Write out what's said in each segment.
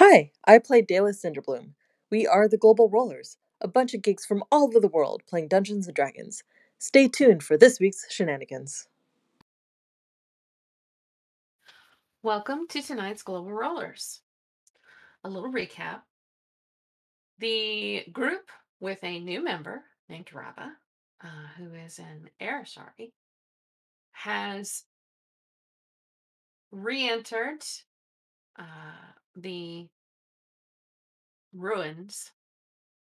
Hi, I play Dayla Cinderbloom. We are the Global Rollers, a bunch of geeks from all over the world playing Dungeons and Dragons. Stay tuned for this week's shenanigans. Welcome to tonight's Global Rollers. A little recap. The group with a new member named Rava, uh, who is an Arisari, has re entered uh, the ruins,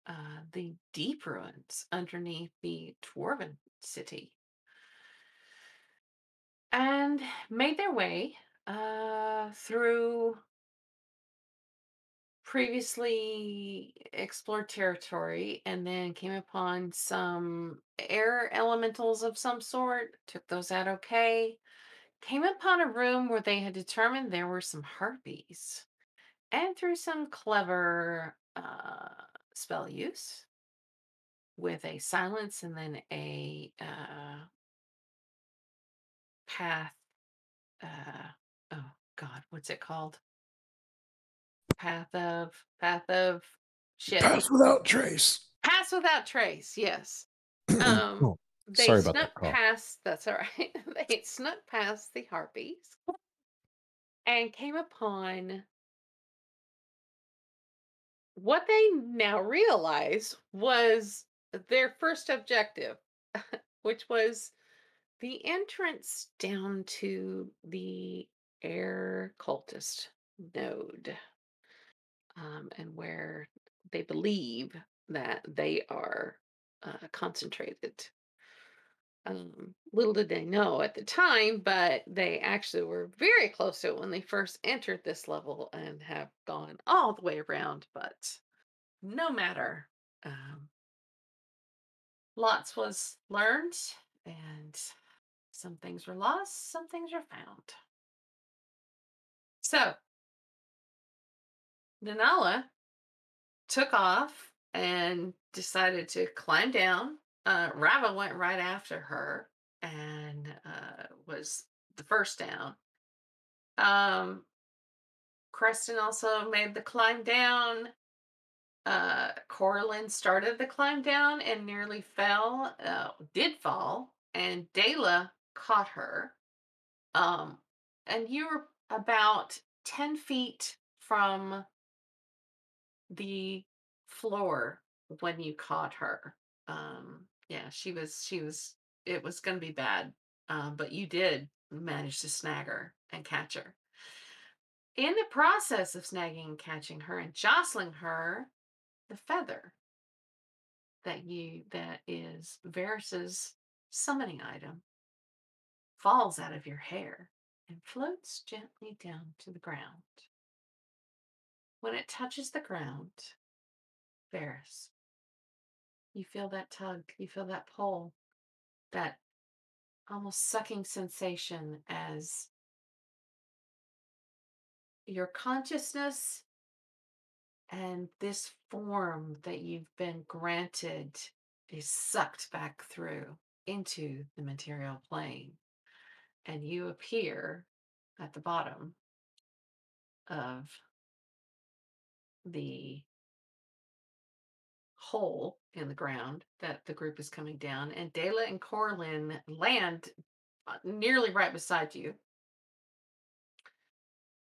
uh, the deep ruins underneath the Dwarven city, and made their way uh, through previously explored territory and then came upon some air elementals of some sort, took those out okay. Came upon a room where they had determined there were some harpies. And through some clever uh, spell use with a silence and then a uh, path. Uh, oh, God, what's it called? Path of, path of shit. Pass without trace. Pass without trace, yes. Um, Oh, they sorry about snuck that call. past, that's all right. they snuck past the harpies and came upon what they now realize was their first objective, which was the entrance down to the air cultist node, um, and where they believe that they are uh, concentrated. Um, little did they know at the time, but they actually were very close to it when they first entered this level and have gone all the way around. But no matter, um, lots was learned, and some things were lost, some things were found. So, Nanala took off and decided to climb down. Uh, Rava went right after her and uh, was the first down. Um, Creston also made the climb down. Uh, Corlin started the climb down and nearly fell, uh, did fall, and Dayla caught her. Um, and you were about 10 feet from the floor when you caught her. Um, yeah, she was, she was, it was going to be bad. Um, but you did manage to snag her and catch her. In the process of snagging and catching her and jostling her, the feather that you, that is Varys's summoning item, falls out of your hair and floats gently down to the ground. When it touches the ground, Varys, you feel that tug, you feel that pull, that almost sucking sensation as your consciousness and this form that you've been granted is sucked back through into the material plane. And you appear at the bottom of the hole in the ground that the group is coming down. And Dayla and Corlin land uh, nearly right beside you.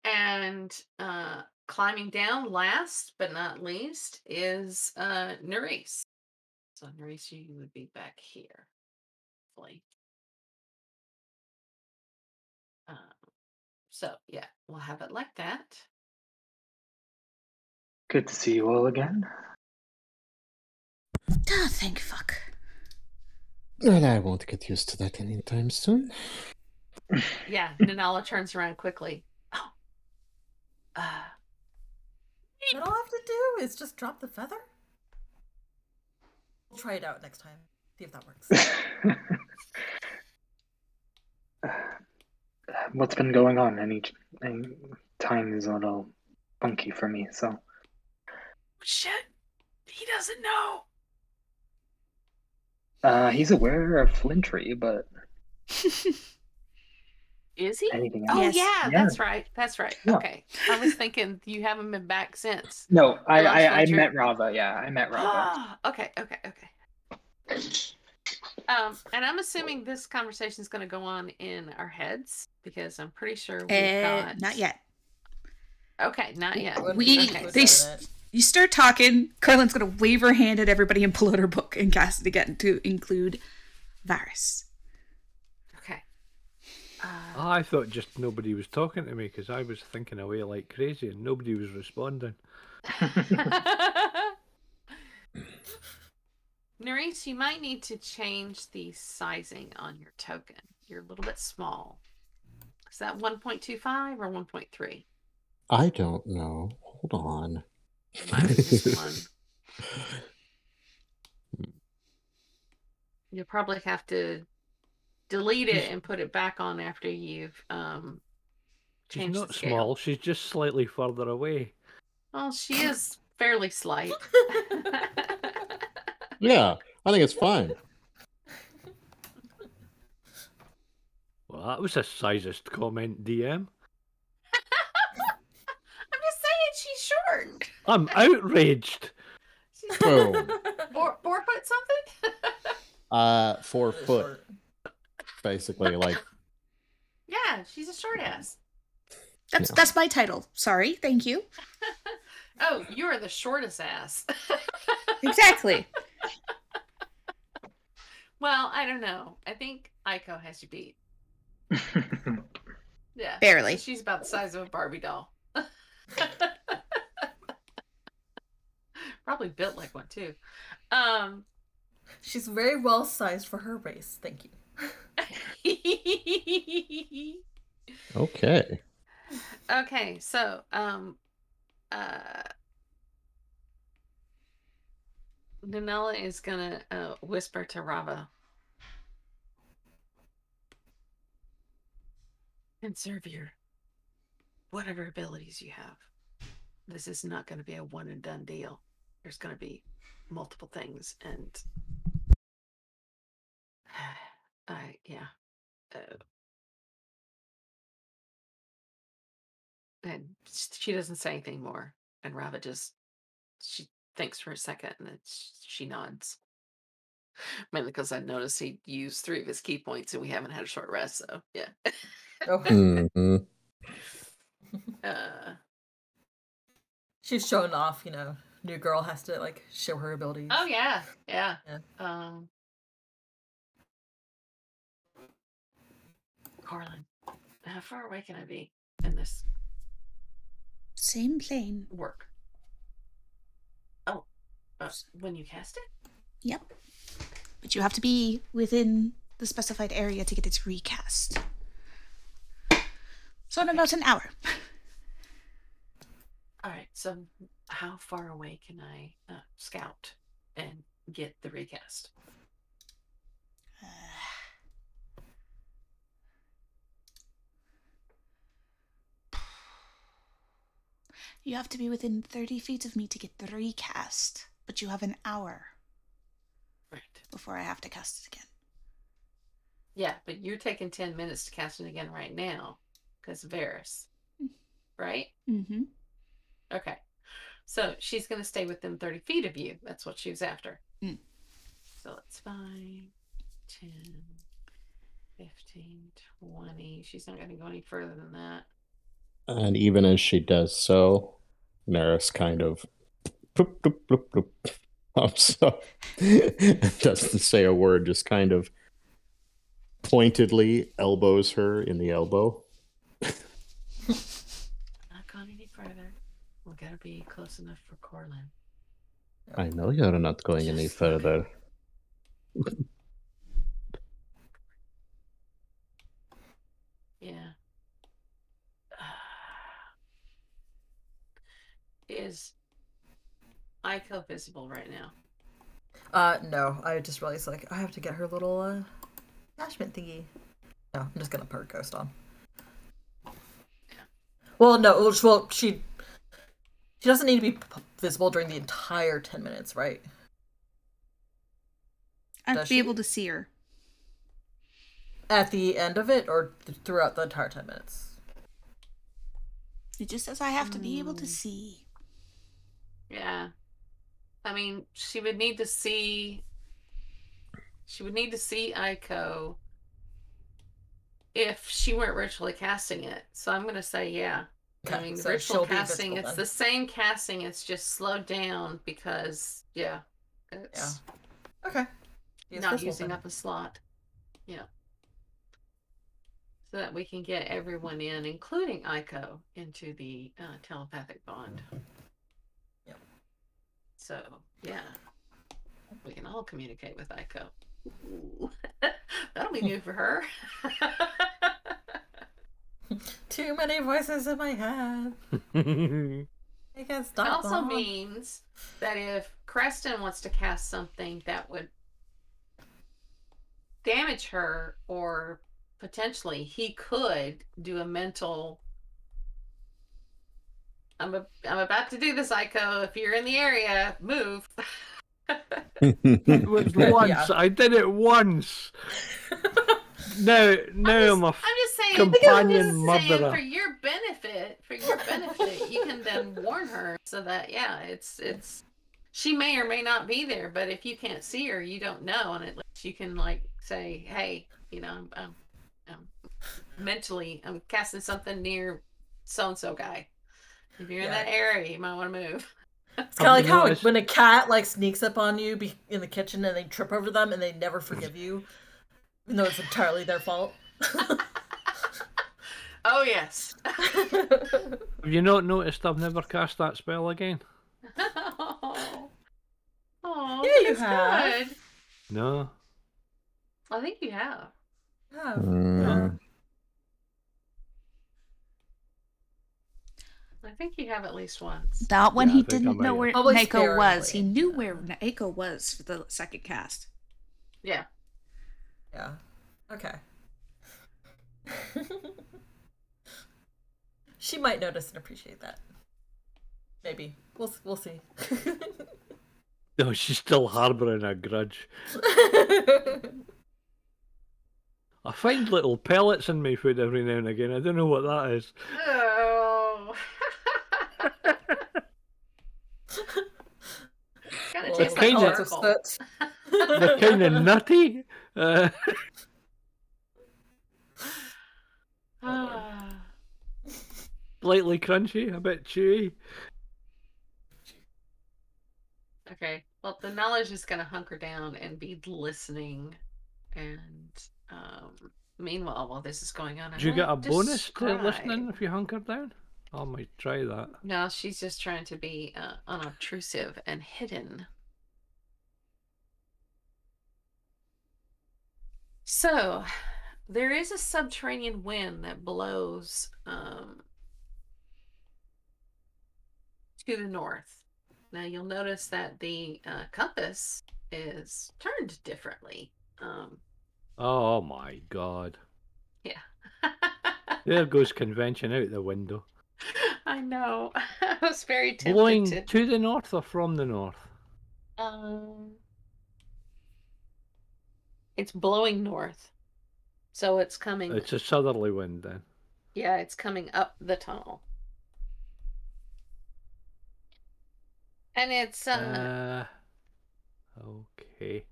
And uh, climbing down last but not least is uh, Nerys. So, Nerys, you would be back here. hopefully. Um, so, yeah, we'll have it like that. Good to see you all again. Ah, thank fuck. And I won't get used to that anytime soon. Yeah, Nanala turns around quickly. Oh. Uh, What I'll have to do is just drop the feather. We'll try it out next time. See if that works. What's been going on? Any, any time is a little funky for me, so shit. He doesn't know. Uh, he's aware of Flintry, but Is he? anything Oh else. Yes. yeah, Yeah. that's right. That's right. Yeah. Okay. I was thinking you haven't been back since. No, I, last I, I, trip. I haven't been back since. No, No, I, last I, one I trip. met Rava. Yeah, I met Rava. okay, okay, okay. Um, and I'm assuming this conversation is going to go on in our heads because I'm pretty sure we've Uh, got. not yet. Okay, not yet. We- be Okay. good they s- it. You start talking. Corlin's gonna wave her hand at everybody and pull out her book and cast it again to include Varys. Okay. Uh, I thought just nobody was talking to me because I was thinking away like crazy and nobody was responding. Nerys, you might need to change the sizing on your token. You're a little bit small. Is that 1.25 or 1.3? I don't know. Hold on. Mine was just one. You'll probably have to delete it and put it back on after you've um She's changed not the scale. small, she's just slightly further away. Well, she is fairly slight. Yeah, I think it's fine. Well, that was a sizest comment, DM. I'm just saying she's short. I'm outraged. Boom. four, four foot something. Uh, four Really foot, short. basically. Like, yeah, she's a short ass. That's Yeah. that's my title. Sorry, thank you. Oh, you're the shortest ass. Exactly. well, I don't know. I think Aiko has you beat. Yeah. Barely. She's about the size of a Barbie doll. Probably built like one too. Um She's very well sized for her race. Thank you. okay. okay, so um uh Nanella is gonna uh, whisper to Rava. Conserve your whatever abilities you have. This is not going to be a one and done deal. There's going to be multiple things, and I yeah. Uh, and she doesn't say anything more, and Rava just she thinks for a second, and then she nods. Mainly because I noticed he used three of his ki points, and we haven't had a short rest, so yeah. Oh, hmm uh, she's showing off. You know, new girl has to like show her abilities. oh yeah, yeah. Yeah. Um, Corlin, how far away can I be in this Same plane. work? Oh, uh, when you cast it? Yep. But you have to be within the specified area to get its recast. So in about an hour. All right. So, how far away can I uh, scout and get the recast? You have to be within 30 feet of me to get the recast, but you have an hour Right. before I have to cast it again. Yeah, but you're taking ten minutes to cast it again right now, because Varys, Mm. right? Mm-hmm. Okay. So she's going to stay within 30 feet of you. That's what she was after. Mm. So it's 5, 10, 15, 20. She's not going to go any further than that. And even as she does so, Neris kind of bloop, bloop, bloop, bloop, pops up doesn't say a word, just kind of pointedly elbows her in the elbow. Not gone any further. We got to be close enough for Corlin. I know you're not going any further. Yeah. Is Aiko visible right now? Uh, no, I just realized like I have to get her little uh attachment thingy. No, I'm just gonna put her ghost on. Well, no, well, she she doesn't need to be p- visible during the entire ten minutes, right? I have Does to be she? able to see her. At the end of it, or th- throughout the entire ten minutes? It just says I have to be able Mm. to see. Yeah. I mean, she would need to see. She would need to see Aiko if she weren't ritually casting it. So I'm going to say yeah. I Okay, mean, so ritual casting, it's then. the same casting, it's just slowed down because, yeah, it's Okay. Yes, not using then. up a slot. Yeah. So that we can get everyone in, including Aiko, into the uh, telepathic bond. Yep. So, yeah. We can all communicate with. Ooh. That'll be new for her. Too many voices in my head. I can't stop. It also them. means that if Creston wants to cast something that would damage her, or potentially he could do a mental. I'm a, I'm about to do the psycho. If you're in the area, move. It was once. Yeah. I did it once. Now, no, I'm, I'm a just, I'm just saying, companion I'm just saying murderer. for your benefit, for your benefit, you can then warn her so that yeah, it's it's she may or may not be there, but if you can't see her, you don't know, and at least you can like say, hey, you know, I'm, I'm, I'm mentally, I'm casting something near so and so guy. If you're in that area, you might want to move. It's kind of like how when a cat like sneaks up on you be- in the kitchen and they trip over them and they never forgive you, even though it's entirely their fault. Oh yes. Have you not noticed I've never cast that spell again? oh, oh, Yeah, you have. good. No. I think you have. Yeah. Mm, I think you have at least once. That one Yeah, he I think I didn't know where Probably Naiko was. He knew yeah. where Naiko was for the second cast. Yeah. Yeah. Okay. she might notice and appreciate that. Maybe. We'll we'll see. No, oh, she's still harbouring a grudge. I find little pellets in my food every now and again. I don't know what that is. Oh. Kinda Well, tastes like kinda- of charcoal. They're kind of nutty. Uh, Ah. slightly crunchy, a bit chewy. okay. Well, the knowledge is going to hunker down and be listening. And um, meanwhile, while this is going on, I Do you get a bonus to describe- listening if you hunker down? I might try that. No, she's just trying to be uh, unobtrusive and hidden. So, there is a subterranean wind that blows um, to the north. Now, you'll notice that the uh, compass is turned differently. Um, Oh my god. yeah. There goes convention out the window. I know. I was very tempted Blowing to. to the north or from the north? Um, it's blowing north, so it's coming. It's a southerly wind then. Yeah, it's coming up the tunnel, and it's uh, Uh, okay.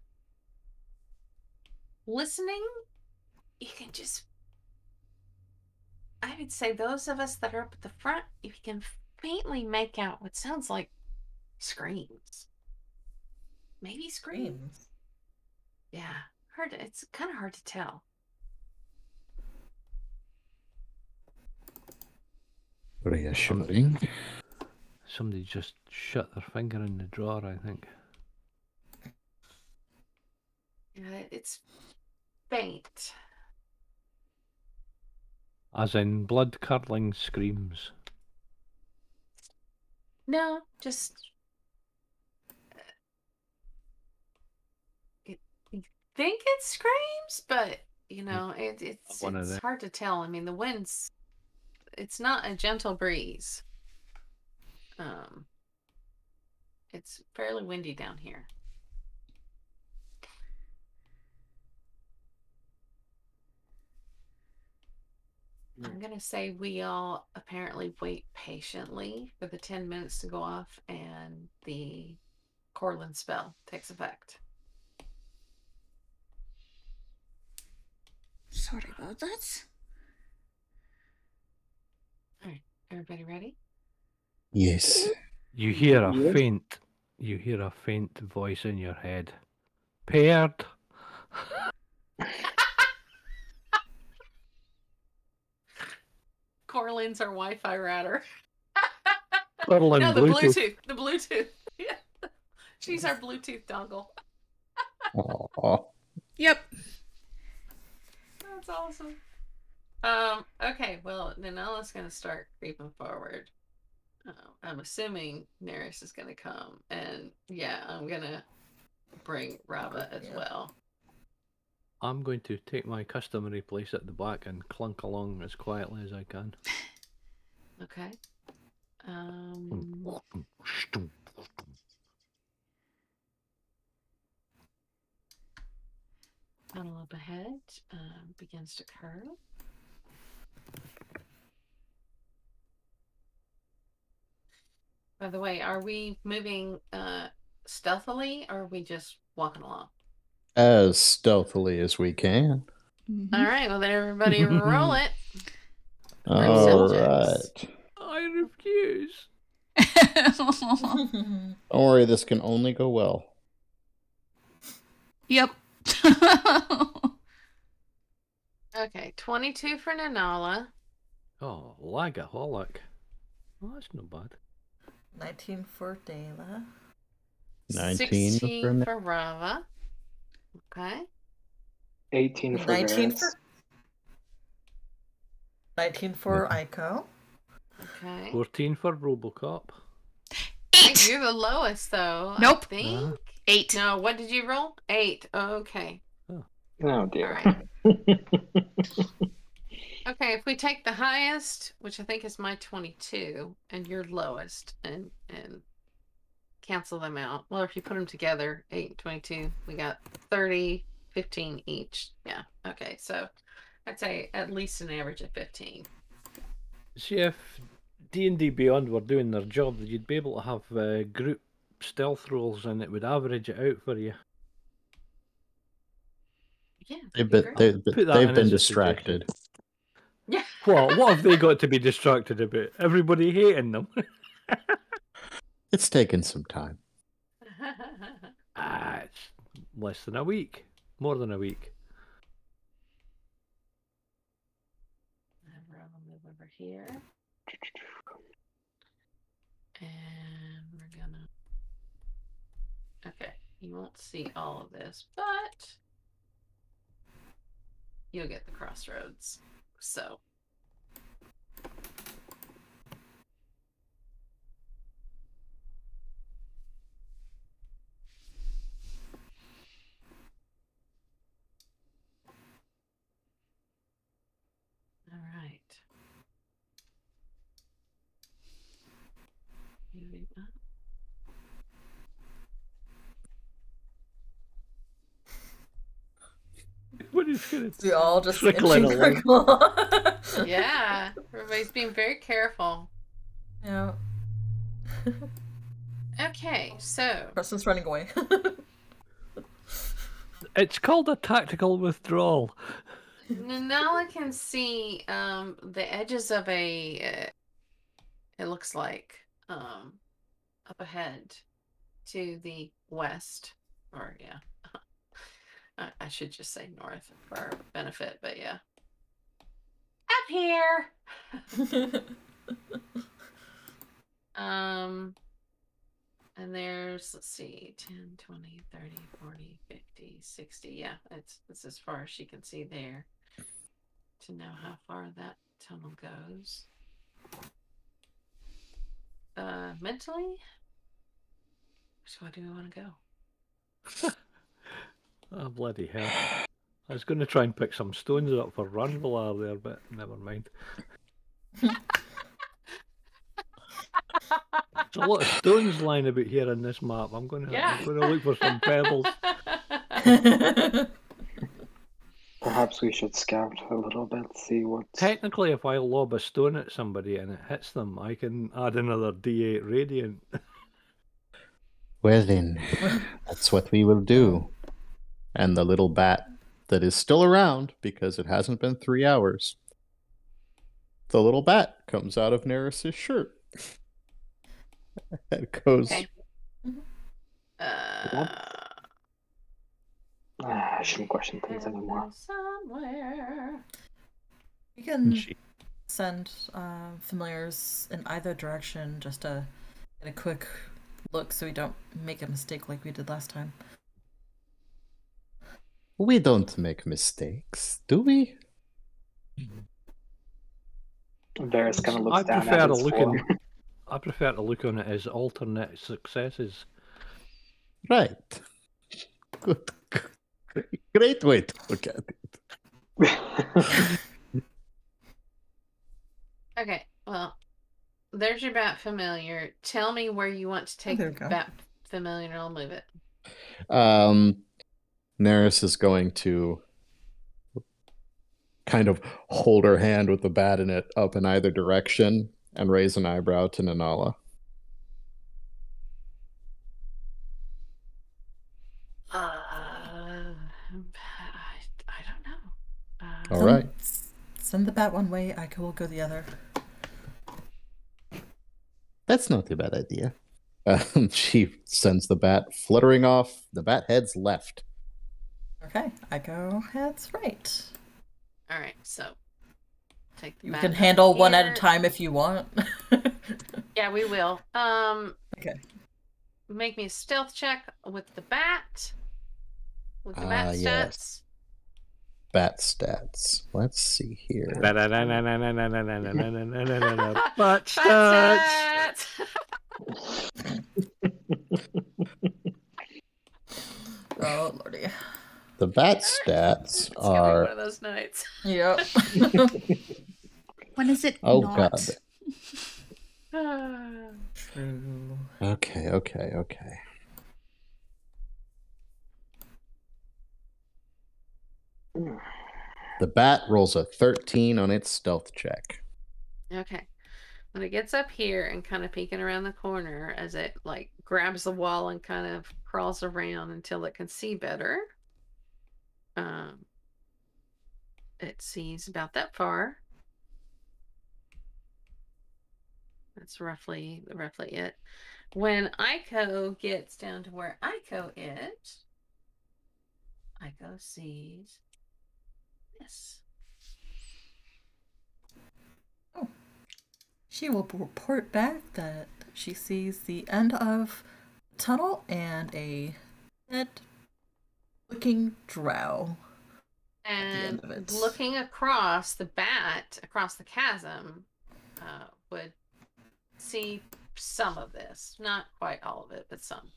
listening. You can just. I would say those of us that are up at the front, you can faintly make out what sounds like screams. Maybe screams. Screams. Yeah, hard. To, it's kind of hard to tell. reassuring. Somebody just shut their finger in the drawer, I think. Yeah, it's faint. As in blood curdling screams. No, just. uh, It, you think it screams, but you know, it, it's one of it's them. hard to tell. I mean, the wind's. It's not a gentle breeze. Um. It's fairly windy down here. I'm gonna say we all apparently wait patiently for the ten minutes to go off and the Corlin spell takes effect. Sorry about that. Alright, everybody ready? Yes. You hear a Yes. faint. You hear a faint voice in your head. Paired. Corlin's our Wi-Fi router. Corlin no, the Bluetooth. Bluetooth. The Bluetooth. Yeah. She's our Bluetooth dongle. Aw. Yep. That's awesome. Um. Okay. Well, Nanella's gonna start creeping forward. Uh, I'm assuming Neris is gonna come, and yeah, I'm gonna bring Rava as Yeah. well. I'm going to take my customary place at the back and clunk along as quietly as I can. Okay. Um. Tunnel up ahead um, begins to curve. By the way, are we moving uh, stealthily or are we just walking along? As stealthily as we can. Mhm. All right, well, then everybody roll it. All right. I refuse. Don't worry, this can only go well. yep. Okay, 22 for Nanala. Oh, lagaholic. Well, that's not bad. 19 for Dayla. 19 for 16 Na- for Rava. Okay. 18 for 19 Varys. for 19 for Aiko. Okay. 14 for Robocop. Hey, Eight. You're the lowest, though. I Nope. think. Uh-huh. Eight. No, what did you roll? Eight. Okay. Oh dear. Okay, if we take the highest, which I think is my 22, and your lowest, and and cancel them out. Well, if you put them together, 8 22, we got 30, 15 each. Yeah. Okay, so I'd say at least an average of 15. See if D&D Beyond were doing their job, you'd be able to have uh, group stealth rolls and it would average it out for you. Yeah. They've been, they, Put that they've been as a distracted. Yeah. What? What have they got to be distracted about? Everybody hating them? It's taken some time. ah, it's less than a week. More than a week. And I'll move over here. And we're gonna. Okay, you won't see all of this, but you'll get the crossroads. So. All right. Moving up. What is going We all just Trickling inching along. along. Yeah, everybody's being very careful. yeah. Okay, so Creston's running away. It's called a tactical withdrawal. Nanala can see um, the edges of a. Uh, it looks like um, up ahead to the west, or yeah, I, should just say north for our benefit, but yeah, up here. Um, and there's, let's see, 10, 20, 30, 40, 50, 60. Yeah, it's, it's as far as she can see there to know how far that tunnel goes. Uh, mentally, which way do we want to go? Oh, bloody hell. I was going to try and pick some stones up for Ranvelar there, but never mind. There's a lot of stones lying about here in this map. I'm going to, Yeah. I'm going to look for some pebbles. Perhaps we should scout a little bit, see what. Technically, if I lob a stone at somebody and it hits them, I can add another D8 radiant. Well then, that's what we will do. And the little bat that is still around because it hasn't been three hours. The little bat comes out of Neris's shirt. it goes. Okay. Uh, Ah, I shouldn't question things anymore. Somewhere. You can She, send uh, familiars in either direction just to get a quick look so we don't make a mistake like we did last time. We don't make mistakes, do we? Varys kind of looks I down prefer at to look form. in, I prefer to look on it as alternate successes. Right. Good. Great, great way to look at it. Okay, well, there's your bat familiar. Tell me where you want to take there the bat familiar and I'll move it. Um, Neris is going to kind of hold her hand with the bat in it up in either direction and raise an eyebrow to Nanala. Uh, I, I don't know. Uh, All Send- right. Send the bat one way, I will go the other. That's not a bad idea. Um, she sends the bat fluttering off. The bat heads left. Okay, I go heads right. All right, so take the You can up handle one at a time if you want. Yeah, we will. Um, okay. make me a stealth check with the bat. With the Ah, bat stats. yes. Bat stats. Let's see here. But Bat stats. stats! Oh lordy. The bat stats It's gonna be one of those nights. Yep. When is it Oh, not? God. True. okay, okay, okay. The bat rolls a 13 on its stealth check. Okay. When it gets up here and kind of peeking around the corner as it like grabs the wall and kind of crawls around until it can see better. Um it sees about that far. That's roughly roughly it. When Aiko gets down to where Aiko is, Aiko sees this. Oh. She will report back that she sees the end of tunnel and a dead looking drow. the end And of it. looking across the bat, across the chasm, uh, would see some of this. Not quite all of it, but some.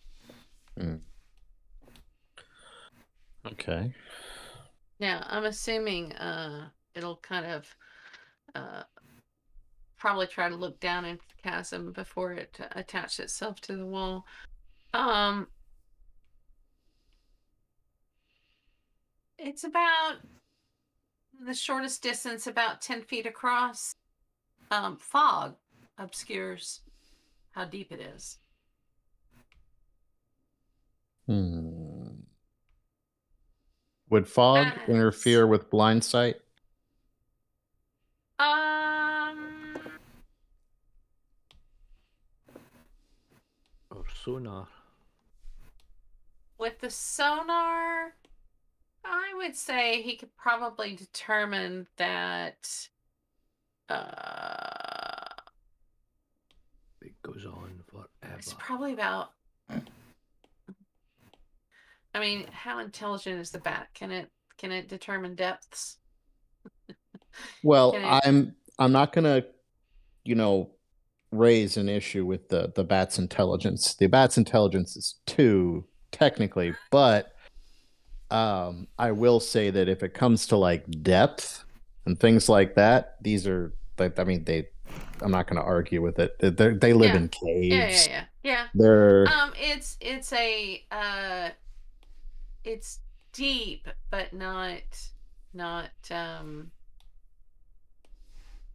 Okay. Now, I'm assuming uh, it'll kind of uh, probably try to look down into the chasm before it uh, attaches itself to the wall. Um, it's about the shortest distance, about 10 feet across. Um, fog obscures how deep it is. Hmm. Would fog Bats. interfere with blind sight? Um, Or sonar. with the sonar, I would say he could probably determine that. Uh, It goes on forever. it's probably about. I mean, how intelligent is the bat? Can it can it determine depths? Well, Can I- I'm I'm not gonna, you know, raise an issue with the the bat's intelligence. The bat's intelligence is two technically, but um, I will say that if it comes to like depth and things like that, these are I mean they. I'm not going to argue with it. They they live Yeah. in caves. Yeah, yeah, yeah, yeah. They're Um, it's it's a uh, it's deep, but not not um.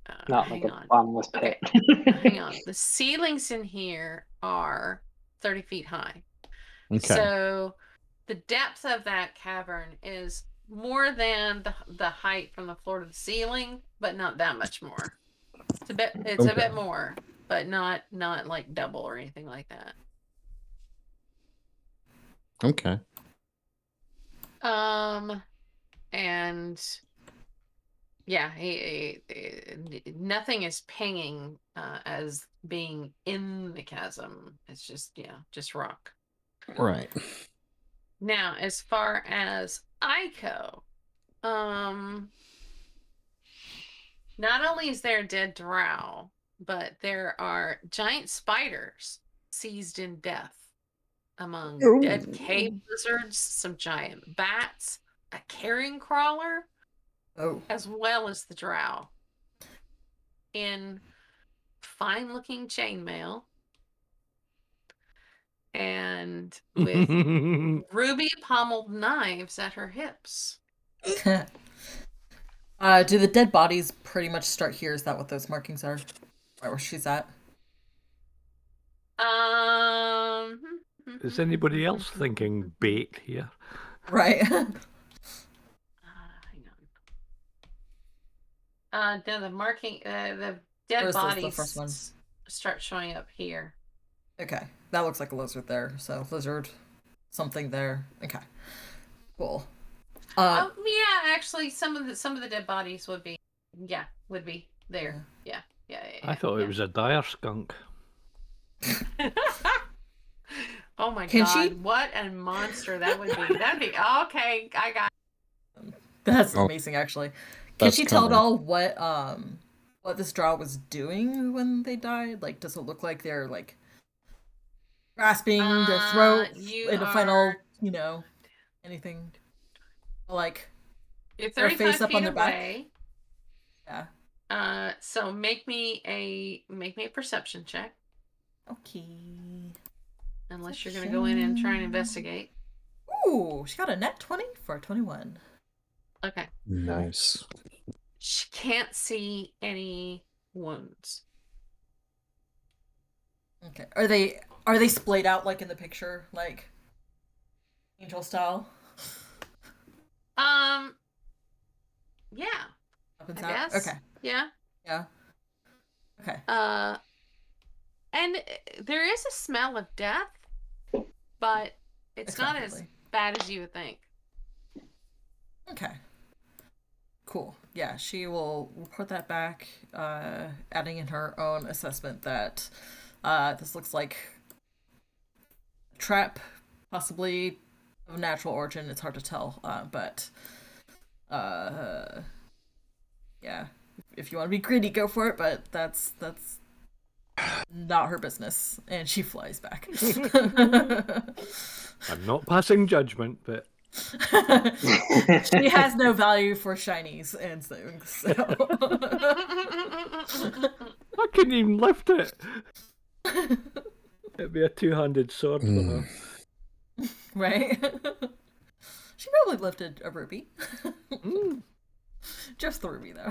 Uh, Not hang like a on. bottomless Okay. pit. hang on. The ceilings in here are thirty feet high. Okay. So the depth of that cavern is more than the the height from the floor to the ceiling, but not that much more. It's a bit it's a bit more, but not not like double or anything like that. okay. Um and yeah, he, he- he- nothing is pinging uh, as being in the chasm. It's just yeah, just rock. Right. Now, as far as Aiko, um, not only is there a dead drow, but there are giant spiders seized in death among dead cave lizards, some giant bats, a carrion crawler, Oh. as well as the drow in fine looking chainmail and with ruby pommeled knives at her hips. uh, do the dead bodies pretty much start here? Is that what those markings are? Right where she's at? Um, Is anybody else thinking bait here? Right. Uh, hang on. Uh, no, the marking, uh, the dead Where's this, the bodies first start showing up here. okay. That looks like a lizard there. So lizard, something there. Okay. Cool. Uh, oh, yeah, actually, some of the some of the dead bodies would be, yeah, would be there. Yeah, yeah. yeah, I thought yeah. it was a dire skunk. oh my Can god, she- what a monster that would be. That'd be okay. I got. That's Oh. amazing, actually. Can That's she tell at all what um what this drow was doing when they died? Like, does it look like they're like grasping their Uh, throat you in a final, you know, anything like You're Their face up on their back? yeah. Uh, so make me a make me a perception check, Okay. unless you're gonna go in and try and investigate. Ooh, she got a net twenty for a twenty-one. Okay. Nice. She can't see any wounds. Okay. Are they are they splayed out like in the picture, like angel style? Um. Yeah. Up and I guess. Okay. Yeah. Yeah. Okay. Uh. And there is a smell of death, but it's not as bad as you would think. Okay. Cool. Yeah, she will report that back, uh, adding in her own assessment that uh, this looks like trap, possibly of natural origin. It's hard to tell, uh, but uh, yeah, if you want to be greedy, go for it. But that's that's not her business, and she flies back. I'm not passing judgment, but she has no value for shinies and things. So. I couldn't even lift it. It'd be a two-handed sword for her. right? she probably lifted a ruby. Mm. Just the ruby, though.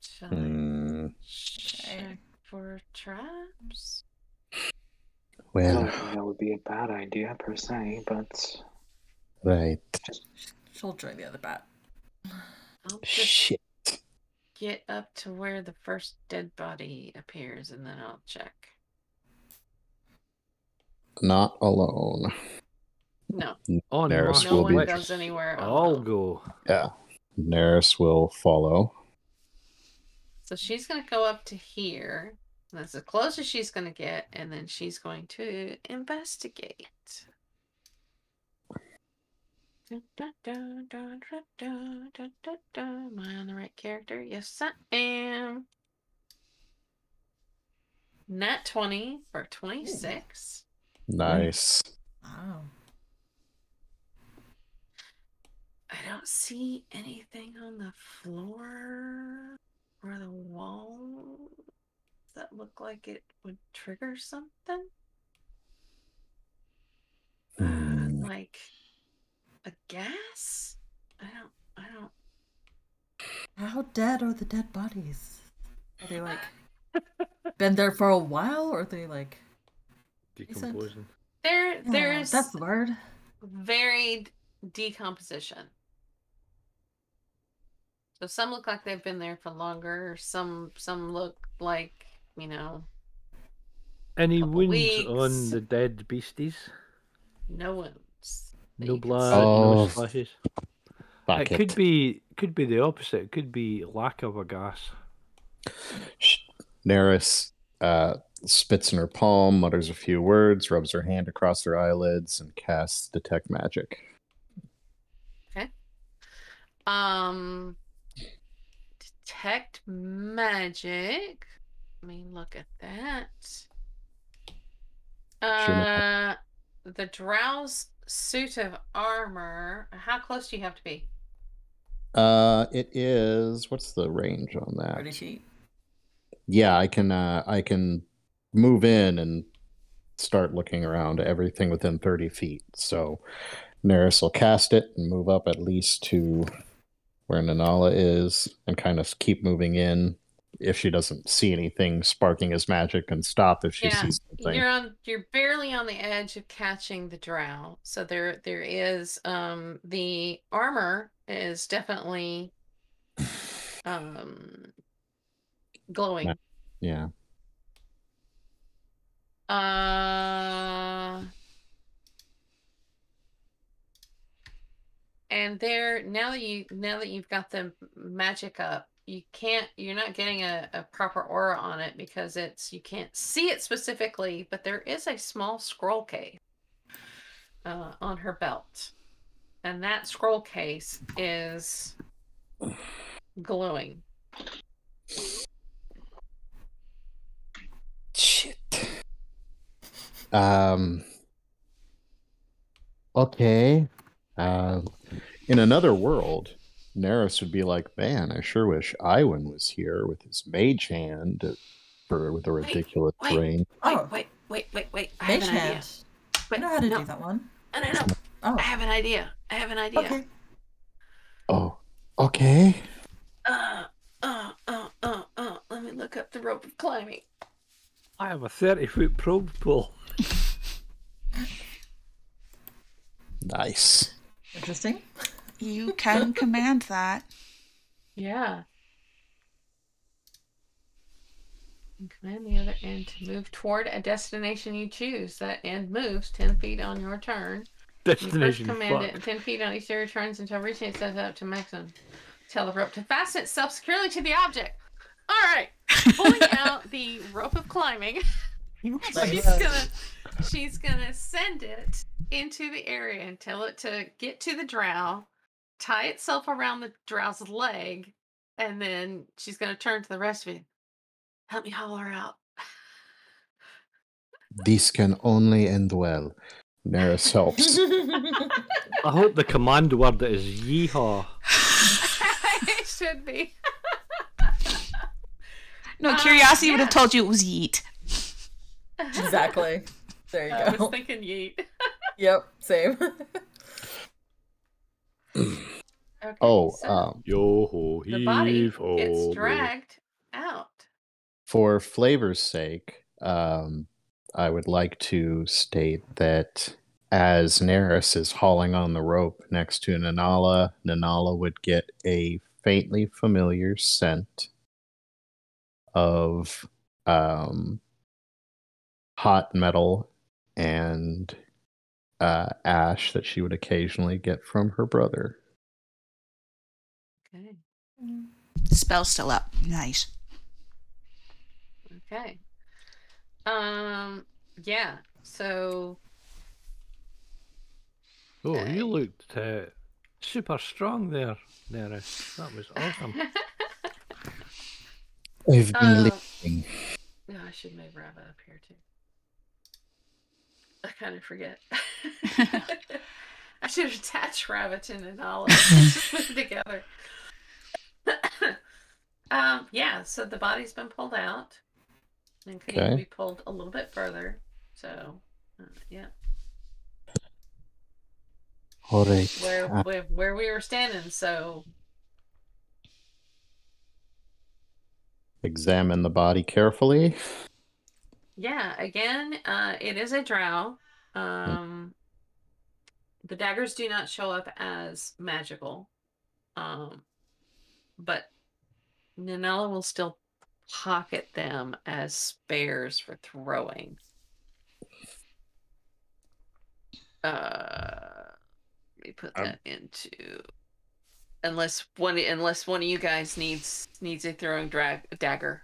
Shall I Hmm. check for traps? Well, that would be a bad idea per se, but right. She'll join the other bat. Shit. get up to where the first dead body appears and then I'll check not alone. No. Oh, Naris no. will no one be... goes anywhere. I'll go. Yeah. Naris will follow. So she's going to go up to here. That's the closest she's going to get. And then she's going to investigate. Am I on the right character? Yes, I am. Nat 20 or 26. Nice. Wow. I don't see anything on the floor or the wall that look like it would trigger something. Hmm. Like a gas? I don't. I don't. How dead are the dead bodies? Are they like been there for a while, or are they like? Decomposing. There, Yeah, there's that's the word. varied decomposition. So some look like they've been there for longer. Some some look like you know Any Couple wounds on the dead beasties? no wounds. No blood. Oh. no splashes. Fuck it could be could be the opposite. It could be lack of a gas. Sh- Neris uh, spits in her palm, mutters a few words, rubs her hand across her eyelids, and casts Detect Magic. Okay. Um, detect magic. Let me look at that. Sure. Uh, the drow's suit of armor. How close do you have to be? Uh, it is. What's the range on that? Thirty feet. Yeah, I can. Uh, I can move in and start looking around everything within thirty feet. So, Neris will cast it and move up at least to where Nanala is, and kind of keep moving in. If she doesn't see anything sparking as magic, and stop if she Yeah, sees something. You're on. You're barely on the edge of catching the drow. So there, there is. Um, the armor is definitely, um, glowing. Yeah. Uh, and there now that you now that you've got the magic up, you can't you're not getting a, a proper aura on it because it's you can't see it specifically, but there is a small scroll case uh, on her belt, and that scroll case is glowing. Shit. Um. Okay. Uh, in another world, Neris would be like, "Man, I sure wish Iwan was here with his mage hand uh, for with a ridiculous wait. range." Wait, Oh. wait, wait, wait, wait! I have Mage an idea. hand. Wait, I know how to no, do that one. No, no, no! Oh, I have an idea. I have an idea. okay. Oh, okay. Uh, uh, uh, uh, uh. Let me look up the rope of climbing. I have a thirty foot probe pull. Nice. Interesting. You can command that. Yeah. And command the other end to move toward a destination you choose. That end moves 10 feet on your turn. You first Destination command it fuck. and 10 feet on each of your turns until reaching it set up to maximum. Tell the rope to fasten itself securely to the object. All right. Pulling out the rope of climbing. she's gonna she's gonna send it into the area and tell it to get to the drow, tie itself around the drow's leg, and then she's gonna turn to the rest of you. Help me haul her out. This can only end well. Neris helps. I hope the command word is yeehaw. it should be. No, Uh, curiosity would have told you it was yeet. exactly. There you I go. was thinking yeet. Yep. Same. Okay, oh, so um, Yo ho the body heave gets dragged out. for flavor's sake, um, I would like to state that as Neris is hauling on the rope next to Nanala, Nanala would get a faintly familiar scent of um, hot metal and uh, ash that she would occasionally get from her brother. Okay. Spell still up. Nice. Okay. Um. Yeah. So. Oh, Okay. you looked uh, super strong there, Neris. That was awesome. I've been Uh, listening. No, I should move Rava up here too. I kind of forget. I should attach Nanala. Just put together. um, yeah, so the body's been pulled out and even Okay. be pulled a little bit further. So, uh, yeah. All right. where where, where we were standing. So examine the body carefully. yeah, again, uh, it is a drow. Um, the daggers do not show up as magical, um, but Nanala will still pocket them as spares for throwing. Uh, let me put Um, that into. Unless one, unless one of you guys needs needs a throwing drag a dagger,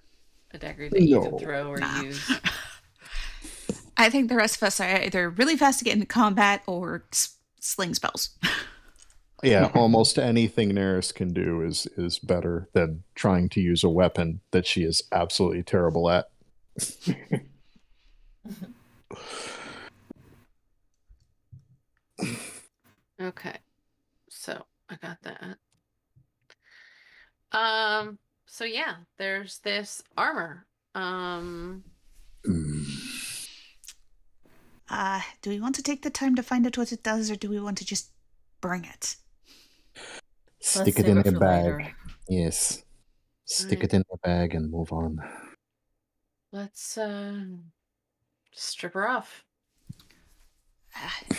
a dagger that you can throw or Nah. use. I think the rest of us are either really fast to get into combat or s- sling spells. Yeah, almost anything Neris can do is is better than trying to use a weapon that she is absolutely terrible at. Okay. So I got that. Um so yeah, there's this armor. Um Uh, do we want to take the time to find out what it does, or do we want to just bring it? Stick Let's it in save a bag. later. Yes. Stick Alright. it in a bag and move on. let's uh strip her off. Uh,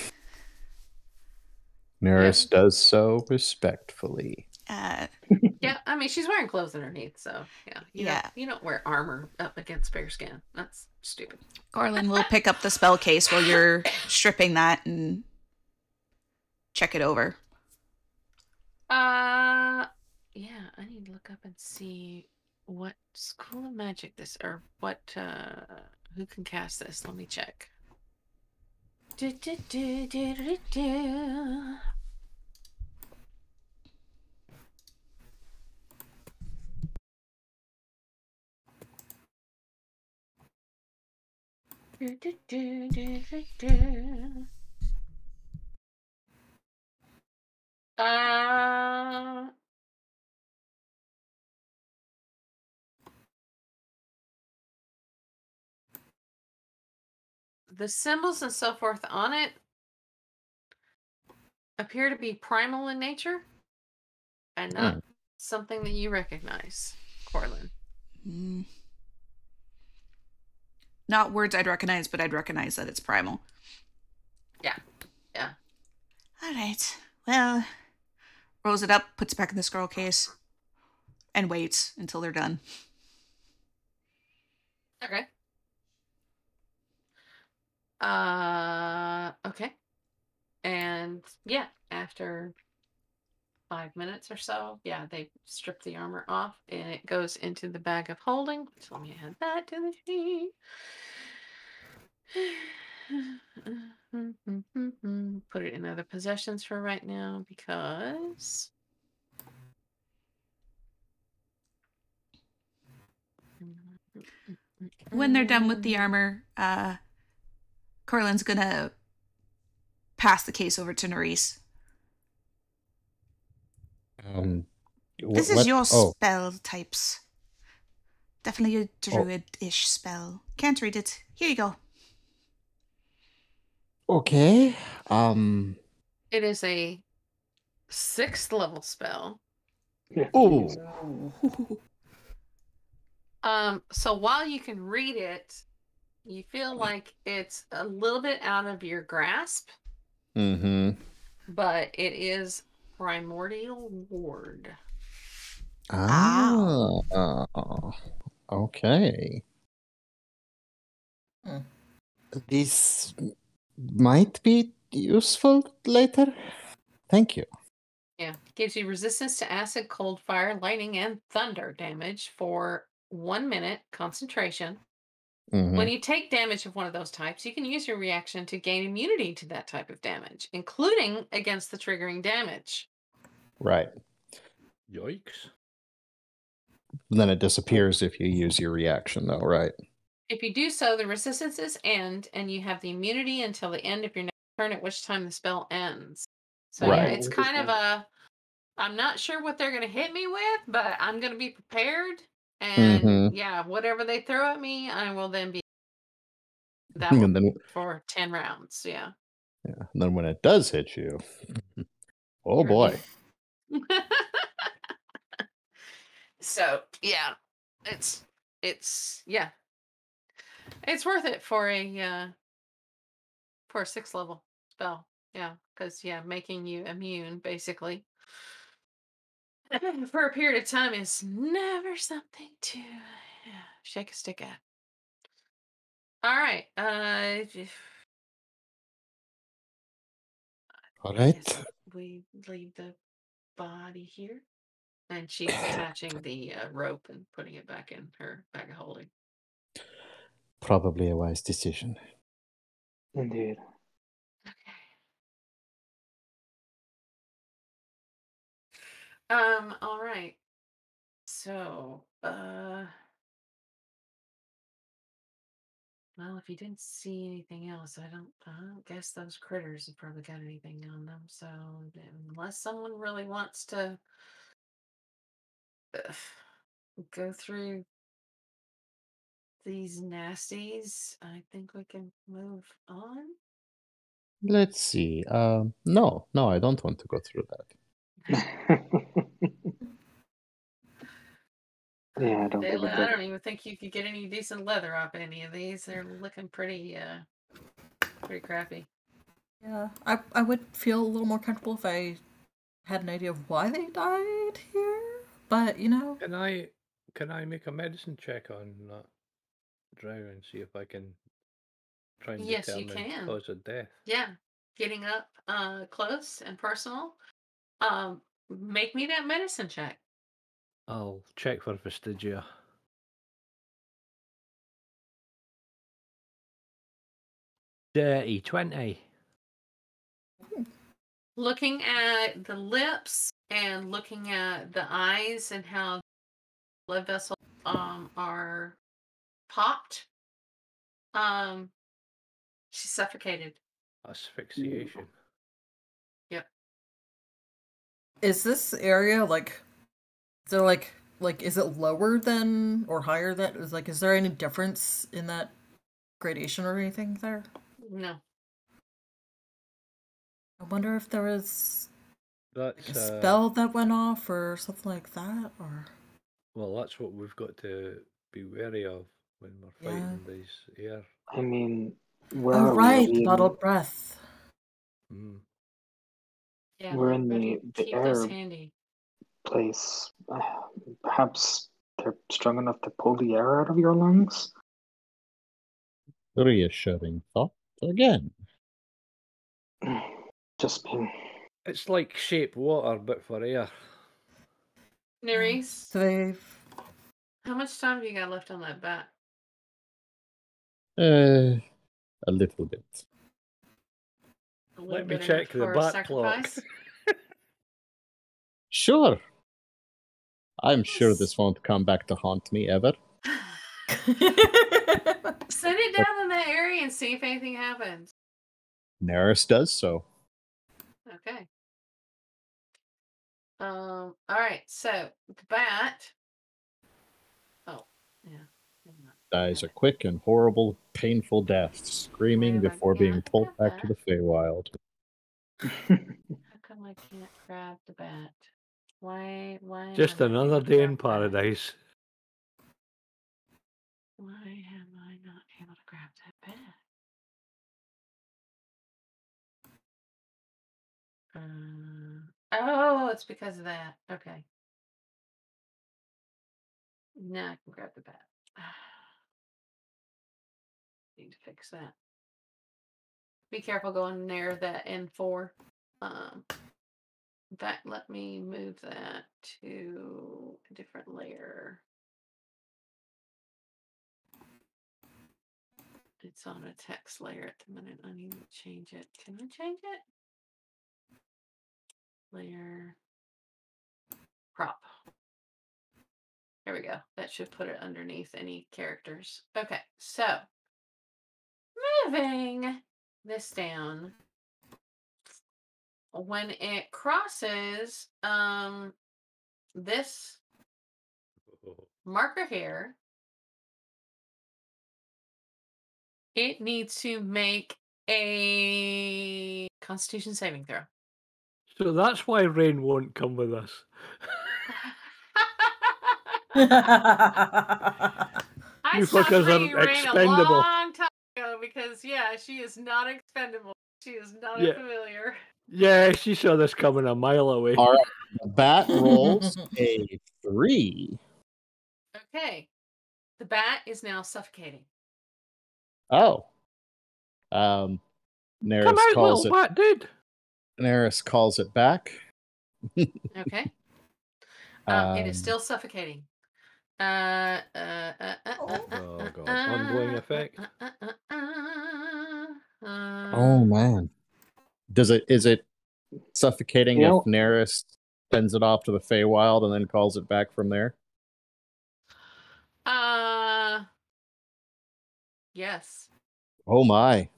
Neris does so respectfully. Uh, Yeah, I mean she's wearing clothes underneath, so yeah. You Yeah. Don't, you don't wear armor up against bare skin. That's stupid. Corlin will pick up the spell case while you're stripping that and check it over. Uh yeah, I need to look up and see what school of magic this or what uh who can cast this. Let me check. Du, du, du, du, du, du. Uh, the symbols and so forth on it appear to be primal in nature and not something that you recognize, Corlin. Hmm. Not words I'd recognize, but I'd recognize that it's primal. Yeah, yeah. All right. Well, rolls it up, puts it back in the scroll case, and waits until they're done. Okay. Uh, okay. And yeah, after five minutes or so, yeah, they strip the armor off and it goes into the bag of holding. So let me add that to the sheet. Put it in other possessions for right now because. When they're done with the armor, uh, Corlin's gonna pass the case over to Nerys. Um, wh- This is what- your oh, spell types. Definitely a druid-ish spell. Can't read it. Here you go. okay. Um. It is a sixth level spell. Oh, Um, so while you can read it, you feel like it's a little bit out of your grasp, mm-hmm. but it is primordial ward. Ah. Okay. Hmm. This might be useful later. Thank you. Yeah, gives you resistance to acid, cold, fire, lightning, and thunder damage for one minute concentration. Mhm. When you take damage of one of those types, you can use your reaction to gain immunity to that type of damage, including against the triggering damage. Right. Yikes. Then it disappears if you use your reaction, though, right? If you do so, the resistances end, and you have the immunity until the end of your next turn, at which time the spell ends. So yeah, it's kind of a. I'm not sure what they're going to hit me with, but I'm going to be prepared. And Mhm. yeah, whatever they throw at me, I will then be. That And then for ten rounds. Yeah. Yeah. And then when it does hit you, oh boy. So yeah, it's it's yeah, it's worth it for a uh, for a six level spell. Yeah, because yeah, making you immune basically for a period of time is never something to yeah, shake a stick at. All right. Uh, All I we leave the body here, and she's attaching the uh, rope and putting it back in her bag of holding. Probably a wise decision. Indeed. Okay. Um. All right. So, uh. Well, if you didn't see anything else, I don't. I don't guess those critters have probably got anything on them. So, unless someone really wants to uh, go through these nasties, I think we can move on. Let's see. Um, no, no, I don't want to go through that. yeah, I don't They, think le- it's I a- don't even think you could get any decent leather off any of these. They're looking pretty, uh, pretty crappy. Yeah, I I would feel a little more comfortable if I had an idea of why they died here. But you know, Can I can I make a medicine check on that drow and see if I can try and Yes, you determine can. cause of death? Yeah, getting up uh close and personal. Um, make me that medicine check. I'll check for vestigia. Dirty twenty. Looking at the lips and looking at the eyes and how blood vessels um are popped. Um, she's suffocated. Asphyxiation. Yep. Is this area like? Is there like like is it lower than or higher than? Is like is there any difference in that gradation or anything there? No. I wonder if there was That's a uh, spell that went off or something like that, or well, that's what we've got to be wary of when we're Yeah. fighting these air. I mean, where oh are we? right, Are we in- bottled breath. Mm. Yeah. We're in the- the keep air. handy. place. Uh, perhaps they're strong enough to pull the air out of your lungs. Reassuring thought again. Just being. It's like shape water, but for air. Nerys, So they've how much time do you got left on that bat? Uh, a little bit. A little Let me bit check enough the for a bat clock. sacrifice? Sure. I'm sure this won't come back to haunt me ever. Send it down in that area and see if anything happens. Naris does so. Okay. Um. All right. So the bat. Oh, yeah. Dies a quick and horrible, painful death, screaming Where before being pulled the back to the Feywild. How come I can't grab the bat? Why? Why? Just another day in paradise. Why am I not able to grab that bat? Uh, oh, it's because of that. Okay. Now I can grab the bat. Need to fix that. Be careful going near that N4. Um, in fact, let me move that to a different layer. It's on a text layer at the minute. I need to change it. Can I change it? Layer crop. There we go. That should put it underneath any characters. Okay, so moving this down. When it crosses um this marker here, it needs to make a Constitution saving throw. So that's why Rain won't come with us. You fuckers are bringing Rain a expendable. long time ago because yeah, she is not expendable. She is not Yeah. a familiar. Yeah, she saw this coming a mile away. All right. The bat rolls a three. Okay, the bat is now suffocating. Oh. Um Neris Come out, calls little it bat dude. Neris calls it back. Okay, um, it is Um, still suffocating. Uh, uh, uh, uh, uh, Oh. God. Ongoing effect. Oh man. Does it is it suffocating You know- if Neris sends it off to the Feywild and then calls it back from there? Uh, yes. Oh my.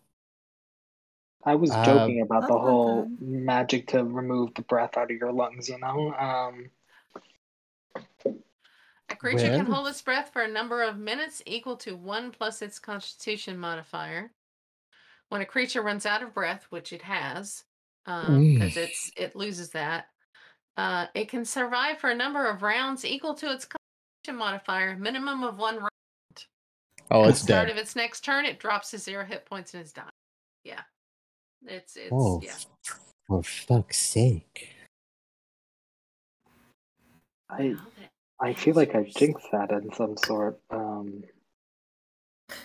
I was Uh, joking about the whole bad. magic to remove the breath out of your lungs, you know? Um, A creature can hold its breath for a number of minutes equal to one plus its constitution modifier. When a creature runs out of breath, which it has, because Mm. it's it loses that, uh, it can survive for a number of rounds equal to its constitution modifier, minimum of one round. Oh, At it's the start dead. of its next turn, it drops to zero hit points and is dying. Yeah, it's it's Oh, yeah. for fuck's sake. I I feel like I jinxed that in some sort. Um,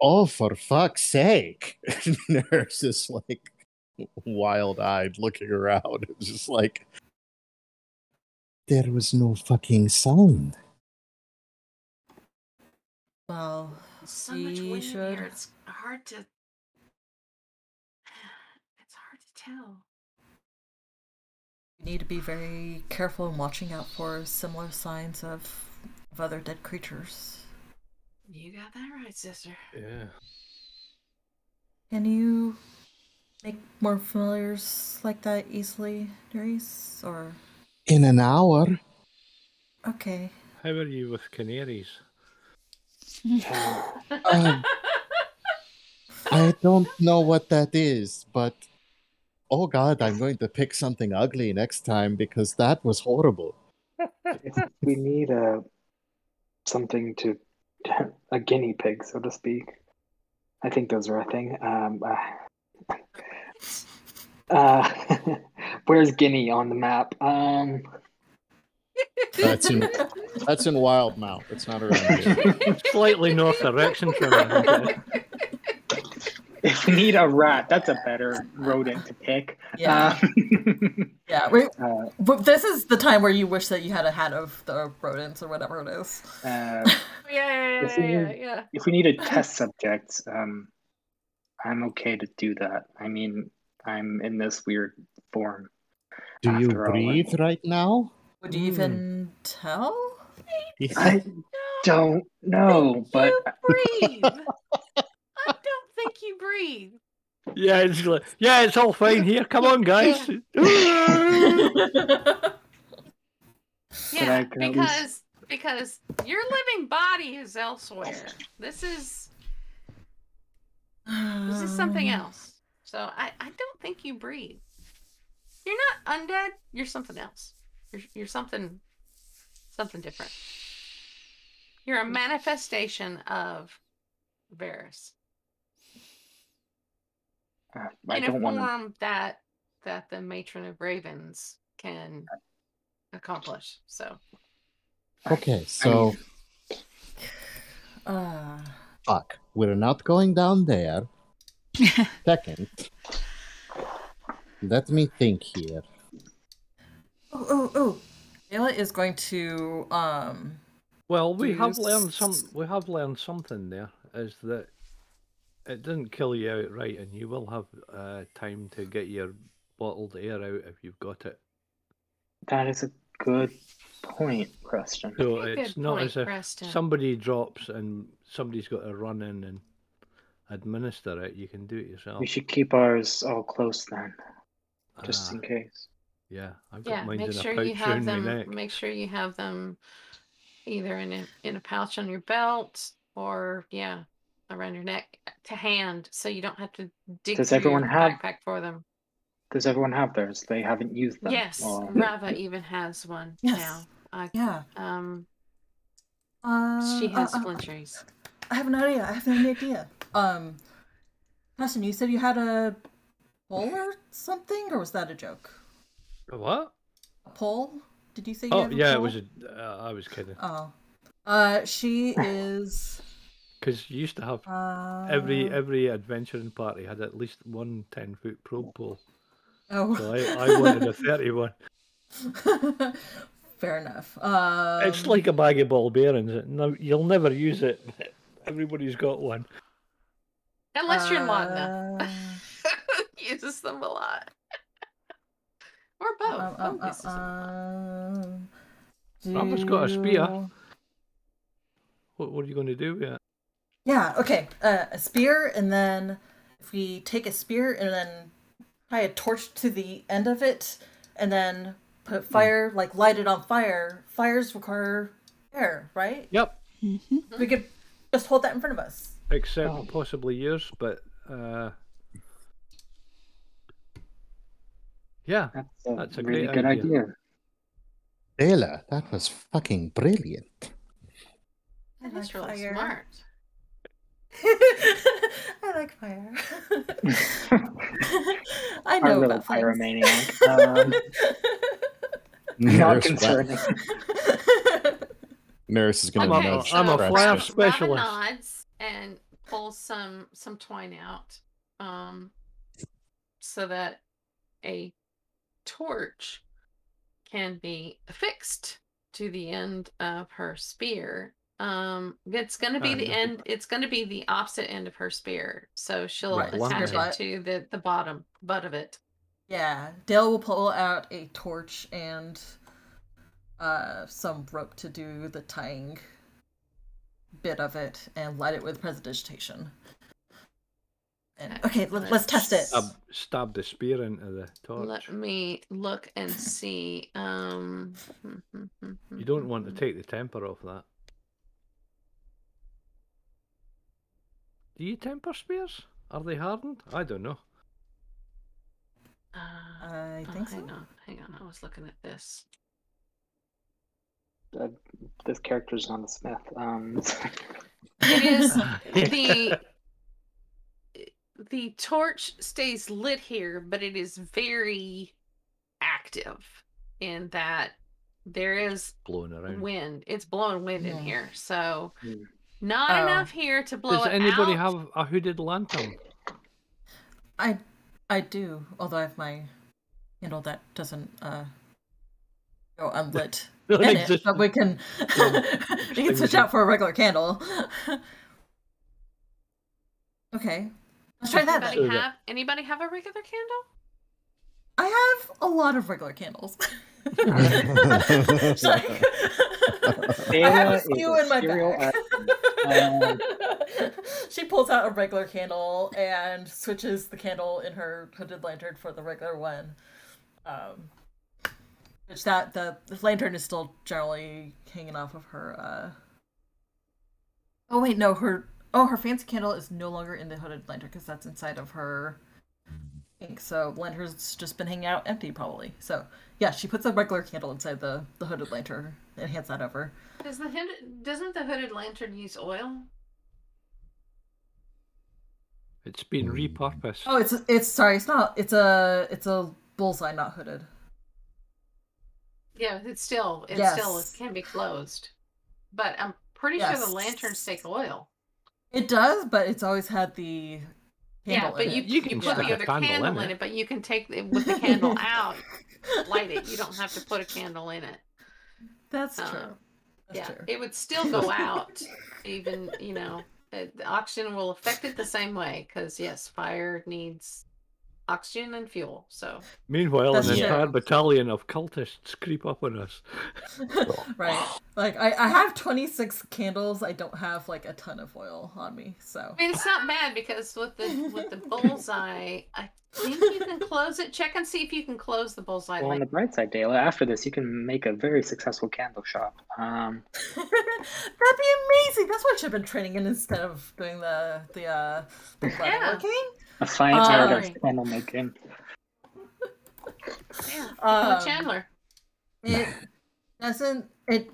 Oh, for fuck's sake. Neris is like wild eyed looking around. It's just like there was no fucking sound. well, so much she wind in should. here. It's hard to. It's hard to tell. You need to be very careful and watching out for similar signs of, of other dead creatures. You got that right, sister. Yeah. Can you make more familiars like that easily, Nerys? Or In an hour. okay. How are you with canaries? Um, I don't know what that is, but oh god, I'm going to pick something ugly next time because that was horrible. we need a something to a guinea pig, so to speak. I think those are a thing. Um, uh, uh, where's Guinea on the map? Um, That's in that's in Wildemount. It's not around here. Slightly north direction from me. If we need a rat, that's a better rodent to pick. Yeah. Um, Yeah. We, uh, but this is the time where you wish that you had a hat of the rodents or whatever it is. uh, yeah, yeah, If yeah, we yeah, need- yeah. if we need a test subject, um, I'm okay to do that. I mean, I'm in this weird form. Do you breathe right now? Would you even tell? I don't know, but You breathe. I don't you breathe. Yeah, it's like, yeah, it's all fine here. Come on, guys. Yeah, I can at least- because because your living body is elsewhere. This is this is something Um, else. So I I don't think you breathe. You're not undead. You're something else. You're you're something something different. You're a manifestation of Varys uh, I in a don't want to. form that that the matron of ravens can accomplish. So Okay, so Uh, fuck. We're not going down there. Second. Let me think here. oh, oh, oh. Ayla is going to um Well, we Do have learned some. We have learned something there. Is that it didn't kill you outright, and you will have uh, time to get your bottled air out if you've got it. That is a good point, Creston. So Very it's good not point, as if Creston. somebody drops and somebody's got to run in and administer it. You can do it yourself. We should keep ours all close then, just Ah, in case. yeah, I've got yeah, mine make in a sure pouch you have around my them. neck. Make sure you have them either in a in a pouch on your belt or yeah, around your neck to hand, so you don't have to dig Does everyone your have- backpack for them. Does everyone have theirs? They haven't used them. Yes, or- Rava even has one Yes. now. I, Yeah. um, Uh, she has uh, uh. I have no idea. I have no idea. Um, Creston, you said you had a pole or something, or was that a joke? A What? A pole? Did you say? You Oh have a yeah, it was. A, uh, I was kidding. Oh, uh, she is. Because you used to have Uh, every every adventuring party had at least one 10 foot probe pole. Oh, So I, I wanted a 31. fair enough. Um, it's like a bag of ball bearings. it- No, you'll never use it. Everybody's got one. Unless you're Lagna. uh, uses them a lot. or both. um, um, Both uses them a lot. um, Rava's got a spear. What, what are you going to do with it? Yeah, okay. Uh, a spear, and then if we take a spear and then tie a torch to the end of it, and then put fire, like light it on fire, fires require air, right? Yep. We could just hold that in front of us. Except Oh. possibly yours, but uh, yeah, That's a, That's a really great good idea. idea. Bela, that was fucking brilliant. I That's really fire. smart. I like fire. I know little about things. pyromaniac. Um, not Nurse, concerning. Nurse is gonna I'm Okay, a- know. so I'm a Rava- flare Rava specialist. nods and pulls some some twine out, um, so that a torch can be affixed to the end of her spear. Um, it's going to be the yeah. end. It's going to be the opposite end of her spear. So she'll Right, attach end. it to the the bottom butt of it. Yeah, Dale will pull out a torch and uh, some rope to do the tying bit of it and light it with prestidigitation. And, okay, let, let's test it. stab, stab the spear into the torch. Let me look and see. Um, You don't want to take the temper off that. Do you temper spears? Are they hardened? I don't know. Uh, I oh, think so. hang on, hang on. I was looking at this. Uh, this character's not a smith. Um, It is the the torch stays lit here, but it is very active in that there is Blowing around. wind. It's blowing wind in here, so Hmm. Not Oh. enough here to blow it. Does it anybody out. have a hooded lantern? I I do, although I have my candle that doesn't uh go unlit in it, but we can we can switch out for a regular candle. okay, let's try that. Anybody Then. So the- have anybody have a regular candle? I have a lot of regular candles. It's like- I have a is few in my bag. She pulls out a regular candle and switches the candle in her hooded lantern for the regular one. Um, which that the, the lantern is still generally hanging off of her. Uh... Oh wait, no, her oh her fancy candle is no longer in the hooded lantern because that's inside of her ink. So lantern's just been hanging out empty probably. So yeah, she puts a regular candle inside the the hooded lantern and hands that over. Does the hooded, doesn't the hooded lantern use oil? It's been hmm. repurposed. Oh, it's it's sorry, it's not. It's a it's a bullseye, not hooded. Yeah, it's still it still Yes. can be closed, but I'm pretty sure the lanterns take oil. It does, but it's always had the Yeah, but in you it. you, You can put the other candle candle in in it. it, but you can take the, with the candle out, light it. You don't have to put a candle in it. That's Um, true. That's yeah, true. it would still go out, even you know. it- The oxygen will affect it the same way because yes, fire needs oxygen and fuel. So Meanwhile, That's an true. entire battalion of cultists creep up on us. right. Like I, I have 26 candles. I don't have like a ton of oil on me. So I mean, it's not bad because with the with the bullseye, I think you can close it. Check and see if you can close the bullseye. Well, on the bright side, Dale, after this, you can make a very successful candle shop. Um, that'd be amazing. That's what I've been training in instead of doing the the uh the Yeah. working. A fine Uh, art of Totally. candle making. yeah, Um, Chandler. It doesn't it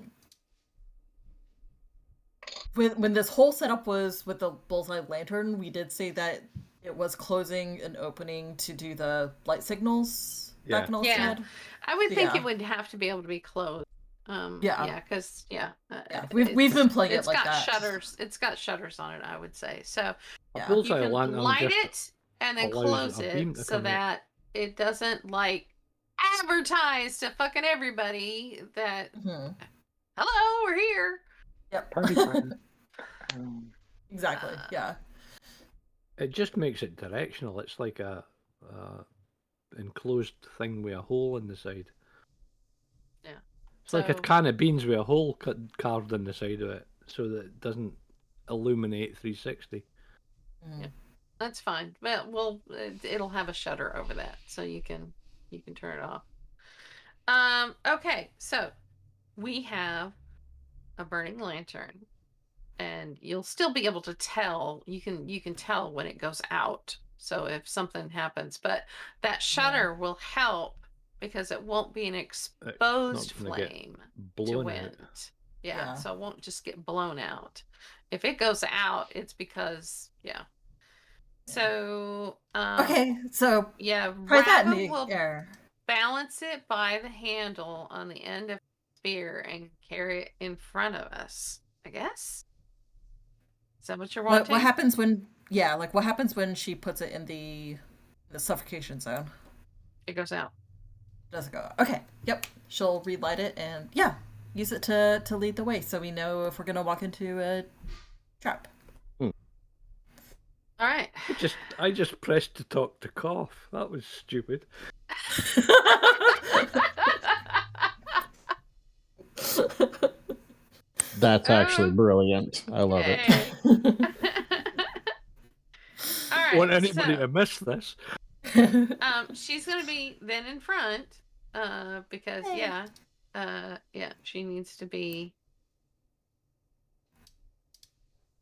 when when this whole setup was with the bullseye lantern, we did say that it was closing and opening to do the light signals Yeah. back in Yeah. Olstead. I would think yeah. it would have to be able to be closed. Um, Yeah. yeah, because yeah, uh, Yeah, we've- we've been playing it it's like got that. shutters. It's got shutters on it. I would say so. Yeah. You can lantern light just it and then allows close a it so come out. that it doesn't like advertise to fucking everybody that Mhm. hello, we're here. Yep. Party time. um, exactly. Uh, Yeah. It just makes it directional. It's like a, uh enclosed thing with a hole in the side. Yeah. It's like a can of beans with a hole cut, carved in the side of it, so that it doesn't illuminate 360. Mhm. That's fine. Well, well, it- it'll have a shutter over that, so you can you can turn it off. Um. Okay. So we have a burning lantern, and you'll still be able to tell. You can you can tell when it goes out. So if something happens, but that shutter will help because it won't be an exposed gonna flame to Blown out. wind. Yeah, Yeah. so it won't just get blown out. If it goes out, it's because yeah. So um, Okay, so yeah, that in will air. balance it by the handle on the end of the spear and carry it in front of us. I guess. Is that what you're wanting? What, what happens when? Yeah, like what happens when she puts it in the the suffocation zone? It goes out. Does it go? Okay. Yep. She'll relight it and yeah, use it to to lead the way, so we know if we're gonna walk into a trap. All right. I just I just pressed to talk to cough. That was stupid. That's actually Um, brilliant. I love it. Hey. All right. Want anybody so- to miss this? um she's gonna be then in front uh because Hey. yeah uh yeah she needs to be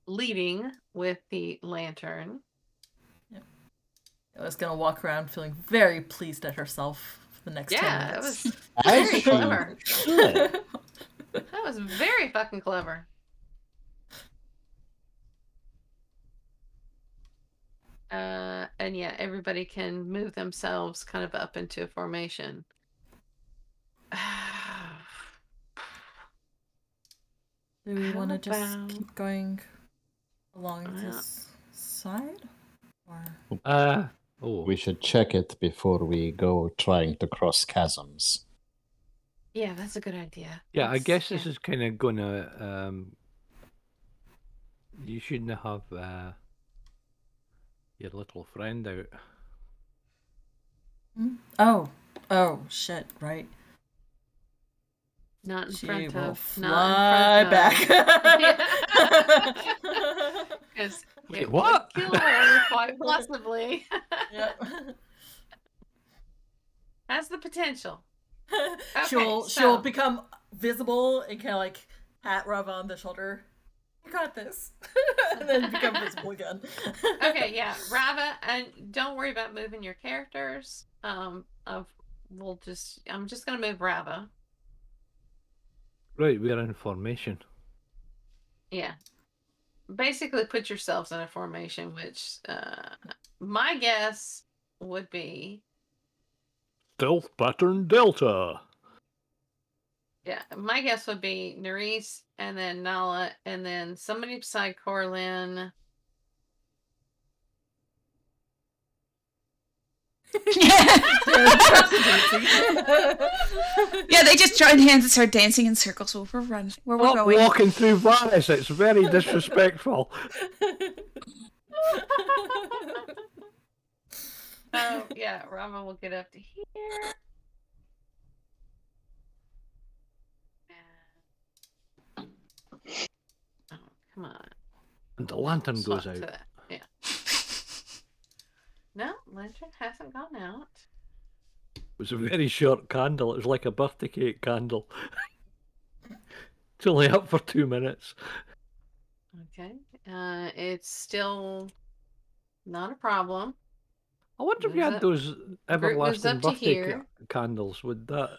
leading with the lantern I was gonna walk around feeling very pleased at herself for the next yeah 10 that was very clever that was very fucking clever uh and yeah everybody can move themselves kind of up into a formation Do we want to just keep going along Yeah. this side? Or Uh oh. We should check it before we go trying to cross chasms. yeah that's a good idea Yeah, I guess this yeah. is kind of gonna. Um, you shouldn't have uh, your little friend out. Hmm? Oh, oh shit! Right, Not in she front will of. fly Not in front back. Because Wait, it what? would kill her quite possibly. Yep. Has the potential. she'll so- she'll become visible and kind of like pat Rava on the shoulder. You got this, and then become visible again. Okay, yeah, Rava, and don't worry about moving your characters. Um, of we'll just. I'm just gonna move Rava. Right, we're in formation. Yeah. Basically, put yourselves in a formation, which uh, my guess would be Stealth pattern Delta. Yeah, my guess would be Nerys and then Nala and then somebody beside Corlin. yeah, they just join hands and start dancing in circles where we're running, where we're Stop going. walking through Varys. It's very disrespectful. Oh, yeah, Rama will get up to here. And... Oh, come on. And the lantern Swap goes out. To that. Yeah. No, lantern hasn't gone out. It was a very short candle. It was like a birthday cake candle. it's only up for two minutes. Okay. Uh, it's still not a problem. I wonder if you had up- those everlasting birthday ca- candles. Would that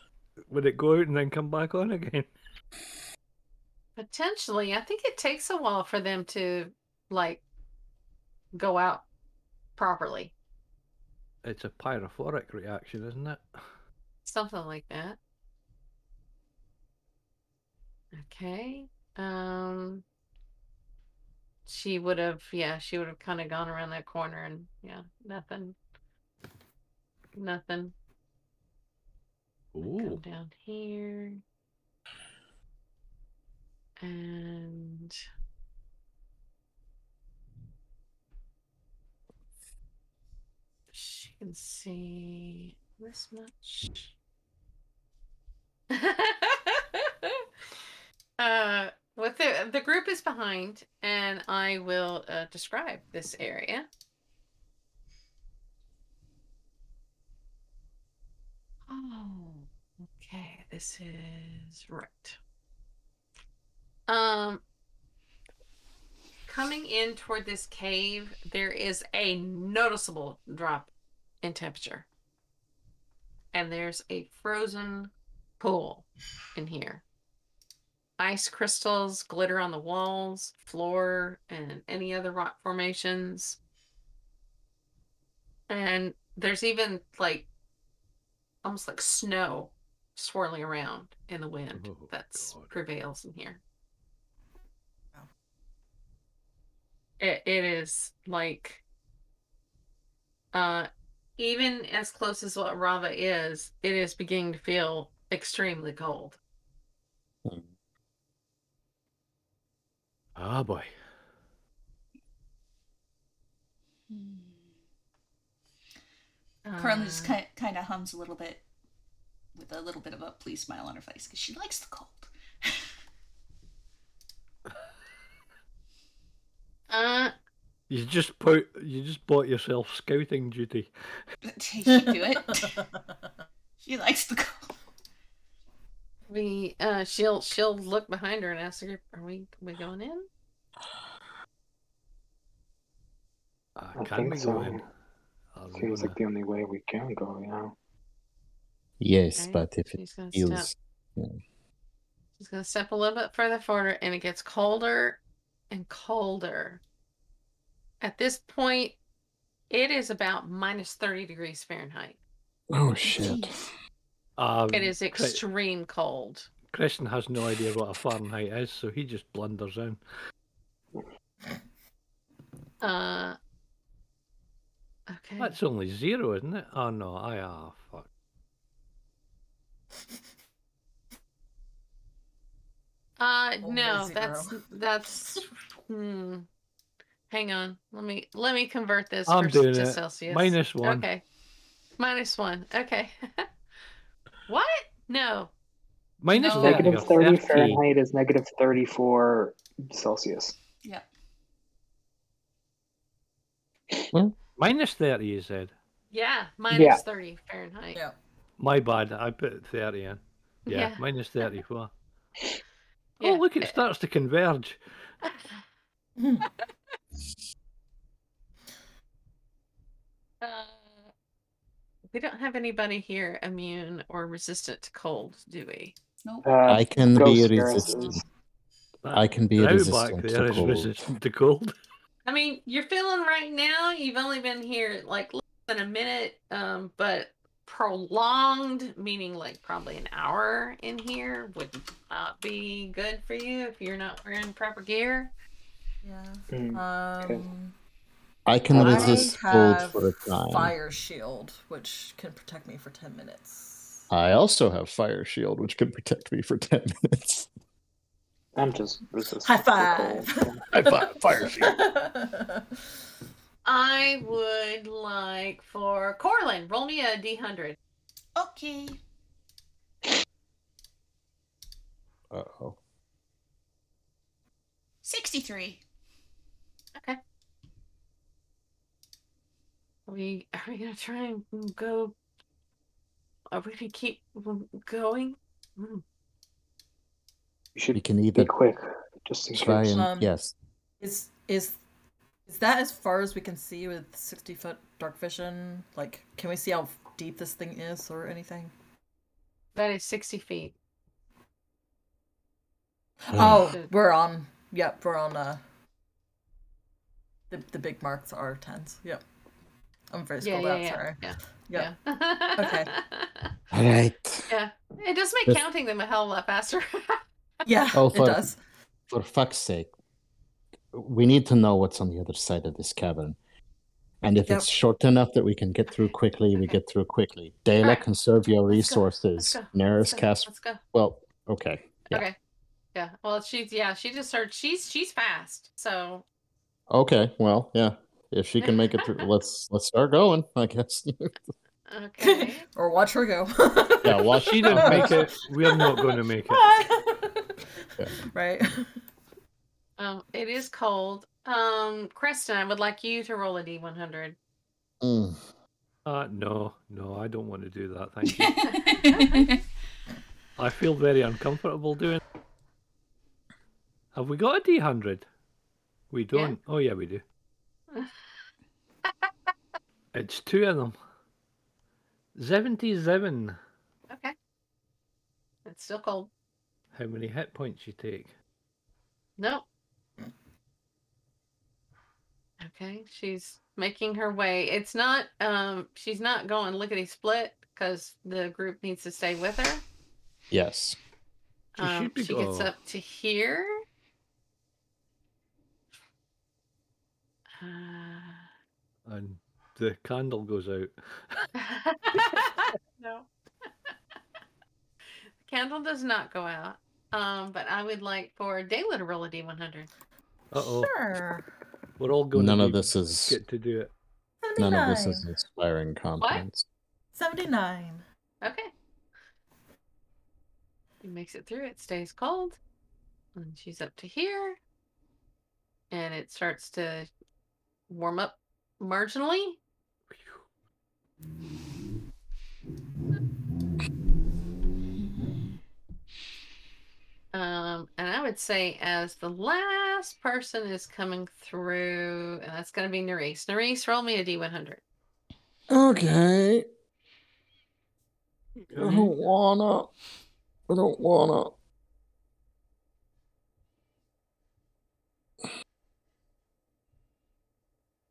would it go out and then come back on again? Potentially, I think it takes a while for them to like go out properly. It's a pyrophoric reaction, isn't it? Something like that. Okay. Um she would have yeah, she would have kind of gone around that corner and yeah, nothing. Nothing. Come down here. And she can see this much. uh what the the group is behind and I will uh, describe this area. Oh, okay. This is right. Um, coming in toward this cave, there is a noticeable drop in temperature. And there's a frozen pool in here. Ice crystals glitter on the walls, floor, and any other rock formations. And there's even like almost like snow swirling around in the wind Oh, that's God. prevails in here. Wow. It it is like uh even as close as what Rava is, it is beginning to feel extremely cold. Ah boy. Currently just Uh, kind kind of hums a little bit with a little bit of a pleased smile on her face because she likes the cold. uh You just put you just bought yourself scouting duty. she can do it. she likes the cold. we uh she'll she'll look behind her and ask her, are we we going in? Uh, I can think we so. go in? Are Seems gonna- like the only way we can go, yeah. Yes, Okay, but if it She's gonna step She's gonna step a little bit further forward, and it gets colder and colder. At this point, it is about minus 30 degrees Fahrenheit. oh shit. Um, It is Cri- extreme cold. Christian has no idea what a Fahrenheit is, so he just blunders in. Uh, okay. That's only zero, isn't it? Oh no, I ah fuck. Uh, Only no, zero. that's that's. Hmm. Hang on. Let me let me convert this I'm for, doing to it. Celsius. Minus one. Okay. Minus one. Okay. what? No. Minus No. 30 Negative or 30 30. Fahrenheit is negative 34 Celsius. Yeah. Minus 30, you said. Yeah, minus 30 Fahrenheit. Yeah. My bad, I put 30 in. Yeah, Yeah. minus 34. Yeah. Oh, look, it starts to converge. Uh, we don't have anybody here immune or resistant to cold, do we? Nope. Uh, I can be resistant. I can be Now resistant back to cold. resistant to cold. I mean, you're feeling right now. You've only been here like less than a minute, um, but prolonged, meaning like probably an hour in here, would not be good for you if you're not wearing proper gear. Yeah. Hmm. Um, I can I resist cold for a time. fire shield, which can protect me for ten minutes. I also have fire shield, which can protect me for ten minutes. I'm just resistant. High five. cold, I fi- fire shield. I would like for Corlin, roll me a d100. Okay. Uh oh. 63. Are we are we gonna try and go? Are we gonna keep going? Hmm. You should We can either be either quick, just in try case. and Um, yes. Is is is that as far as we can see with sixty foot dark vision? Like, can we see how deep this thing is or anything? That is sixty feet. Oh, Good. we're on. Yep, we're on. Uh, the the big marks are tens. Yep. I'm very Yeah, scrolled yeah, out. yeah, Sorry. yeah, Yep. yeah. Okay. All right. Yeah, it does make This- counting them a hell of a lot faster. Yeah, Oh, it does. For fuck's sake, we need to know what's on the other side of this cavern. And if Yep. it's short enough that we can get through quickly, we get through quickly. Dayla, Alright. conserve your Let's resources. go, Neris, Let's go, cast. Let's go. Well, okay. Yeah. Okay. Yeah. Well, she's yeah. She just started. She's she's fast. So Okay. Well, yeah. If she can make it through, let's let's start going. I guess. okay. or watch her go. yeah. Watch. She didn't make it. We're not going to make it. Yeah. Right. um, it is cold. Um, Creston, I would like you to roll a d100. Mm. Uh, no, no, I don't want to do that. Thank you. I feel very uncomfortable doing. Have we got a D hundred? We don't. Oh yeah, we do. It's two of them. Seventy-seven. Okay. It's still cold. How many hit points you take? No. Okay, she's making her way. It's not um she's not going lickety split because the group needs to stay with her. Yes. She Um, should be she gets up to here. Uh, And the candle goes out. no. the candle does not go out. Um, but I would like for Dayla to roll a D100. Uh oh, Sure. we're all going. None to of this is get to do it. none of this is inspiring confidence. 79. Okay. He makes it through. It stays cold. And she's up to here. And it starts to warm up marginally. Um, and I would say as the last person is coming through, and that's going to be Nerese. Nerese, roll me a D100. Okay. I don't wanna. I don't wanna.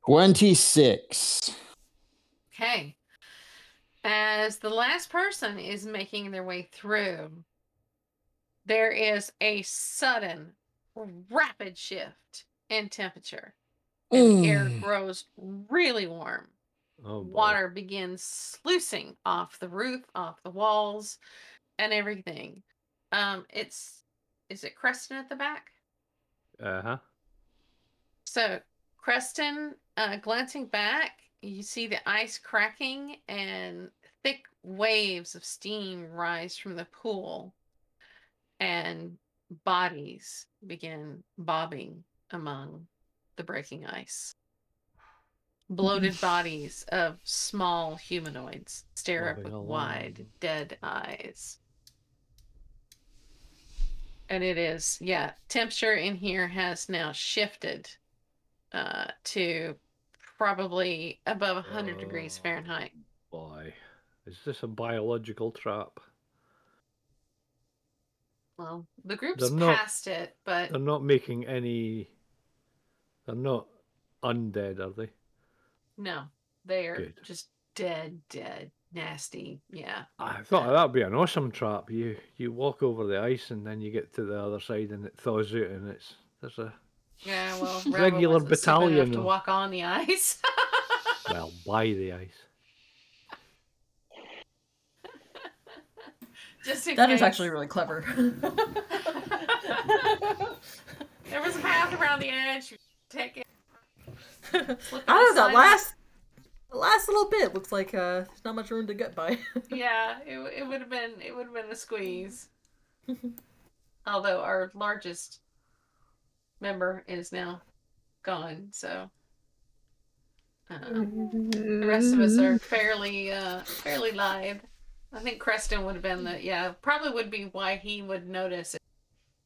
Twenty-six. Okay. As the last person is making their way through, there is a sudden, rapid shift in temperature. And the air Mm. grows really warm. Oh. Water begins sluicing off the roof, off the walls, and everything. Um, it's is it Creston at the back? Uh huh. So, Creston, uh, glancing back, you see the ice cracking and thick waves of steam rise from the pool, and bodies begin bobbing among the breaking ice. Bloated bodies of small humanoids stare up with along. wide, dead eyes. And it is, yeah, temperature in here has now shifted uh, to probably above 100 degrees Oh. Fahrenheit. Boy, is this a biological trap? Well, the group's They're not- past it, but They're not making any. They're not undead, are they? no, they are Good. just dead, dead, nasty. Yeah. I thought that'd be an awesome trap. You you walk over the ice and then you get to the other side and it thaws out and it's there's a Yeah, well, Rava Regular wasn't stupid battalion to walk on the ice. well by the ice. Just in That is case. actually really clever. there was a path around the edge. Take it. I don't know. That last, the last little bit looks like uh, there's not much room to get by. Yeah, it, it would have been it would have been a squeeze. Although our largest member is now gone, so uh, the rest of us are fairly uh, fairly live. I think Creston would have been the yeah probably would be why he would notice it.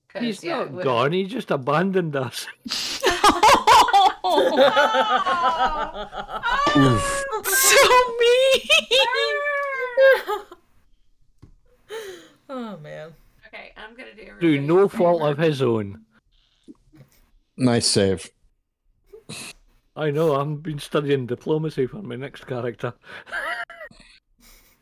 'Cause, He's yeah, it not would've- gone. He just abandoned us. so mean. oh man. Okay, I'm gonna do Through everybody's no fault of his own. Nice save. I know. I've been studying diplomacy for my next character.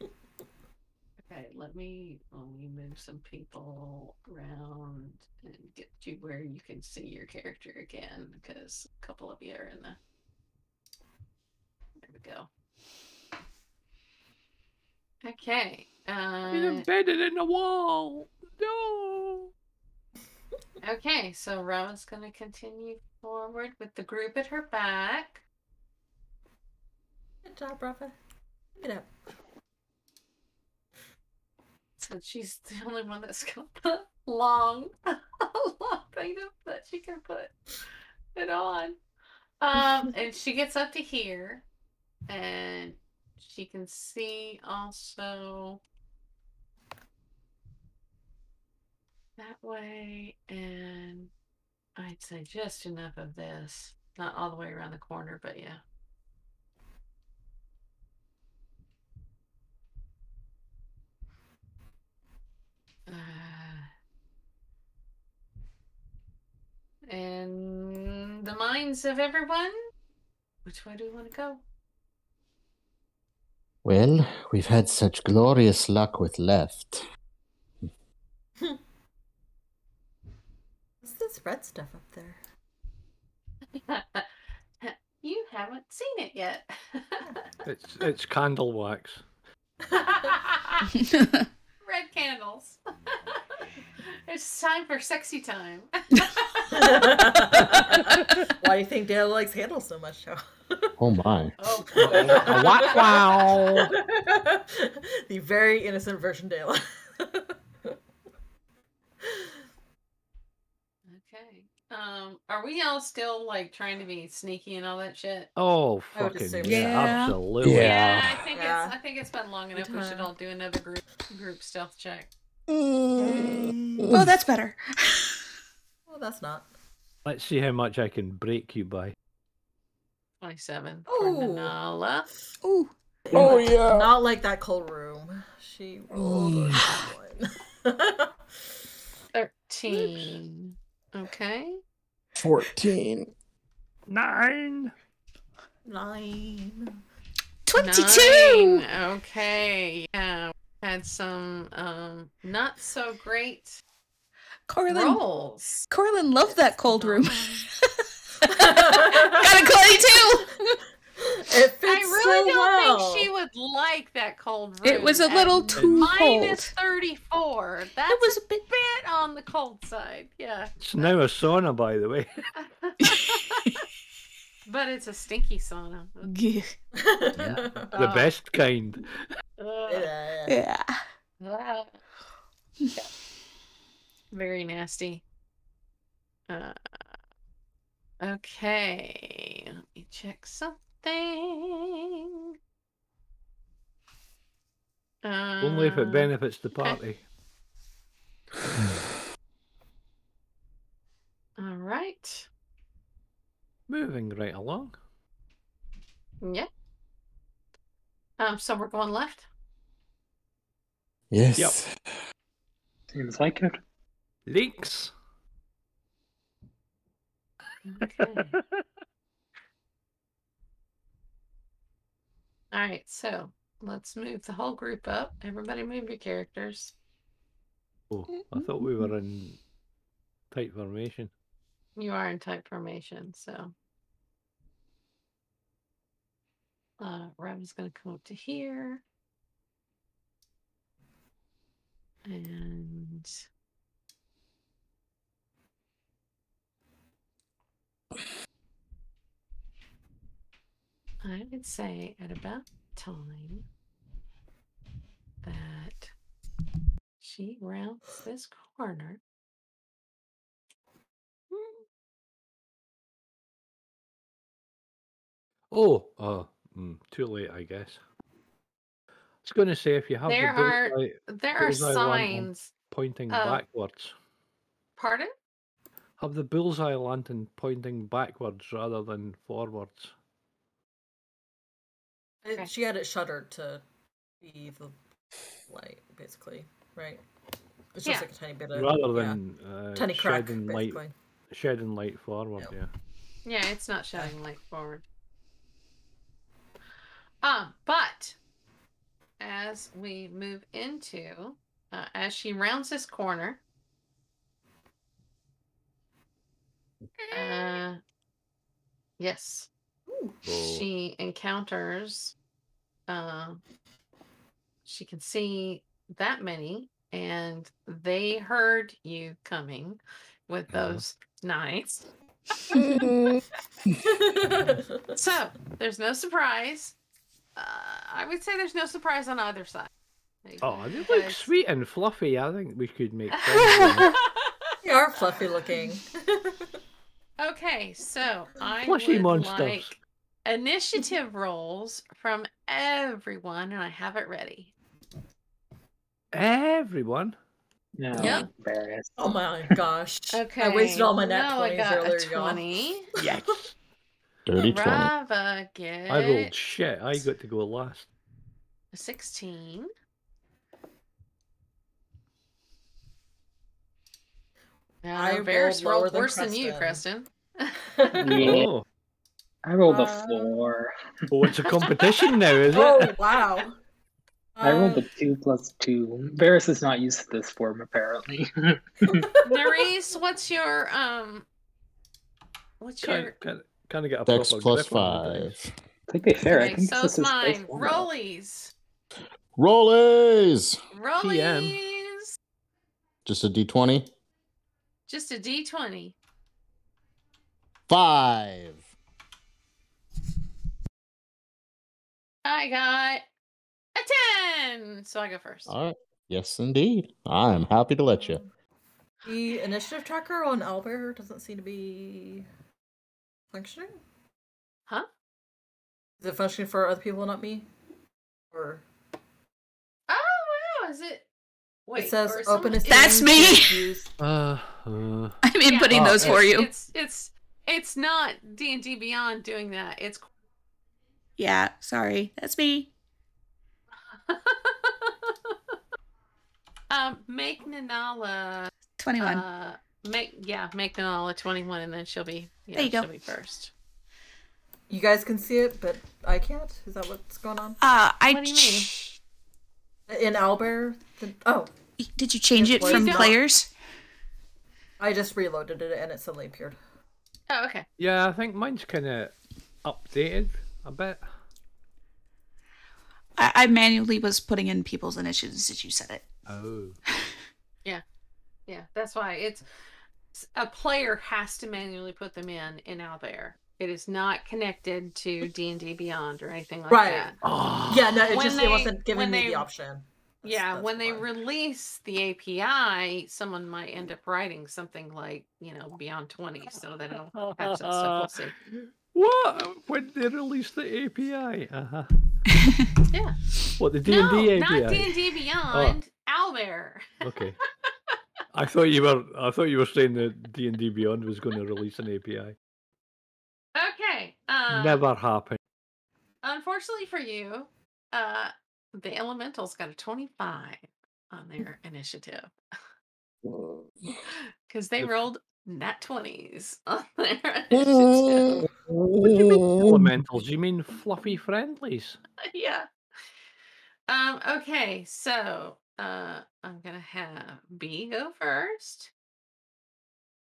Okay, let me let me move some people around and get you where you can see your character again, because a couple of you are in the. There we go. Okay. He's Uh, embedded in the wall. No. Okay, so Rowan's gonna continue forward with the group at her back. Good job, Rafa. Get up. So she's the only one that's gonna put long, long thing that she can put it on. Um, and she gets up to here, and she can see also that way, and I'd say just enough of this, not all the way around the corner, but yeah. Uh, and the minds of everyone. Which way do we want to go? Well, we've had such glorious luck with left. What's this red stuff up there? you haven't seen it yet. It's it's candle wax. Red candles. it's time for sexy time. Why do you think Dale likes candles so much, Joe? Oh my. oh wow. the very innocent version Dale. Okay. Um, are we all still like trying to be sneaky and all that shit? Oh I would fucking assume yeah, absolutely. Yeah. I think Yeah. it's I think it's been long enough. We should all do another group group stealth check. oh, that's better. well, that's not. Let's see how much I can break you by. Twenty-seven for Ooh. Nanala. Ooh. Oh yeah. Not like that cold room. She rolled a one. Thirteen. Okay. 14. Nine. Nine. 22. Nine. Okay. Yeah. Had some um not so great Corlin. rolls. Corlin loved that cold room. Got a Clay too. It fits I really so don't well. think she would like that cold room. It was a little too minus cold. 34. That was a bit. bit on the cold side. Yeah. It's now a sauna, by the way. but it's a stinky sauna. Yeah. The best kind. Yeah. yeah. Ah. Yeah. Very nasty. Uh, okay, let me check something. Only if it Uh, benefits the okay. party. All right. Moving right along. Yeah. Um. So we're going left. Yes. Yep. Seems like it. Leaks. Okay. All right. So let's move the whole group up. Everybody, move your characters. Oh, I thought we were in tight formation. You are in tight formation, so. Uh, Raven's gonna come up to here. And. I would say at about time that she rounds this corner. Oh, uh, mm, too late, I guess. I was going to say if you have There the are bullseye there are signs. pointing of- backwards, Pardon? have the bullseye lantern pointing backwards rather than forwards. It- Okay. She had it shuttered to be the light, basically, right? It's just Yeah. like a tiny bit of Rather yeah, than uh, tiny crack, shedding light, shedding light forward. Yep. Yeah. Yeah, it's not shedding light forward. Um, but as we move into, uh, as she rounds this corner, uh, yes, Oh. she encounters. Uh, she can see that many, and they heard you coming with Uh-huh. those knives. So there's no surprise. Uh, I would say there's no surprise on either side. Oh, they look Because- sweet and fluffy. I think we could make friends. with them. They are fluffy looking. okay, so I Plushy would monsters. like initiative rolls from everyone, and I have it ready. Everyone. No, Yep. Varys. oh my gosh. Okay, I wasted all my nat no, I 20s got earlier, a y'all. twenty. Yes. Dirty 20. Rava gets I rolled shit. I got to go last. a sixteen. I Varys rolled rolled worse than you, Creston. Creston. Yeah. Oh. I rolled a Uh, four. oh, it's a competition now, is oh it? Oh wow. I rolled a two plus two. Varys is not used to this form, apparently. Nerys, what's your um? What's Kind, your? kind, kind of get a Dex proper plus grip on the dice. five. to be fair, I Okay, think so this it's is his first mine. one. Rollies. Rollies! Rollies. Just a d20. Just a D twenty. Five. I got a ten. So I go first. All right. Yes, indeed. I'm happy to let you. The initiative tracker on Albert doesn't seem to be functioning. Huh? Is it functioning for other people, not me? Or Oh wow! Is it? Wait. it says or is open a someone- That's me! Uh, uh, I'm Yeah, inputting Oh, those for it's- you. It's it's it's not D and D Beyond doing that. It's Yeah, sorry. That's me. um make Nanala 21. uh make yeah make Nanala twenty one and then she'll be yeah There you go. she'll be first. You guys can see it, but I can't. Is that what's going on uh, I What do you mean? ch- in Albert? The- Oh, Did you change it It from was not- players? I just reloaded it and it suddenly appeared. Oh okay. yeah, I think mine's kind of updated a bit. I, I manually was putting in people's initiatives as you said it. Oh. Yeah, Yeah. that's why it's a player has to manually put them in in Albert. It is not connected to D and D Beyond or anything like Right. that. Oh. Yeah, no, it When just they- it wasn't giving when me they- the option. That's- yeah, that's when they release the API, someone might end up writing something like, you know, Beyond 20 so that it'll have that stuff. We'll see. What? When they released the API? Uh huh. Yeah. What the D and D API? not D&D Beyond, Albert. Okay. I thought you were. I thought you were saying that D and D Beyond was going to release an API. Okay. Uh, Never happened. Unfortunately for you, uh, the Elementals got a 25 on their initiative. Because they rolled nat 20s on their initiative. What do you mean elementals? You mean fluffy friendlies? yeah. Um, okay, so uh I'm gonna have B go first.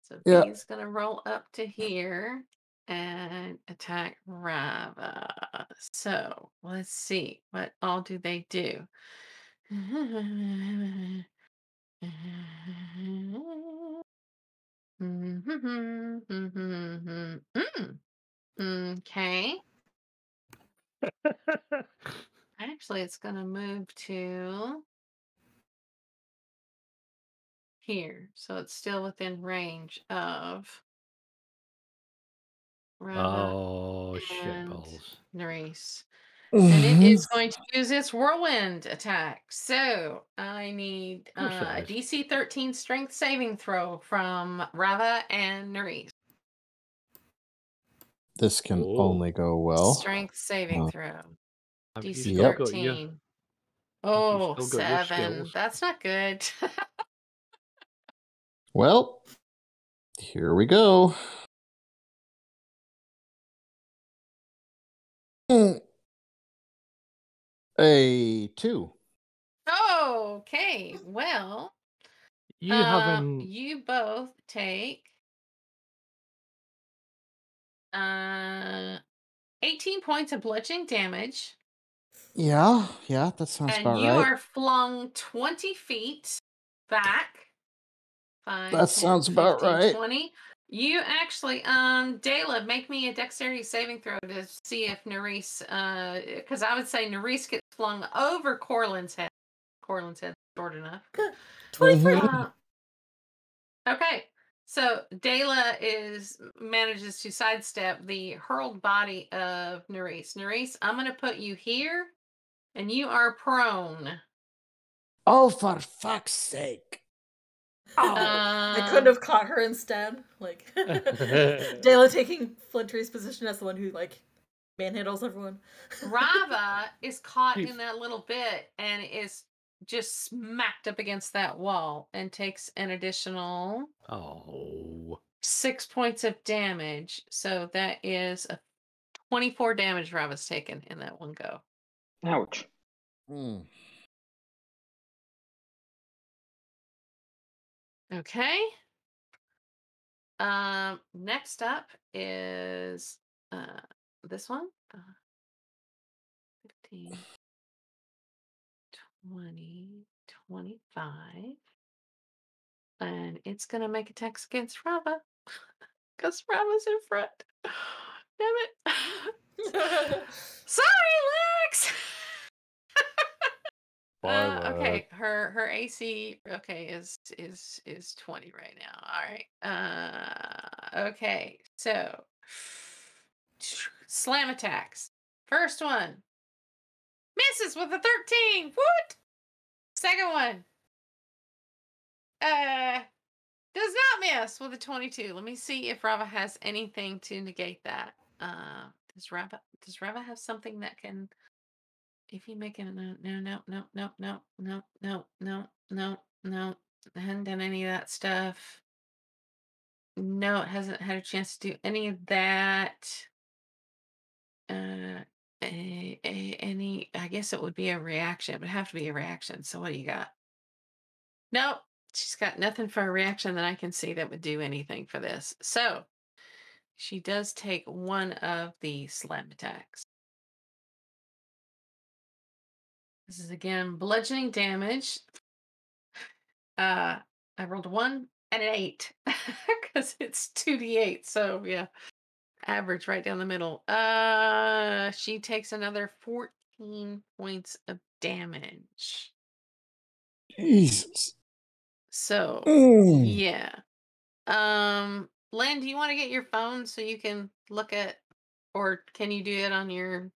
So Yeah. B's gonna roll up to here and attack Rava. So let's see, what all do they do? Mm-hmm, mm-hmm, mm-hmm. Mm, Okay. Actually, it's going to move to here. So it's still within range of Rava oh, shit and balls. Nerys. And it is going to use its whirlwind attack. So I need Of course it uh, a. DC 13 strength saving throw from Rava and Nerys. This can Oh. only go well. Strength saving uh, throw. DC still Yep. 13. Oh, still got your seven. skills? That's not good. Well, here we go. Hmm. A two. okay. Well, You uh, haven't. you both take uh 18 points of bludgeoning damage. Yeah, yeah, that sounds and about you are flung 20 feet back. Five, That 10, sounds about right. 20. You actually, um, Dayla, make me a dexterity saving throw to see if Nerys, uh, because I would say Nerys gets flung over Corlin's head. Corlin's head short enough. 23. Uh, okay, so Dayla is manages to sidestep the hurled body of Nerys. Nerys, I'm gonna put you here, and you are prone. Oh, for fuck's sake. I couldn't have caught her instead. Like Dayla taking Flintree's position as the one who like manhandles everyone. Rava is caught Jeez. in that little bit and is just smacked up against that wall and takes an additional oh six points of damage. So that is a 24 damage Rava's taken in that one go. Ouch. Hmm. Okay. Um, next up is uh this one. Uh, 15, 20, 25. And it's gonna make attacks against Rava. Because Rava's in front. Damn it. Sorry, Lex! Uh, okay, her her AC okay is is is 20 right now. All right. Uh okay. So slam attacks. First one misses with a 13. What? Second one uh does not miss with a 22. Let me see if Rava has anything to negate that. Uh does Rava does Rava have something that can if you make it no no no no no no no no no no no I hadn't done any of that stuff. No, it hasn't had a chance to do any of that. Uh a, a, any I guess it would be a reaction. It would have to be a reaction. So what do you got? Nope. She's got nothing for a reaction that I can see that would do anything for this. So she does take one of the slam attacks. This is again bludgeoning damage. Uh, I rolled a one and an eight because it's two d eight. So yeah, average right down the middle. Uh, she takes another fourteen points of damage. Jesus. So Mm. yeah. Um, Len, do you want to get your phone so you can look at, or can you do it on your?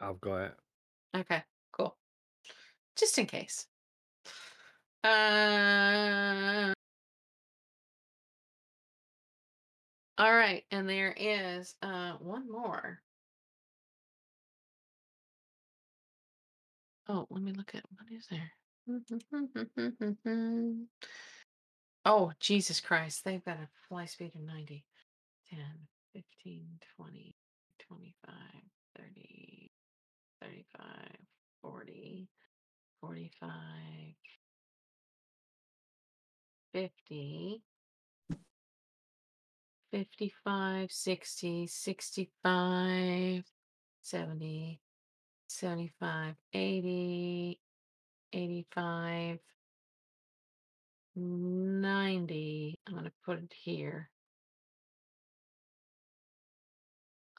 I've got it. Okay, cool. Just in case. Uh, all right, and there is uh one more. Oh, let me look at what is there. oh, Jesus Christ. They've got a fly speed of 90. 10, 15, 20, 25, 30, 35, 40, 45, 50, 55, 60, 65, 70, 75, 80, 85, 90. I'm going to put it here.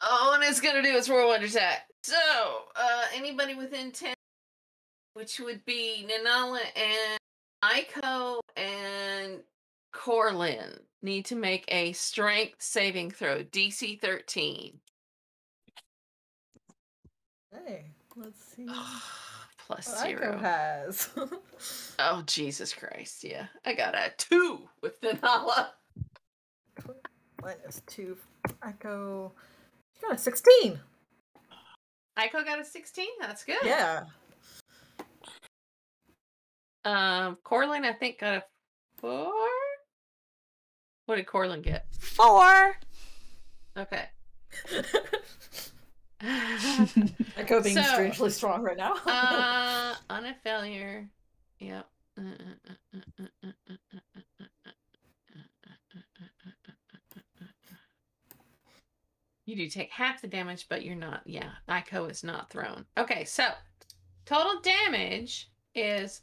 Oh, and it's gonna do its whirlwind attack. So, uh, anybody within ten, which would be Nanala and Aiko and Corlin, need to make a strength saving throw, DC thirteen. Hey, let's see. Plus what Aiko zero. has. Oh Jesus Christ! Yeah, I got a two with Nanala. Minus two. Echo. You got a 16. Aiko got a sixteen. That's good. Yeah. Um, Corlin, I think got a four. What did Corlin get? Four. Okay. Echo being So, strangely strong right now. uh, on a failure. Yep. You do take half the damage, but you're not. Yeah, Aiko is not thrown. Okay, so total damage is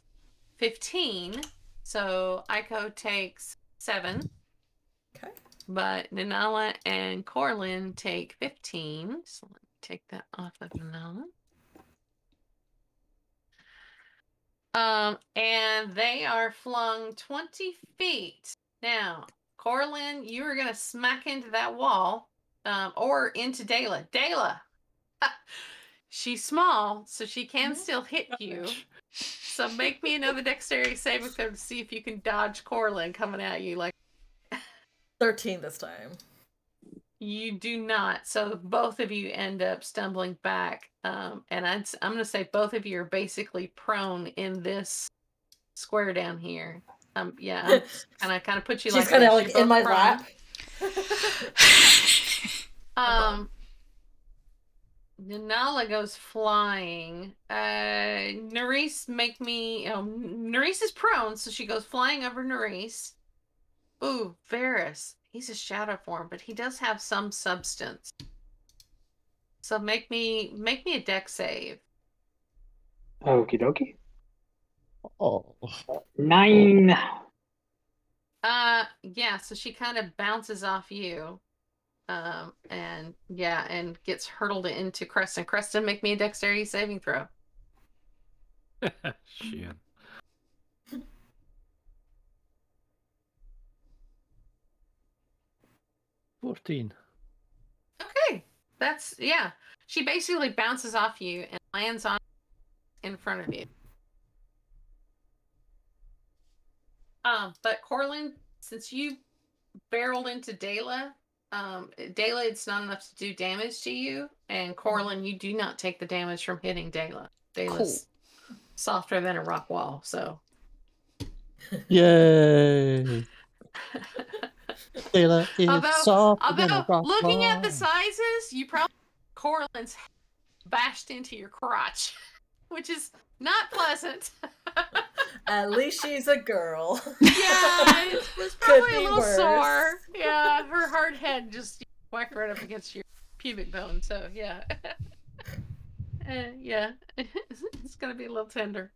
15. So Aiko takes seven, okay. but Nanala and Corlin take 15. So let me take that off of Nanala. Um, and they are flung 20 feet. Now, Corlin, you are going to smack into that wall um, or into Dayla. Dayla, she's small, so she can still hit you. So make me another dexterity saving throw to see if you can dodge Corlin coming at you. Like 13 this time. you do not. So both of you end up stumbling back. Um, and I'd, I'm going to say both of you are basically prone in this square down here. Um, yeah, and I kind of put you She's like kind of like in my prone. lap. Um, Nanala goes flying. Uh, Nerys, make me. Oh, Nerys is prone, so she goes flying over Nerys. Ooh, Varys. He's a shadow form, but he does have some substance. So make me make me a deck save. Okie dokie. Oh, Nine. Uh, yeah. So she kind of bounces off you, um, and yeah, and gets hurtled into Creston. Creston, make me a dexterity saving throw. Shit. Fourteen. Okay, that's yeah. She basically bounces off you and lands on in front of you. Um, but Corlin, since you barreled into Dayla, um, Dayla, it's not enough to do damage to you, and Corlin, you do not take the damage from hitting Dayla. Dayla's softer than a rock wall, so. yay! Taylor is Although- soft than a Although rock looking at the sizes, you probably Corlin's bashed into your crotch, which is not pleasant. At least she's a girl. yeah, it was probably a little worse. sore. Yeah, her hard head just whacked right up against your pubic bone. So yeah, uh, yeah, it's gonna be a little tender.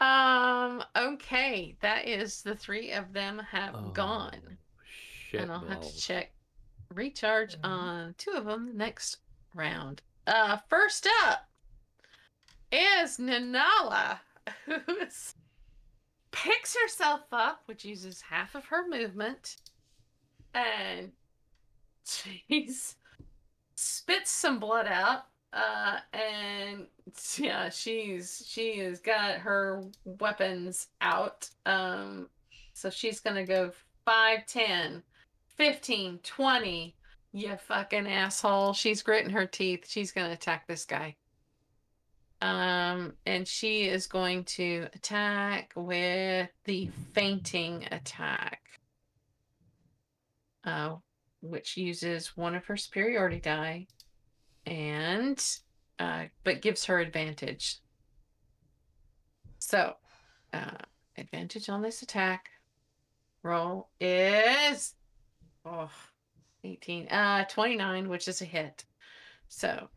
Um. Okay, that is the three of them have gone. Oh, Shit. and I'll have to check recharge Mhm. on two of them next round. Uh, first up is Nanala, who is, picks herself up, which uses half of her movement, and she's spits some blood out. Uh, and yeah, she's she has got her weapons out. Um, so she's gonna go 5, 10, 15, 20. You fucking asshole. She's gritting her teeth. She's to attack this guy. Um, and she is going to attack with the feinting attack. Uh, which uses one of her superiority die and uh, but gives her advantage. So, uh, advantage on this attack roll is oh 18 uh 29 which is a hit so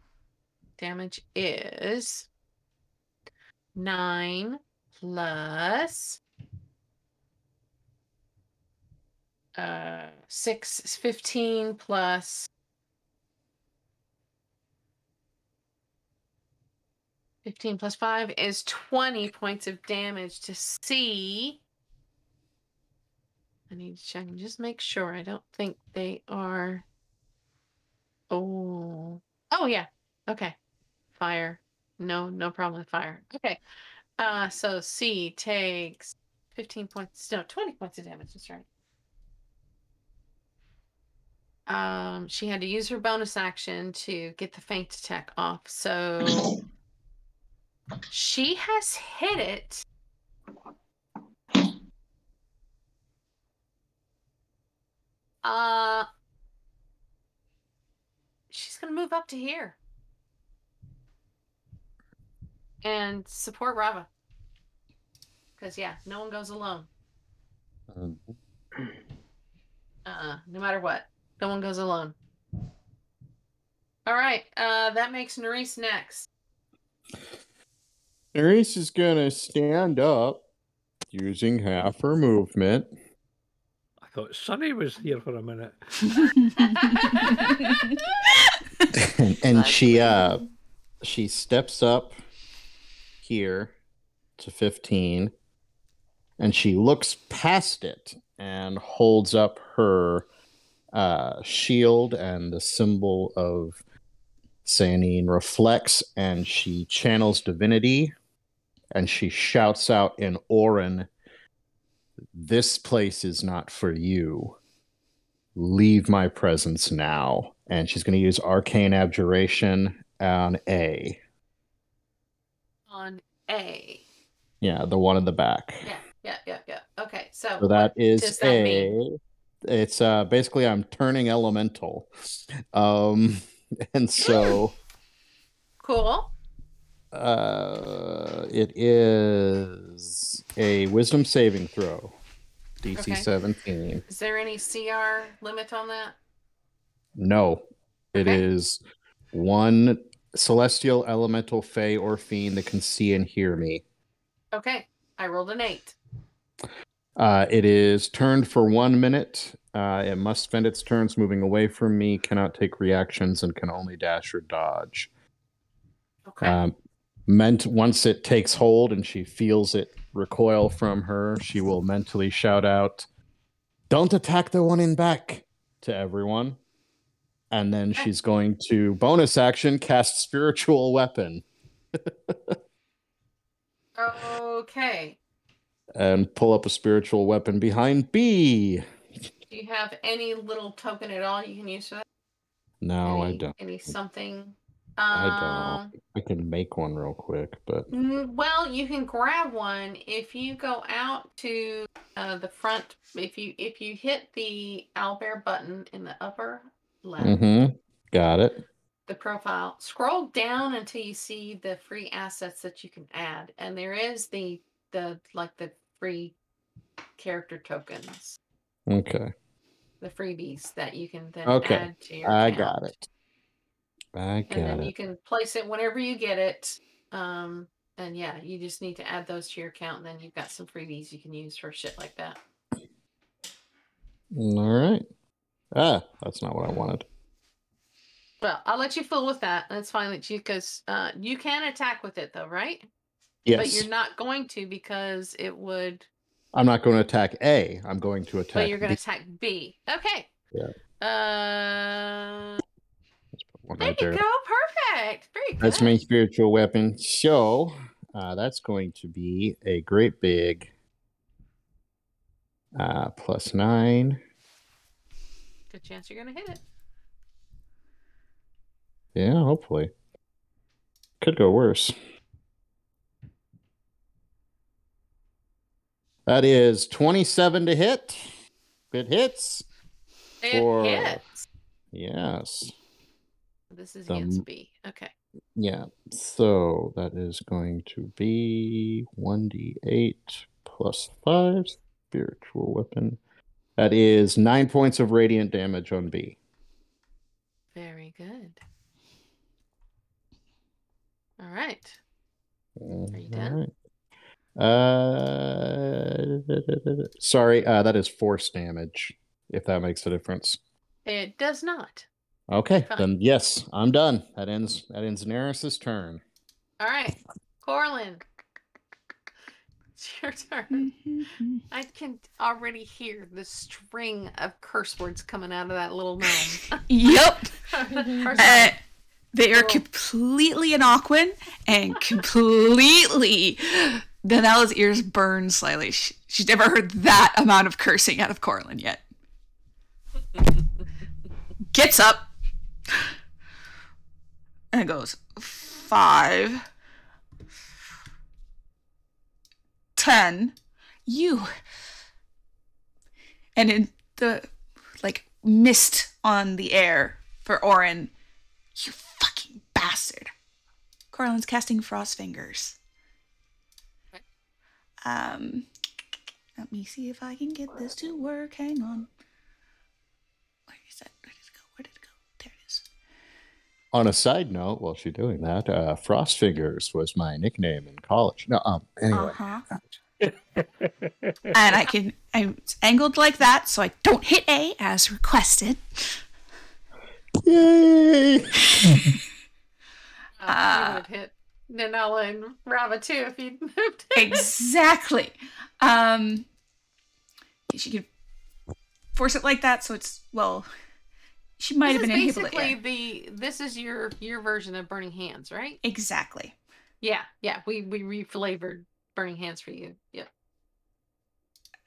damage is 9 plus uh, six 15 plus 15 plus 5 is 20 points of damage to C. I need to check and just make sure. I don't think they are. Oh. Oh, yeah. Okay. Fire. No, no problem with fire. Okay. Uh, so C takes 15 points. No, 20 points of damage. That's right. Um, she had to use her bonus action to get the feint attack off. So she has hit it. Uh, she's gonna move up to here and support Rava. Because yeah, no one goes alone. Um, Uh, no matter what, no one goes alone. All right, uh, that makes Nerys next. Nerys is gonna stand up using half her movement. I thought Sunny was here for a minute. and, and she uh she steps up here to 15 and she looks past it and holds up her uh shield and the symbol of Sanine reflects and she channels divinity and she shouts out in Auran this place is not for you leave my presence now. And she's going to use Arcane Abjuration on A. On A. Yeah, the one in the back. Yeah, yeah, yeah, yeah. Okay, so, So that is that A. mean? It's uh basically I'm turning elemental. Um and so Cool. uh it is a wisdom saving throw. DC Okay. 17. Is there any CR limit on that? No, it Okay. is one celestial elemental fey or fiend that can see and hear me. Okay, I rolled an eight. Uh, it is turned for one minute. Uh, it must spend its turns moving away from me, cannot take reactions, and can only dash or dodge. Okay. Um, meant once it takes hold and she feels it recoil from her, she will mentally shout out, "Don't attack the one in back!" to everyone, and then she's going to bonus action cast spiritual weapon okay. and pull up a spiritual weapon behind B. Do you have any little token at all you can use for that? No, I don't. Any something? I Um, don't. I can make one real quick, but Mm, Well, you can grab one if you go out to uh, the front. If you if you hit the owlbear button in the upper left, mm-hmm. got it. the profile, scroll down until you see the free assets that you can add, and there is the the like the free character tokens, Okay, the freebies that you can then Okay, add to your. I account. got it. I got and then it. you can place it whenever you get it. Um, and yeah, you just need to add those to your account, and then you've got some freebies you can use for shit like that. All right. Ah, that's not what I wanted. Well, I'll let you fool with that. That's fine with you because uh, you can attack with it though, right? Yes. But you're not going to because it would. I'm not going to attack A. I'm going to attack. But you're going to attack B. Okay. Yeah. Uh, Let's put one there right you there. go. Perfect. Very good. That's my spiritual weapon. So uh, that's going to be a great big uh, plus nine. Good chance you're to hit it. Yeah, hopefully. Could go worse. That is 27 to hit. It hits. It For- hits. Yes. This is the B. Okay. Yeah. So that is going to be 1d8 plus 5 spiritual weapon. That is 9 points of radiant damage on B. Very good. All right. Are you done? Uh, sorry, uh, that is force damage. If that makes a difference. It does not. Okay, Fine. then yes, I'm done. That ends. That ends Neris's turn. All right, Corlin. It's your turn. I can already hear the string of curse words coming out of that little gnome. yep. Uh, they are completely Inocuan and completely. Danella's ears burn slightly. She, she's never heard that amount of cursing out of Corlin yet. Gets up and goes five, ten, you, and in the like mist on the air for Orin, you fucking bastard. Corlin's casting frost fingers. Um, let me see if I can get this to work. Hang on. Where is that? Where did it go? Where did it go? There it is. On a side note, while she's doing that, uh, Frost Fingers was my nickname in college. No, um, anyway. Uh huh. and I can. I'm angled like that, so I don't hit A as requested. Yay! uh, you would hit Nanala and Rava too if you'd moved. exactly. Um, she could force it like that, so it's well. She might This have is been able to. basically the this is your your version of Burning Hands, right? Exactly. Yeah, yeah. We we reflavored Burning Hands for you. yeah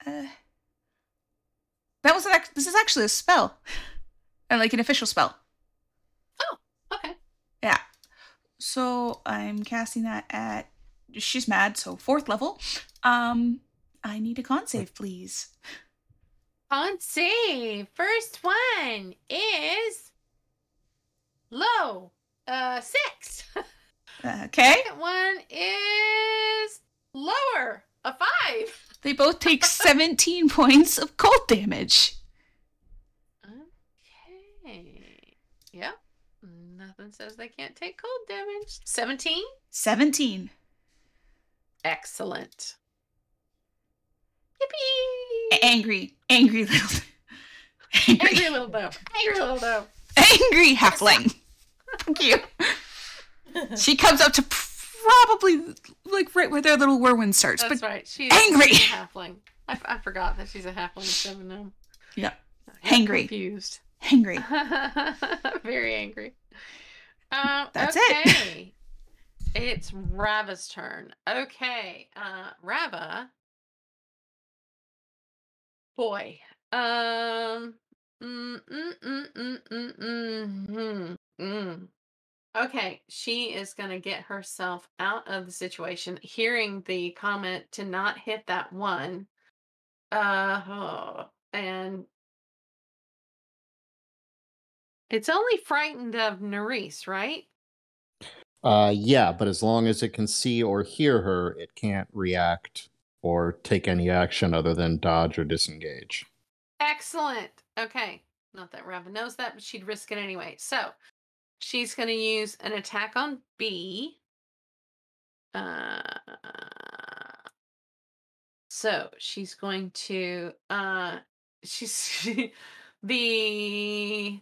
Uh, that was an. This is actually a spell, and like an official spell. Oh, okay. Yeah. So I'm casting that at. She's mad, so fourth level. Um, I need a con save, please. On save. First one is low. Uh six. Okay. Second one is lower. A five. They both take 17 points of cold damage. Okay. Yep. Nothing says they can't take cold damage. 17? 17. Excellent. Yippee! Angry, angry little, angry, Angry little doe. Angry little doe. angry halfling. Thank you. She comes up to probably like right where their little whirlwind starts, That's but right. She's angry. she's halfling. I, f- I forgot that she's a halfling seven gnome. yeah, Hangry. Confused. angry. Very angry. Um, That's it. okay. It's Rava's turn. Okay, uh, Rava. Boy. Um. Mm, mm, mm, mm, mm, mm, mm, mm. Okay, she is going to get herself out of the situation, hearing the comment to not hit that one. Uh, oh, and it's only frightened of Nerisse, right? Uh, yeah, but as long as it can see or hear her, it can't react or take any action other than dodge or disengage. Excellent. Okay. Not that Rava knows that, but she'd risk it anyway. So she's going to use an attack on B. Uh, so she's going to. Uh, she's the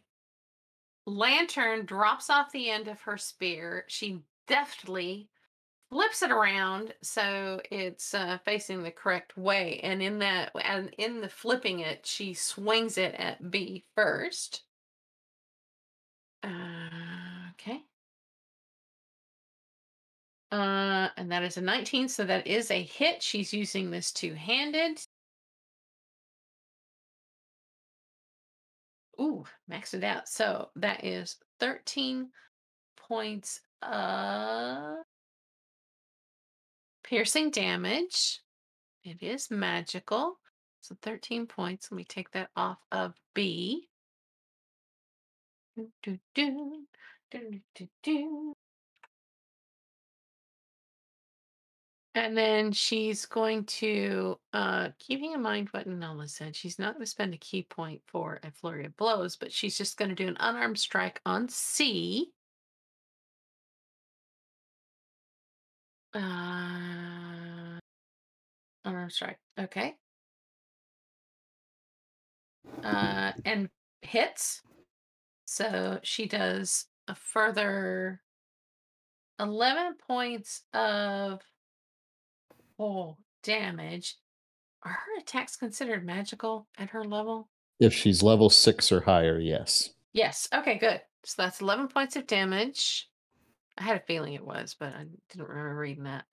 lantern drops off the end of her spear. She deftly flips it around so it's uh, facing the correct way and in that and in the flipping it she swings it at b first. Uh, okay. Uh and that is a 19 so that is a hit. She's using this two-handed. Ooh, maxed it out. So that is 13 points of piercing damage. It is magical. So 13 points. Let me take that off of B. Do, do, do, do, do, do. And then she's going to, uh, keeping in mind what Nola said, she's not going to spend a ki point for a flurry of blows, but she's just going to do an unarmed strike on C. Uh, unarmed strike. Okay. Uh, and hits. So she does a further 11 points of oh damage. Are her attacks considered magical at her level? If she's level six or higher, yes. Yes. Okay, good. So that's 11 points of damage. I had a feeling it was, but I didn't remember reading that.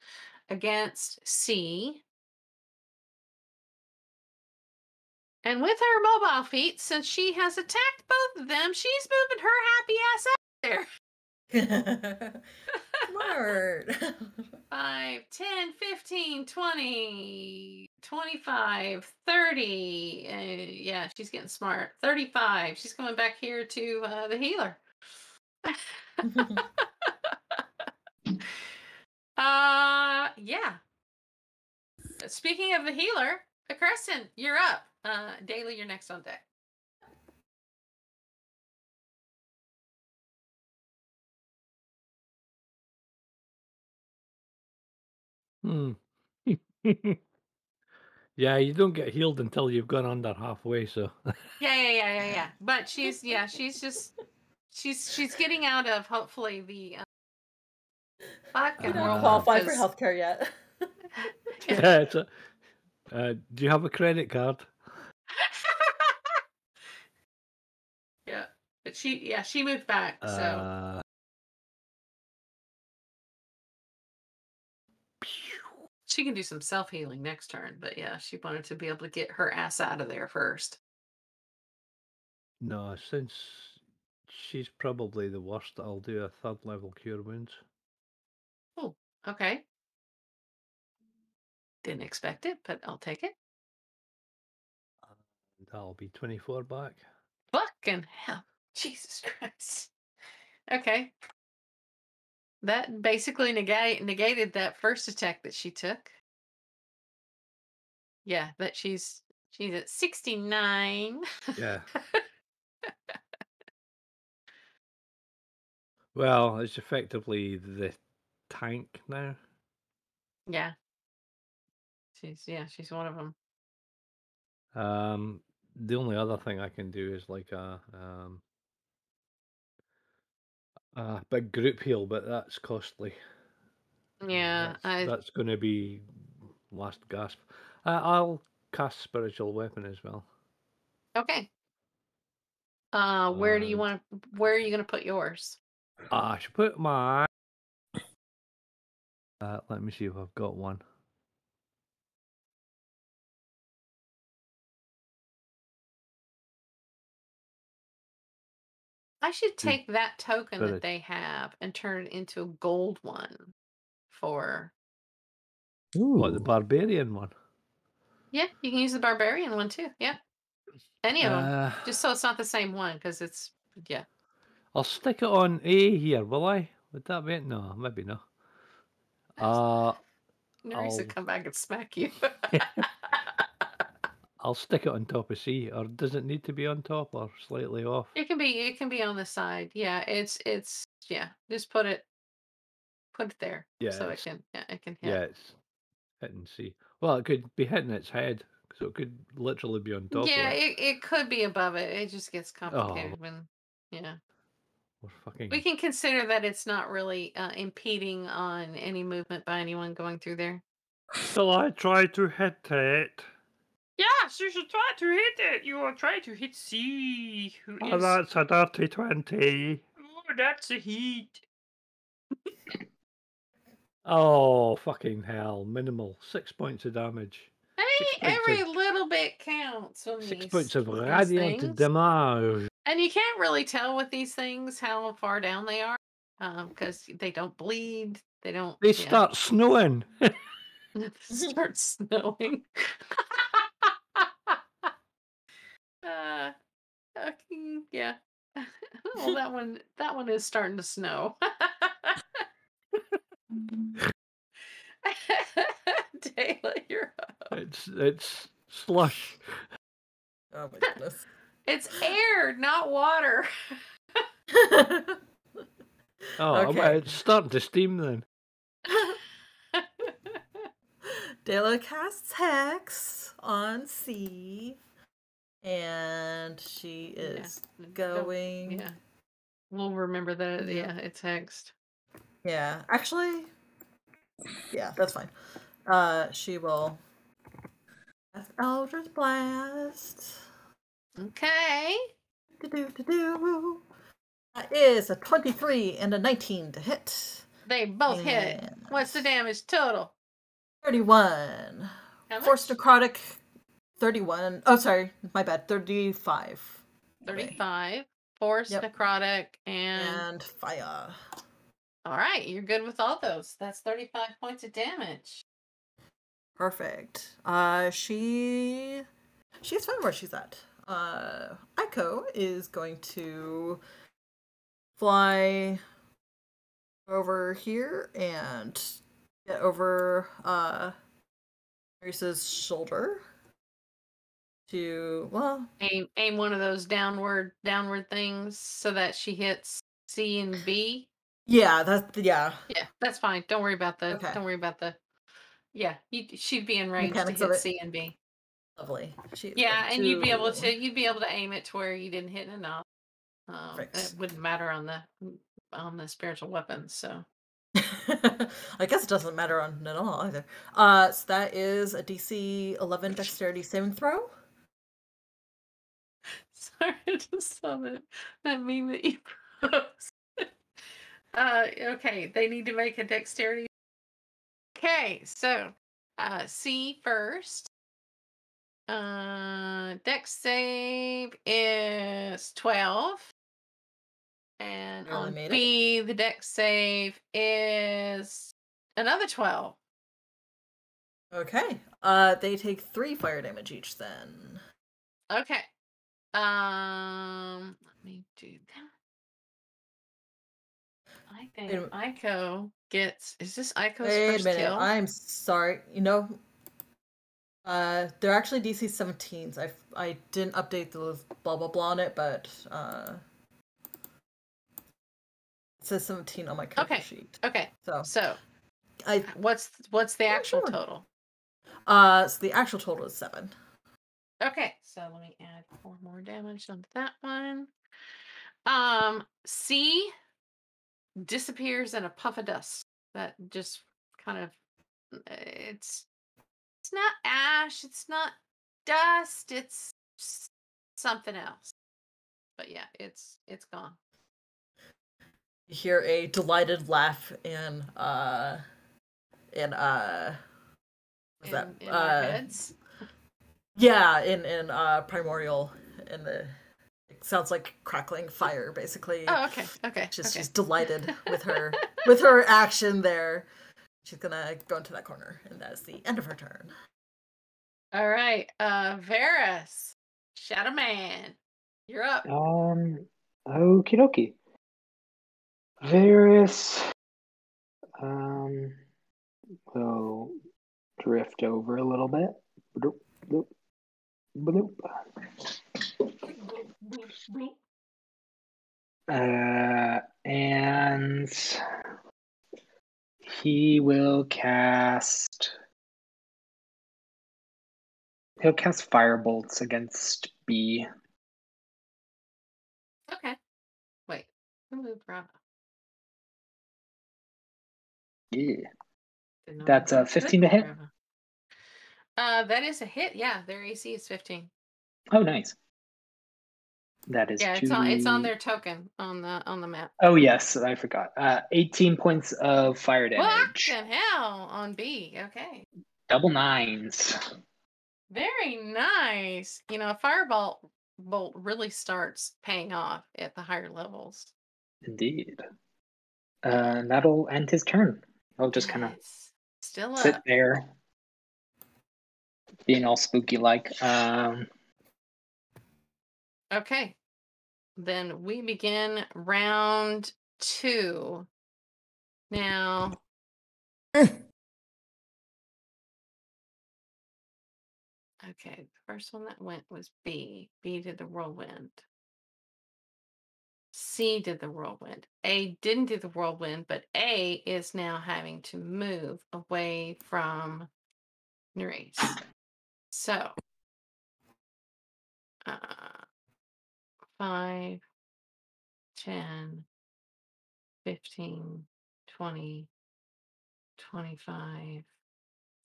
Against C. And with her mobile feat, since she has attacked both of them, she's moving her happy ass out there. Smart. 5, 10, 15, 20, 25, 30. Uh, yeah, she's getting smart. 35. She's coming back here to uh, the healer. uh, yeah. Speaking of the healer, uh, Creston, you're up. Uh, Dayla, you're next on deck. Hmm. yeah, you don't get healed until you've gone under halfway, so Yeah, yeah, yeah, yeah, yeah. But she's yeah, she's just she's she's getting out of hopefully the uh, You don't qualify for healthcare yet. yeah. It's a, uh, do you have a credit card? yeah, but she yeah she moved back. So Uh, she can do some self healing next turn. But yeah, she wanted to be able to get her ass out of there first. no, since she's probably the worst, I'll do a third level cure wounds. Okay. Didn't expect it, but I'll take it. and That'll be 24 back. Fucking hell. Jesus Christ. Okay. That basically negate, negated that first attack that she took. Yeah, that she's she's at 69. Yeah. Well, it's effectively the tank now. yeah. She's yeah, she's one of them. Um, the only other thing I can do is like a um a big group heal, but that's costly. Uh, Yeah, that's, I that's going to be last gasp. Uh, I'll cast spiritual weapon as well. okay. Uh where do you want to where are you going to put yours? I should put my. Uh, let me see if I've got one. I should You take that token better- that they have and turn it into a gold one for What the barbarian one? Yeah, you can use the barbarian one too. Yeah. Any of them. Uh, Just so it's not the same one because it's yeah. I'll stick it on A here, will I? Would that be it? No, maybe not. Uh, Nerys I'll- come back and smack you. I'll stick it on top of C, or does it need to be on top or slightly off? it can be it can be on the side. Yeah, it's it's yeah. Just put it put it there. Yeah, So it can yeah, it can hit. Yeah, it's hitting C. Well, it could be hitting its head, so it could literally be on top yeah, of it. it, it could be above it. It just gets Oh. complicated when yeah. Or fucking. We can consider that it's not really uh, impeding on any movement by anyone going through there. Shall I try to hit it? Yes, you should try to hit it. You are trying to hit C, who Oh, is- that's a dirty 20. Oh, that's a heat. Oh, fucking hell. Minimal. Six points of damage. Hey, every of- little bit counts. On Six these, points of radiant things. damage. And you can't really tell with these things how far down they are, because they don't bleed. They don't. They yeah. start snowing. start snowing. uh, fucking- yeah. well, that one, that one is starting to snow. Taylor, you're up. It's it's slush. Oh my goodness. It's air, not water. Oh, well, Okay. it's starting to steam then. Dayla casts Hex on C. And she is n- don't- going. Yeah. We'll remember that. Yeah. Yeah, it's hexed. Yeah, actually, yeah, that's fine. Uh, she will. cast Eldritch Blast. Okay. That is a 23 and a 19 to hit. They both hit. What's the damage total? 31. How much? Force necrotic. 31. Oh, sorry. My bad. 35. 35. Force, Yep. necrotic, and... And fire. All right, you're good with all those. That's 35 points of damage. Perfect. Uh, she she's fine where she's at. Uh, Aiko is going to fly over here and get over uh Maurice's shoulder to well Aim aim one of those downward downward things so that she hits C and B. yeah that yeah Yeah, that's fine. Don't worry about the Okay. don't worry about the Yeah, you, she'd be in range Mechanics to hit. C and B. lovely. She Yeah, and you'd be able to- you'd be able to aim it to where you didn't hit enough. Um, it wouldn't matter on the on the spiritual weapons. So I guess it doesn't matter on at all either. Uh, so that is a DC 11 dexterity saving throw. sorry, I just saw that that meme that you posted. uh, okay, they need to make a dexterity. Okay, so uh, C first. Uh, deck save is twelve. And Barely on made it. B, the deck save is another 12. Okay. Uh, they take three fire damage each then. Okay. Um, let me do that. I think a. Aiko gets. Is this Aiko's Wait a first minute. kill? I'm sorry. You know, uh, they're actually DC 17s. I I didn't update the blah blah blah on it, but uh, it says 17 on my character Okay. sheet. Okay, So so I what's what's the actual sure. total? uh, so the actual total is seven. Okay, so let me add four more damage onto that one. Um, C disappears in a puff of dust. That just kind of it's not ash, it's not dust, it's something else. But yeah, it's it's gone. You hear a delighted laugh in uh, in uh, what's that? In, in uh. Yeah, in in uh primordial in the it sounds like crackling fire basically. Oh, okay, okay. She's okay. she's delighted with her with her action there. She's gonna go into that corner, and that is the end of her turn. All right, uh Varus, Shadow Man, you're up. Um, okie dokie. Varys, um, will drift over a little bit. Bloop, bloop, bloop. Uh, and he will cast. He'll cast fire bolts against B. Okay. Wait, who moved Bravo? Yeah. That's, could 15 to hit? Bravo. Uh, that is a hit. Yeah, their AC is 15. Oh, nice. That is Yeah, it's on it's on their token on the on the map. Oh yes, I forgot. Uh, 18 points of fire damage. Fucking hell on B. Okay. Double nines. Very nice. You know, a fireball bolt really starts paying off at the higher levels. Indeed. Uh, and that'll end his turn. I'll just kind of still sit up. there, being all spooky like. Um, Okay. Then we begin round two. Now. Okay, the first one that went was B. B did the whirlwind. C did the whirlwind. A didn't do the whirlwind, but A is now having to move away from Nerys. So, uh, 5, 10, 15, 20, 25,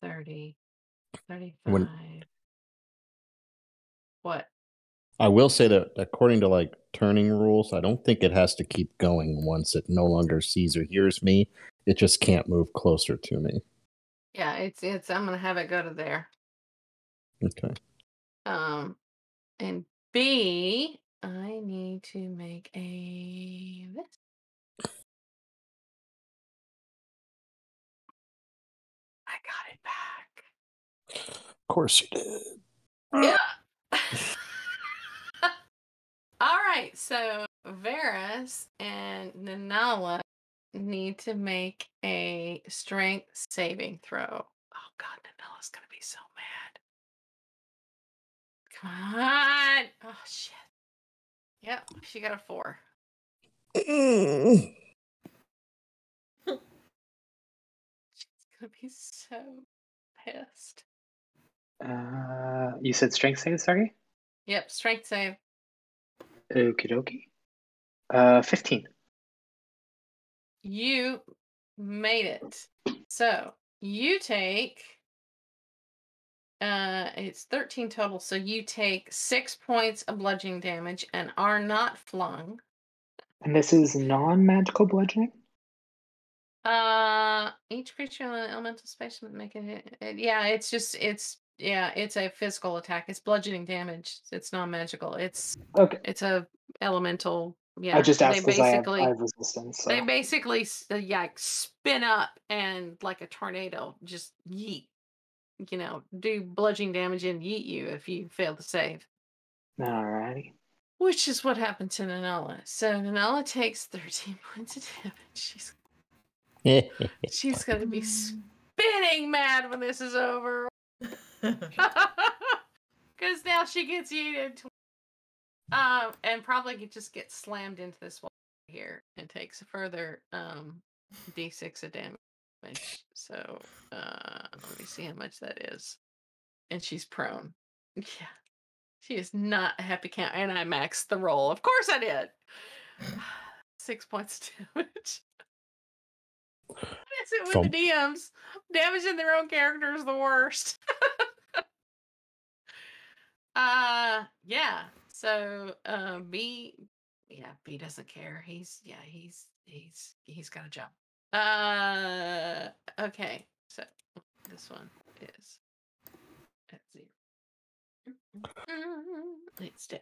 30, 35. When- What? I will say that according to like turning rules, I don't think it has to keep going once it no longer sees or hears me. It just can't move closer to me. Yeah, it's it's I'm gonna have it go to there. Okay. Um and B I need to make a this. I got it back. Of course you did. Yeah. All right, so Varus and Nanala need to make a strength saving throw. Oh god, Nanala's gonna be so mad. Come on. Oh shit. Yep, she got a four. She's gonna be so pissed. Uh, you said strength save, sorry? Yep, strength save. Okie dokie. Uh, 15. You made it. So you take uh it's 13 total, so you take six points of bludgeoning damage and are not flung. And this is non magical bludgeoning? Uh each creature in the elemental space would make it it- Yeah, it's just it's yeah, it's a physical attack. It's bludgeoning damage. It's non magical. It's Okay. it's a elemental yeah. I just they asked because I have, basically I have resistance. So. They basically uh, yeah spin up and like a tornado just yeet, you know, do bludgeoning damage and yeet you if you fail to save. Alrighty. Which is what happened to Nanala. So Nanala takes 13 points of damage. She's she's gonna be spinning mad when this is over. Because now she gets yeeted. To, um, and probably could just get slammed into this wall here and takes a further um d6 of damage. So uh let me see how much that is. And she's prone. Yeah. She is not a happy count. And I maxed the roll. Of course I did. Six points damage. That's it with the DMs. Damaging their own character is the worst. uh yeah. So uh B yeah, B doesn't care. He's yeah, he's he's he's got a job. Uh okay. So this one is at zero. It's dead.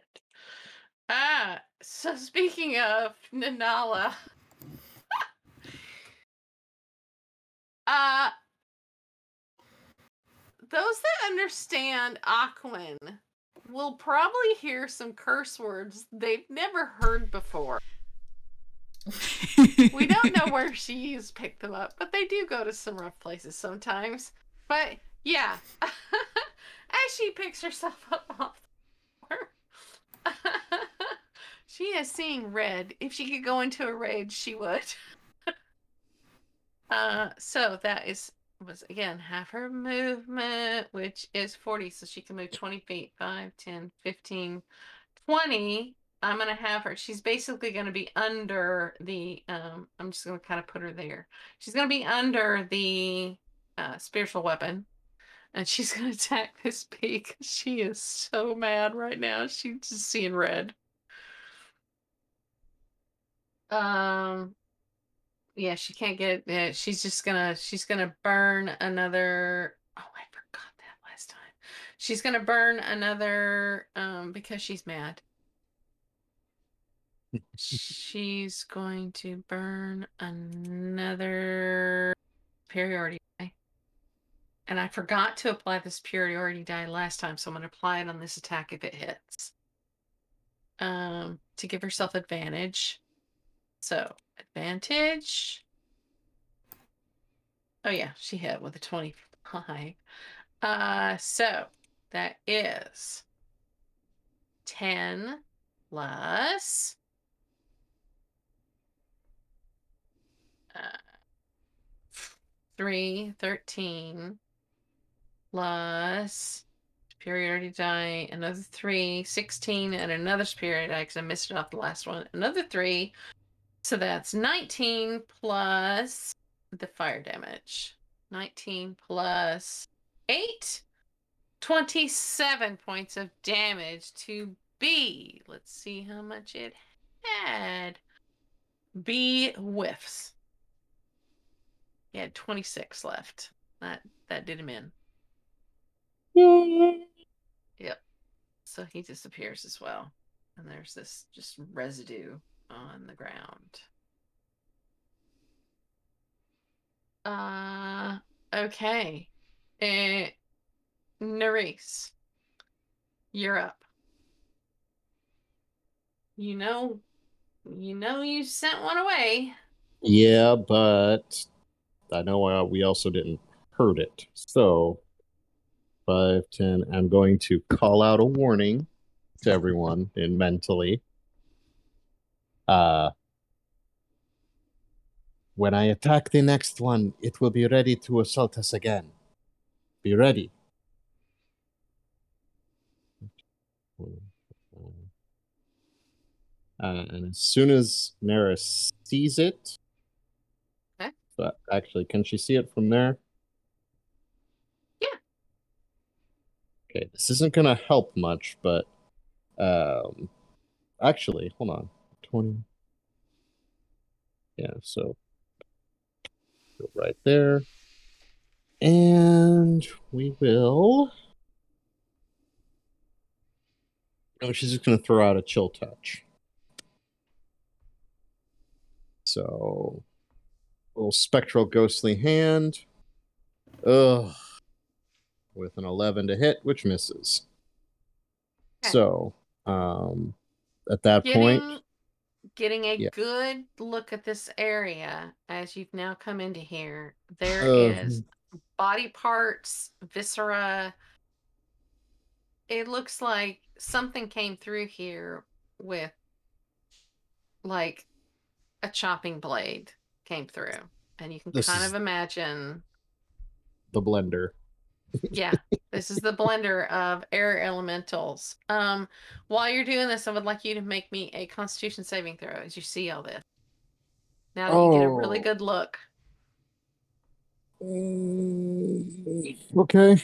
Ah, so speaking of Nanala, uh, those that understand Aquan will probably hear some curse words they've never heard before. We don't know where she's picked them up, but they do go to some rough places sometimes. But yeah, as she picks herself up off the floor, she is seeing red. If she could go into a rage, she would. uh, so that is was again half her movement, which is 40, so she can move 20 feet 5, 10, 15, 20. I'm gonna have her. She's basically gonna be under the. Um, I'm just gonna kind of put her there. She's gonna be under the uh, spiritual weapon, and she's gonna attack this bee 'cause she is so mad right now. She's just seeing red. Um, yeah, she can't get. Yeah, she's just gonna. She's gonna burn another. Oh, I forgot that last time. She's gonna burn another. Um, because she's mad. She's going to burn another superiority die. And I forgot to apply the superiority die last time, so I'm going to apply it on this attack if it hits. Um, to give herself advantage. So, advantage. Oh yeah, she hit with a 25. Uh, so that is 10 plus uh, 3, 13 plus superiority die, another 3, 16, and another superiority die because I missed it off the last one. Another 3. So that's 19 plus the fire damage. 19 plus 8. 27 points of damage to B. Let's see how much it had. B whiffs. He had 26 left. That that did him in. Yep. So he disappears as well. And there's this just residue on the ground. Uh okay. Uh Nerys. You're up. You know you know you sent one away. Yeah, but I know uh, we also didn't hurt it. So, 5, 10, I'm going to call out a warning to everyone in mentally. Uh, when I attack the next one, it will be ready to assault us again. Be ready. Uh, and as soon as Neris sees it. But actually, can she see it from there? Yeah. Okay, this isn't gonna help much, but um, actually, hold on, twenty. Yeah, so go right there, and we will. Oh, she's just gonna throw out a chill touch. So, little spectral ghostly hand. Ugh. With an 11 to hit, which misses. Okay. So, um, at that point, Getting getting a Yeah. good look at this area as you've now come into here. There is body parts, viscera. It looks like something came through here with like a chopping blade came through. And you can This kind of imagine the blender. yeah this is the blender of air elementals um while you're doing this i would like you to make me a constitution saving throw as you see all this now that you get a really Oh. good look Okay.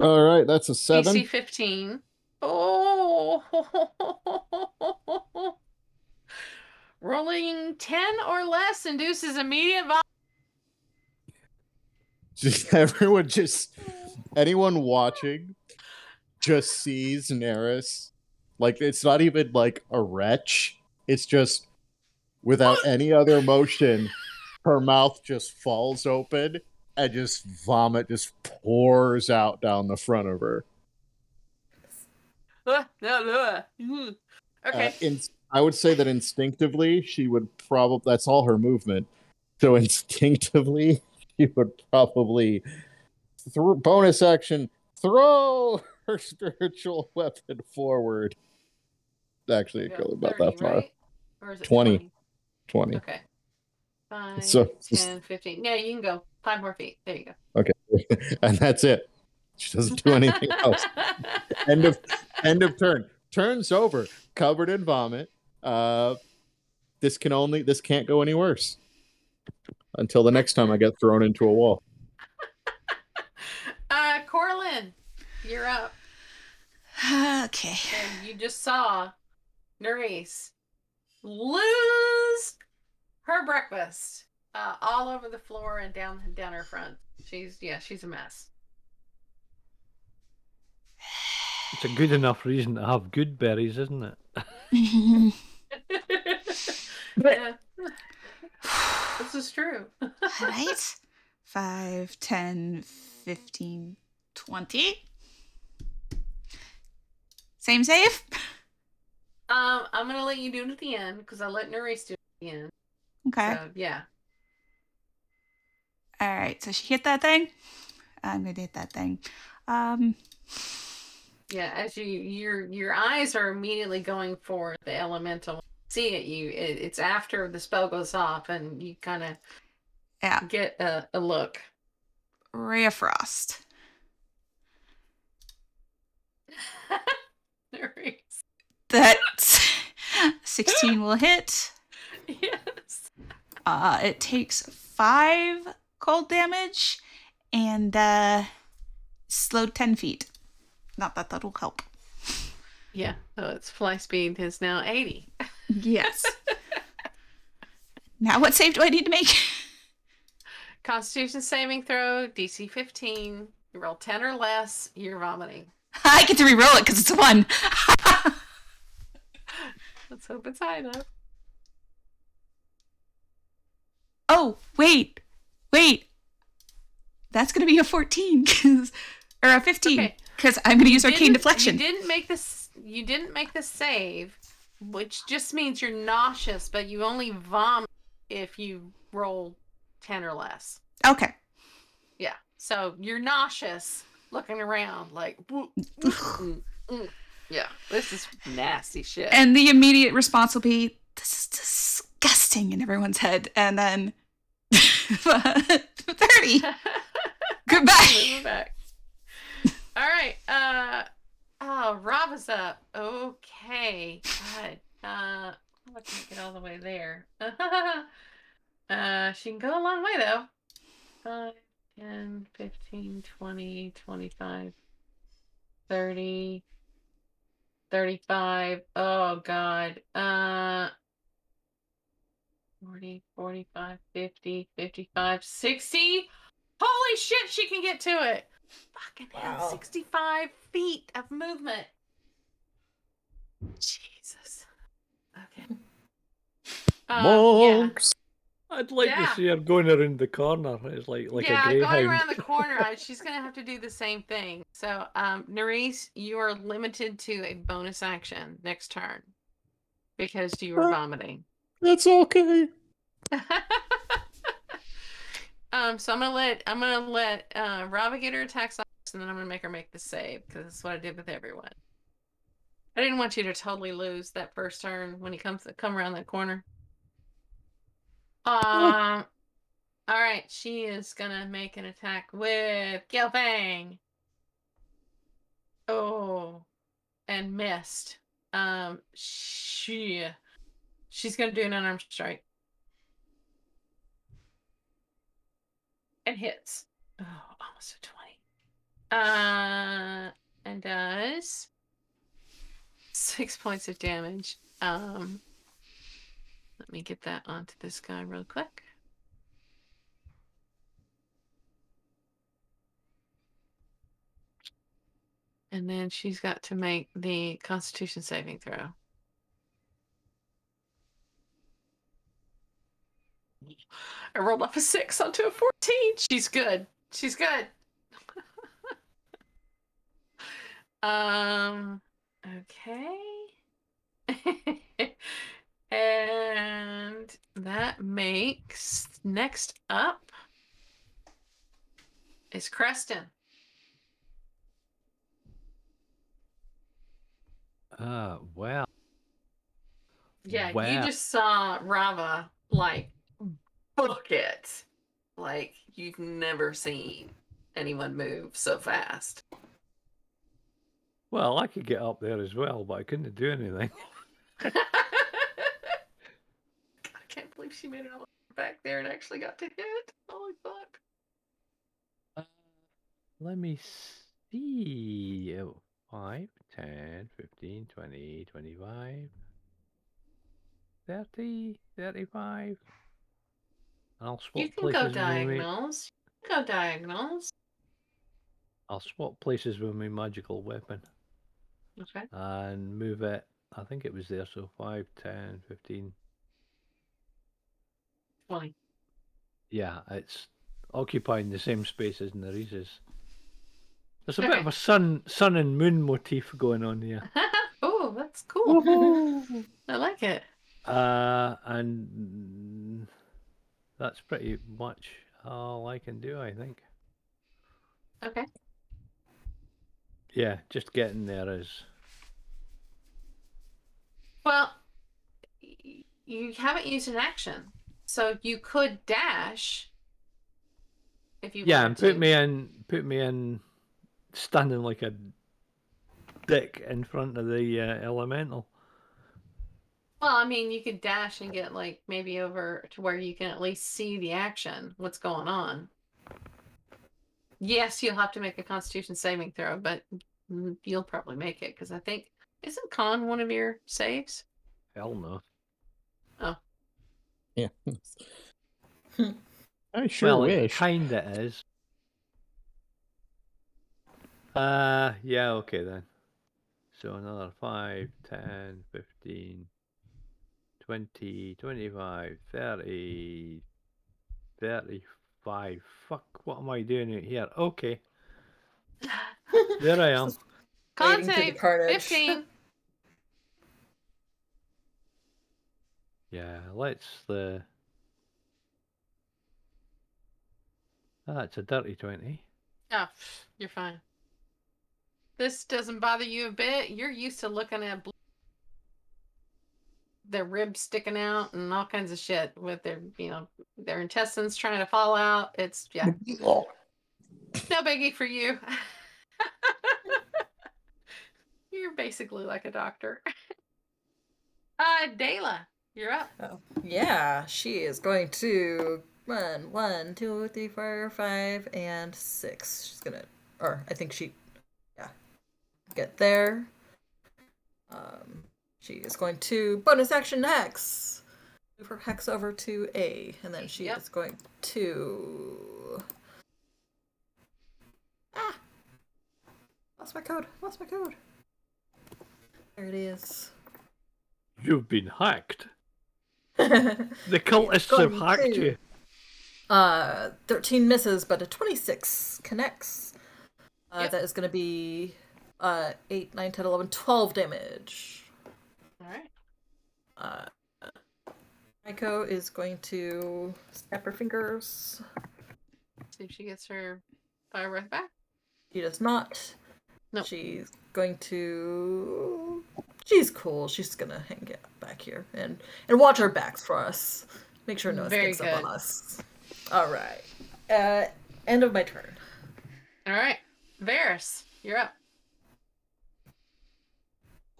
All right, that's a seven. dc 15 oh rolling 10 or less induces immediate vol- Just everyone, just anyone watching, just sees Neris. Like it's not even like a wretch. It's just without any other emotion, her mouth just falls open and just vomit just pours out down the front of her. Ooh. okay Uh, in, I would say that instinctively she would probably that's all her movement. So instinctively she would probably throw bonus action throw her spiritual weapon forward. Actually, it goes about 30, that far. right? Or is it 20. 20. Okay. Five, So, 10, 15. Yeah, you can go. Five more feet. There you go. Okay. and that's it. She doesn't do anything else. End of end of turn. Turns over, covered in vomit. Uh this can only this can't go any worse. Until the next time I get thrown into a wall. uh, Corlin, you're up. Okay. And you just saw Nerys lose her breakfast uh, all over the floor and down down her front. She's yeah, she's a mess. It's a good enough reason to have good berries, isn't it? yeah. This is true. right? 5, 10, 15, 20. Same save? Um, I'm gonna let you do it at the end because I let Nerys do it at the end. Okay. So yeah. All right. So she hit that thing. I'm going to hit that thing. Um, Yeah, as you your your eyes are immediately going for the elemental. See it, you it, it's after the spell goes off, and you kind of yeah. get a, a look. Ray of Frost. That 16 will hit. yes. Uh, it takes five cold damage and uh, slowed 10 feet. Not that that'll help. Yeah, so its fly speed is now 80. Yes. now, what save do I need to make? Constitution saving throw, DC 15. You roll 10 or less, you're vomiting. I get to re-roll it because it's a one. Let's hope it's high enough. oh, wait. Wait. That's going to be a 14 'cause- or a 15 Okay. because I'm going to use arcane deflection. You didn't make this. You didn't make the save, which just means you're nauseous, but you only vomit if you roll 10 or less. Okay. Yeah. So you're nauseous, looking around like. "Woo, woo, mm, mm." Yeah, this is nasty shit. And the immediate response will be, "This is disgusting" in everyone's head, and then thirty. Goodbye. All right. Uh oh, Rob is up. Okay. God. Uh I'm not gonna get all the way there. uh she can go a long way though. 5, 10, 15, 20, 25, 30, 35. Oh god. Uh 40, 45, 50, 55, 60. Holy shit, she can get to it. Fucking hell, 65 feet of movement. Jesus. Okay. Um, yeah. I'd like Yeah. to see her going around the corner. It's like like yeah, a greyhound. going around the corner, I- she's gonna have to do the same thing. So, um, Nerys, you are limited to a bonus action next turn because you were Huh? vomiting. That's okay. um, so I'm gonna let I'm gonna let uh Rava get her attacks off, and then I'm gonna make her make the save because that's what I did with everyone. I didn't want you to totally lose that first turn when he comes to come around that corner. Um. All right, she is gonna make an attack with Gilfang. Oh, and missed. Um, she she's gonna do an unarmed strike. And hits. Oh, almost a 20. Uh, and does six points of damage. Um, let me get that onto this guy real quick. And then she's got to make the Constitution saving throw. I rolled off a six onto a 14. She's good. She's good. um, okay. and that makes next up is Creston. Ah, well. Yeah, Wow. you just saw Rava like book it. Like you've never seen anyone move so fast. Well, I could get up there as well, but I couldn't do anything. God, I can't believe she made it all the way back there and actually got to hit. Holy fuck. Uh, let me see. Oh, 5, 10, 15, 20, 25, 30, 35. And I'll swap You can places go with diagonals. You go diagonals. I'll swap places with my magical weapon Okay. and move it. I think it was there, so 5, 10, 15. 20. Yeah, it's occupying the same space as Nerys's. There's a bit of a sun, sun and moon motif going on here. oh, that's cool. I like it. Uh, and that's pretty much all I can do, I think. Okay. Yeah, just getting there is. Well, you haven't used an action, so you could dash if you Yeah, and put to. me in, put me in, standing like a dick in front of the uh, elemental. Well, I mean, you could dash and get like maybe over to where you can at least see the action, what's going on. Yes, you'll have to make a Constitution saving throw, but mm, you'll probably make it because I think isn't con one of your saves? Hell no. Oh. Yeah. I sure well, it wish. kinda is. Uh, yeah, okay then. So another 5, 10, 15, 20, 25, 30, 35. Fuck, what am I doing out here? Okay, there I am. Con Wading through the save fifteen. Yeah, let's the. That's a dirty 20. Oh, you're fine. This doesn't bother you a bit. You're used to looking at bl- their ribs sticking out and all kinds of shit with their, you know, their intestines trying to fall out. It's yeah, no biggie for you. you're basically like a doctor. Uh, Dayla, you're up. Oh, yeah, she is going to run one, two, three, four, five, and six. She's gonna, or I think she, yeah, get there. Um, she is going to bonus action hex. Move her hex over to A, and then she Yep. is going to. Ah! Lost my code. Lost my code. There it is. You've been hacked. The cultists have hacked to- you. Uh, 13 misses, but a 26 connects. Uh, Yep. That is going to be uh, 8, 9, 10, 11, 12 damage. All right. Uh, Maiko is going to snap her fingers. See if she gets her fire breath back. She does not. Nope. She's going to. She's cool. She's gonna hang it back here and and watch our backs for us. Make sure no one Very sneaks up on good. us. All right. Uh, end of my turn. All right. Varys, you're up.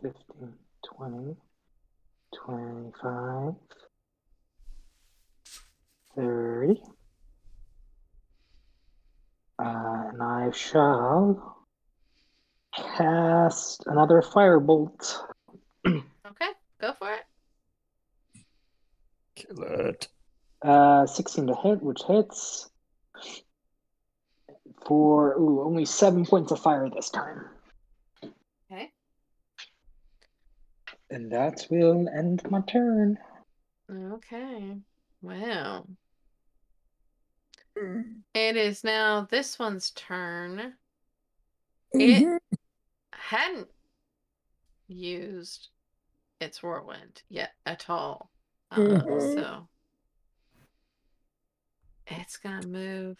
15, 20, 25, 30. Uh, and I shall cast another firebolt. Okay, go for it. Kill it. Uh, 16 to hit, which hits. For ooh, only seven points of fire this time. Okay. And that will end my turn. Okay. Wow. It is now this one's turn. It hadn't used its whirlwind yet at all. Uh, Mhm. So it's gonna move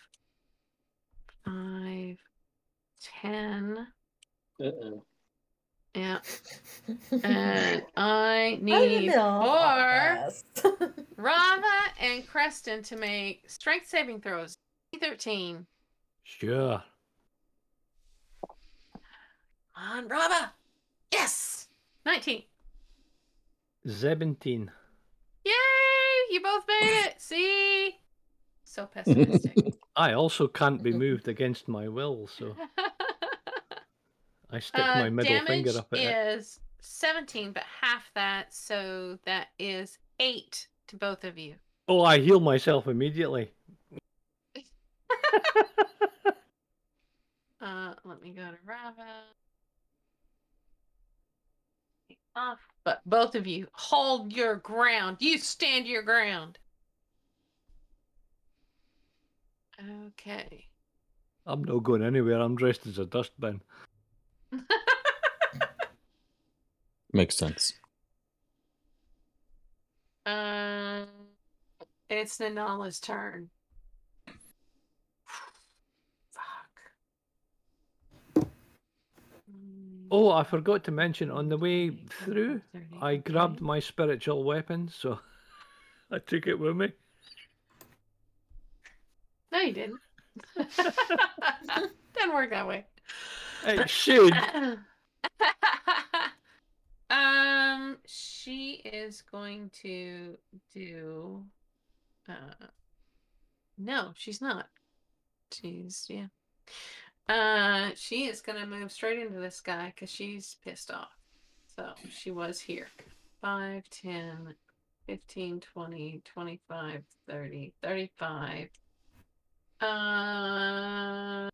five, ten. Uh-oh. Yeah. And I I need know. four. Rava and Creston to make strength saving throws. 13. Sure. On Rava. Yes. 19. 17. Yay! You both made it. See? So pessimistic. I also can't be moved against my will, so I stick Uh, my middle damage finger up at it. is 17, but half that, so that is 8 to both of you. Oh, I heal myself immediately. Uh, let me go to Rava. Off. But both of you hold your ground. You stand your ground. Okay. I'm not going anywhere. I'm dressed as a dustbin. Makes sense. Um, it's Nanala's turn. Fuck. Oh, I forgot to mention on the way through, I grabbed my spiritual weapon, so I took it with me. No, you didn't. Didn't work that way. It should. um, she is going to do. Uh, no, she's not. She's yeah. Uh, she is gonna move straight into this guy because she's pissed off. So she was here. 5, 10, 15, 20, 25, 30, 35. Uh,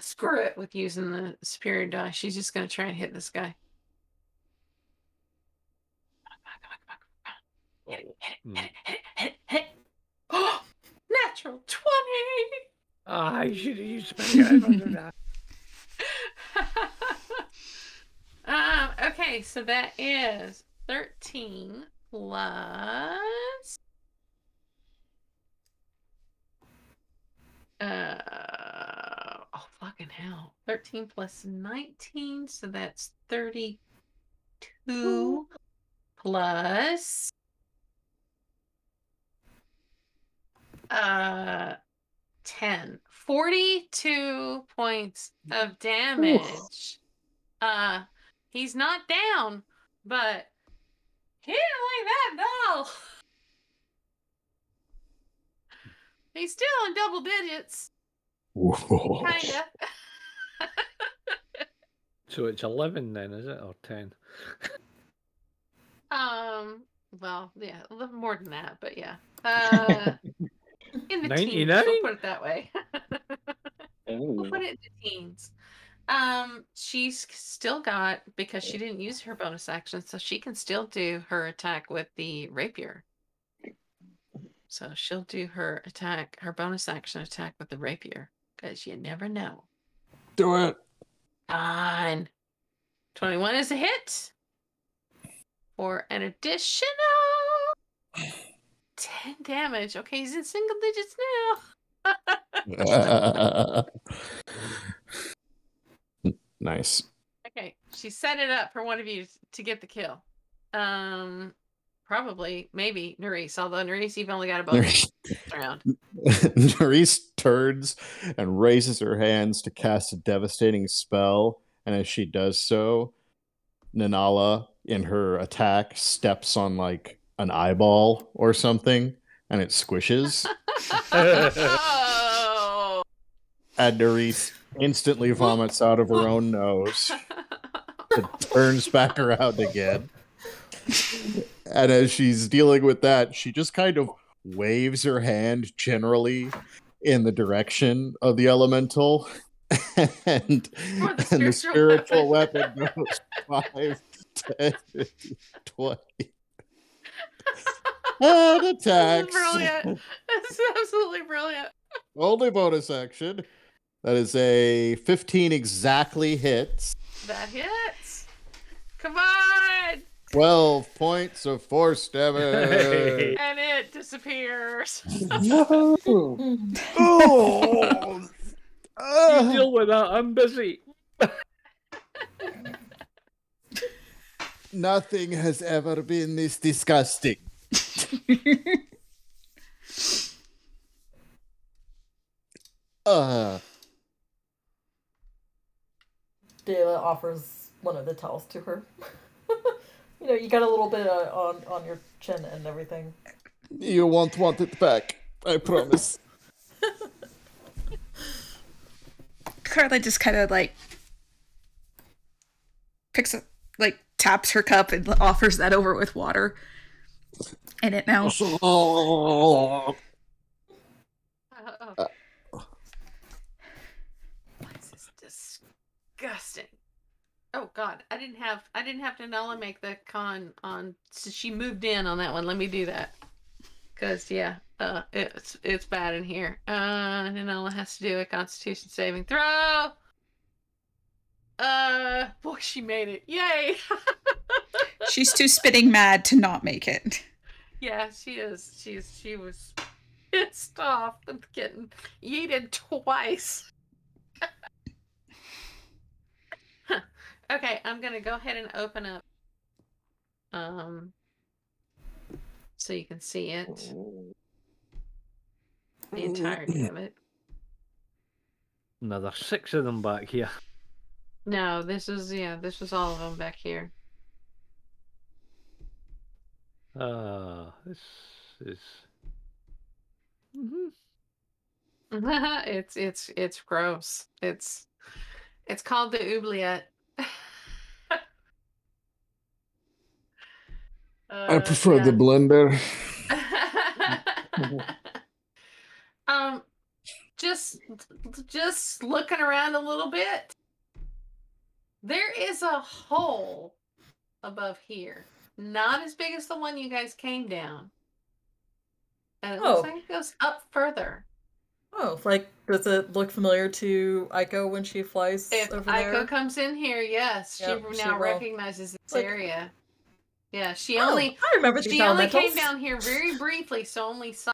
screw it with using the superior die. She's just gonna try and hit this guy. Hit it, hit it, hit it, hit it, hit it. Oh, natural 20! Ah, I should have used my guy. um, okay, so that is 13 plus. Uh, oh, fucking hell. 13 plus 19, so that's 32 plus. Uh, 10. 42 points of damage. Uh, he's not down, but he didn't like that at. He's still in double digits, Whoa. kinda. So it's 11 then, is it? Or 10? um, well, yeah, a little more than that, but yeah. Uh, in the teens, we'll put it that way. we'll put it in the teens. Um, she's still got because she didn't use her bonus action, so she can still do her attack with the rapier. So she'll do her attack, her bonus action attack with the rapier, because you never know. Do it. Fine. 21 is a hit. For an additional 10 damage. Okay, he's in single digits now. nice. Okay, she set it up for one of you to get the kill. Um, probably, maybe Nerys. Although Nerys, you've only got a bonus round. Nerys turns and raises her hands to cast a devastating spell, and as she does so, Nanala, in her attack, steps on like an eyeball or something, and it squishes. oh, and Nerys instantly vomits out of her own nose. It turns back around again. And as she's dealing with that, she just kind of waves her hand generally in the direction of the elemental. and, and the spiritual spiritual weapon goes 5, 10, 15, 20. And attacks. brilliant. This is absolutely brilliant. Only bonus action. That is a 15 exactly hits. That hits. Come on, 12 points of force damage. and it disappears. No. oh, You Ah. deal with that, I'm busy. Nothing has ever been this disgusting. Uh, Dayla offers one of the towels to her. You know, you got a little bit uh, on on your chin and everything. you won't want it back. I promise. Carla just kind of like picks up, like taps her cup and offers that over with water in it now. Oh, Oh. This is disgusting. Oh God, I didn't have I didn't have to Nala make the con on. So she moved in on that one. Let me do that. Cause yeah, uh, it's it's bad in here. Uh, Nala has to do a Constitution saving throw. Uh, boy, she made it! Yay! She's too spitting mad to not make it. Yeah, she is. She's she was pissed off with getting yeeted twice. Huh. Okay, I'm gonna go ahead and open up um so you can see it. The entirety of it. Now there's six of them back here. No, this is yeah, this was all of them back here. Ah, this is. hmm it's it's it's gross. It's it's called the oubliette. I Uh, prefer the blender. um, just just looking around a little bit. There is a hole above here, not as big as the one you guys came down, and it Oh. looks like it goes up further. Oh, like does it look familiar to Aiko when she flies If over Aiko there? comes in here, yes, Yep, she she now will. recognizes this Like- area. Yeah, she Oh, only I remember she only came down here very briefly, so only saw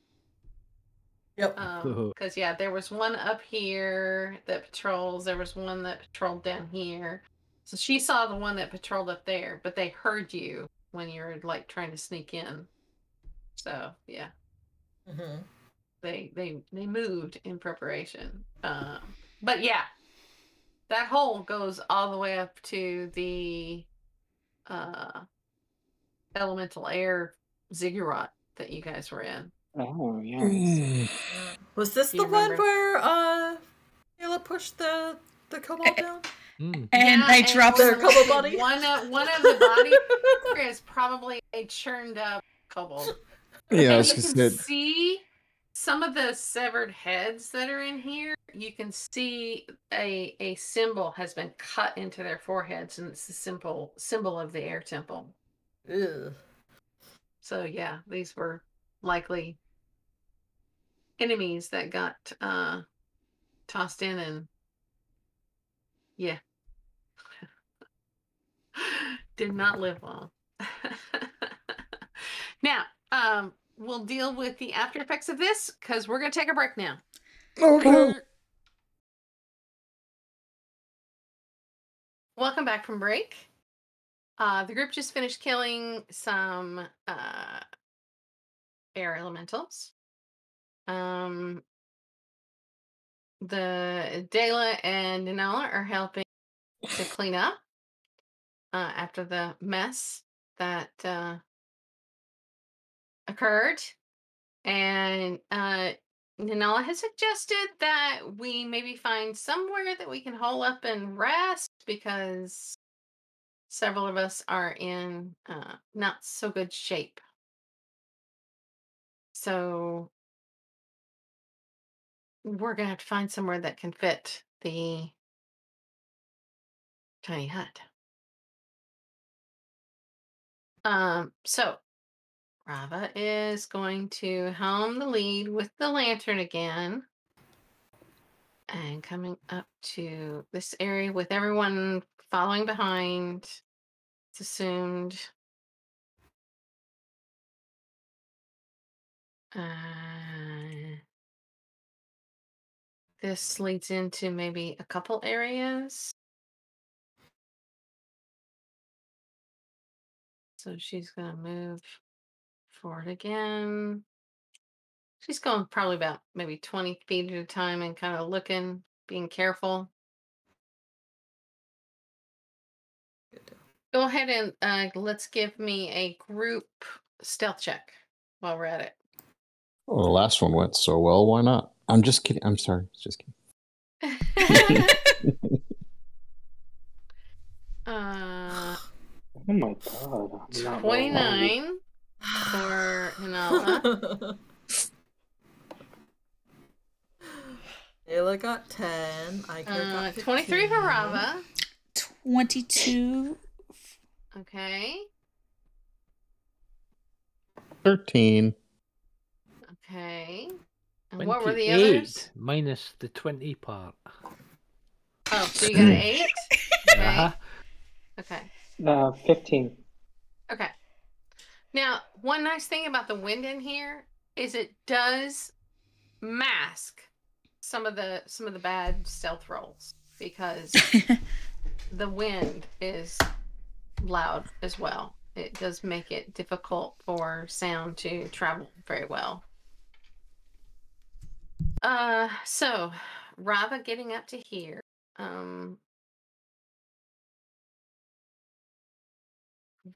Yep. um because yeah there was one up here that patrols there was one that patrolled down here so she saw the one that patrolled up there but they heard you when you were like trying to sneak in so yeah hmm they they they moved in preparation um but yeah that hole goes all the way up to the uh elemental air ziggurat that you guys were in Oh, yes. Mm. Was this the you one where uh Ayla pushed the the kobold down? Mm. And Yeah, I dropped Their one of the- body? One of one of the body is probably a churned up kobold. Yeah, I was you can see some of the severed heads that are in here. You can see a a symbol has been cut into their foreheads, and it's the symbol symbol of the air temple. Ew. So yeah, these were likely enemies that got uh tossed in and yeah. Did not live long. now, um we'll deal with the after effects of this cuz we're going to take a break now. Okay. Welcome back from break. Uh, the group just finished killing some uh, air elementals. Um, the Dayla and Nanala are helping to clean up uh, after the mess that uh, occurred. And uh, Nanala has suggested that we maybe find somewhere that we can hole up and rest because several of us are in uh, not so good shape. So we're gonna have to find somewhere that can fit the tiny hut. Um, so Rava is going to helm the lead with the lantern again. And coming up to this area with everyone following behind. It's assumed. Uh, this leads into maybe a couple areas. So she's going to move forward again. She's going probably about maybe 20 feet at a time and kind of looking, being careful. Go ahead and uh, let's give me a group stealth check while we're at it. Well, the last one went so well. Why not? I'm just kidding. I'm sorry. Just kidding. uh, Oh my god. I'm not 29 for Nanala. Ayla got 10. I Uh, got 23 for 15. Rava. 22. Okay. 13. Okay. And what were the others? 28 minus the 20 part. Oh, so you got an 8? Okay. Uh-huh. Okay. Uh, 15. Okay. Now, one nice thing about the wind in here is it does mask some of the some of the bad stealth rolls because the wind is loud as well. It does make it difficult for sound to travel very well. Uh so Rava getting up to here. Um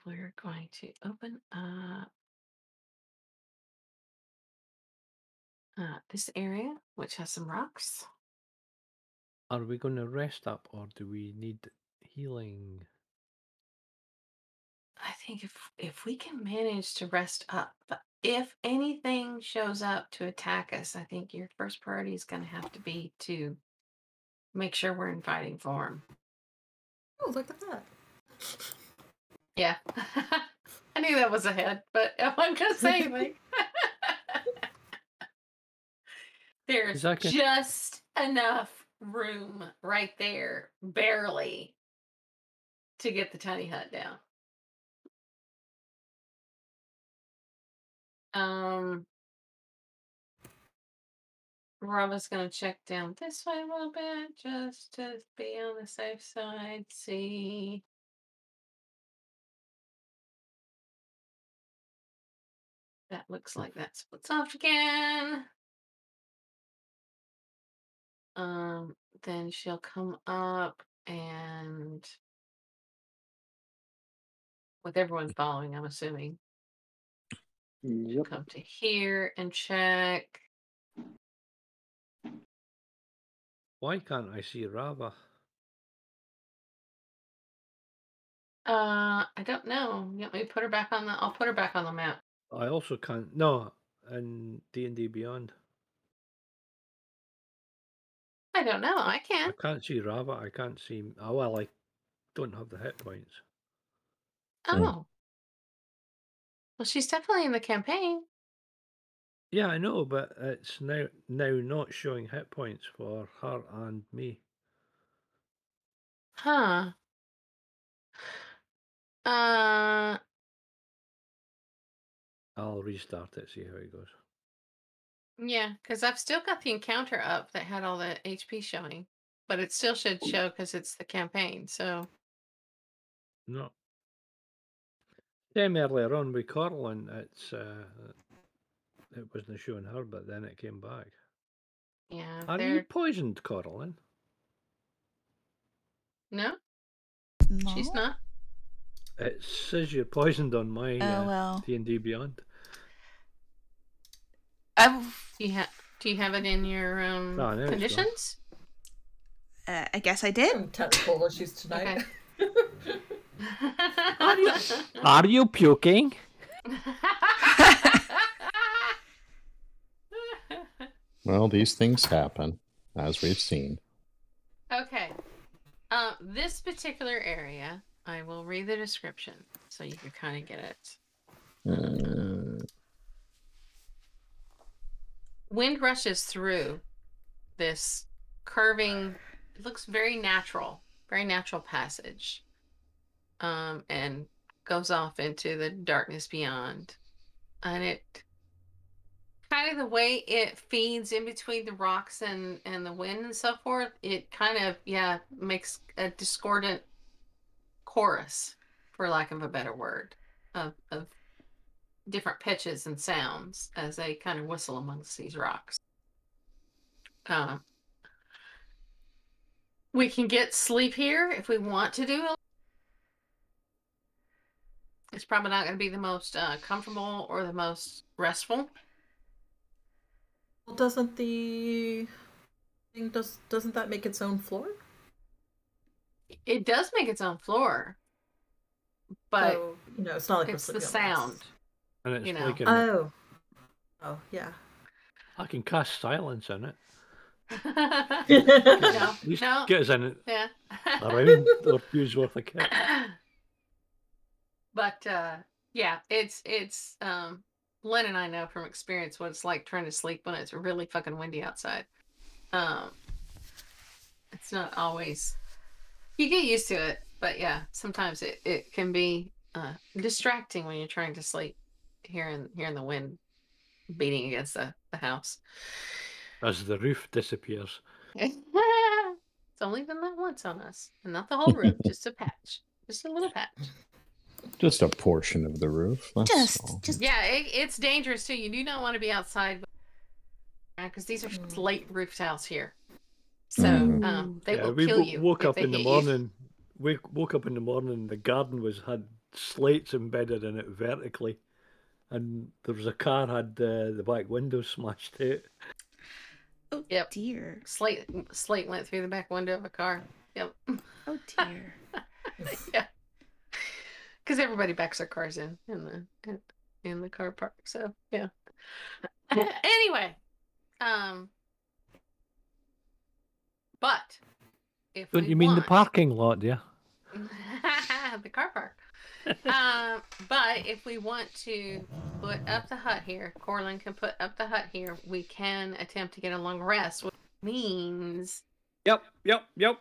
We're going to open up uh, this area, which has some rocks. Are we going to rest up or do we need healing? I think if if we can manage to rest up, but if anything shows up to attack us, I think your first priority is going to have to be to make sure we're in fighting form. Oh, look at that. Yeah, I knew that was ahead, but I wasn't going to say anything. There's can- just enough room right there, barely, to get the tiny hut down. Um, Rava's gonna check down this way a little bit just to be on the safe side. See. That looks like that splits off again. Um, then she'll come up and with everyone following, I'm assuming, Yep. come to here and check. Why can't I see Rava? Uh, I don't know. Want me put her back on the? I'll put her back on the map. I also can't. No, in D and D Beyond, I don't know. I can't. I can. can't see Rava. I can't see. Oh well, I don't have the hit points. Hmm. Oh. Well, she's definitely in the campaign. Yeah, I know, but it's now now not showing hit points for her and me. Huh. Uh, I'll restart it, see how it goes. yeah, because I've still got the encounter up that had all the HP showing, but it still should show because it's the campaign. So, No. Same earlier on with Corlin, it's uh, it wasn't showing her, but then it came back. yeah, Are there. you poisoned, Corlin? No, No? she's not. It says you're poisoned on my Oh uh. D and D Beyond. I, Do you have? Do you have it in your um No, I know it's conditions? uh, I guess I did. Some technical issues tonight. Are you? Are you puking? Well, these things happen, as we've seen. okay. Um, this particular area, I will read the description so you can kind of get it. Uh, Wind rushes through this curving. It looks very natural, very natural passage, um, and goes off into the darkness beyond. And it kind of the way it feeds in between the rocks and and the wind and so forth. It kind of yeah makes a discordant chorus, for lack of a better word, of of different pitches and sounds as they kind of whistle amongst these rocks. Uh, we can get sleep here if we want to do it. It's probably not going to be the most uh, comfortable or the most restful. Well, doesn't the thing does doesn't that make its own floor? It does make its own floor, but so, you know, it's not like it's the sound. this. And it's You know. like an, Oh. Oh yeah. I can cast silence in it. no, no, get us in it yeah. a round or two's worth of kit. but uh yeah it's it's um len and i know from experience what it's like trying to sleep when it's really fucking windy outside um it's not always you get used to it but yeah sometimes it, it can be uh distracting when you're trying to sleep hearing hearing the wind beating against the, the house As the roof disappears. it's only been that once on us and not the whole roof just a patch just a little patch just a portion of the roof. That's Just, just Yeah, it, it's dangerous too. You do not want to be outside because these are Mm. slate roof tiles here, so Mm. um, they yeah, will we kill wo- you. woke if up they in the hit you. morning. We woke up in the morning. The garden was had slates embedded in it vertically. And there was a car had uh, the back window smashed out. Oh Yep. dear. Slate Slate went through the back window of a car. Yep. Oh dear. yeah. Because everybody backs their cars in in the in, in the car park. So yeah. anyway, um, but if Don't we you mean the parking lot, yeah? the car park. Um, but if we want to put up the hut here, Corlin can put up the hut here. We can attempt to get a long rest, which means Yep, yep, yep,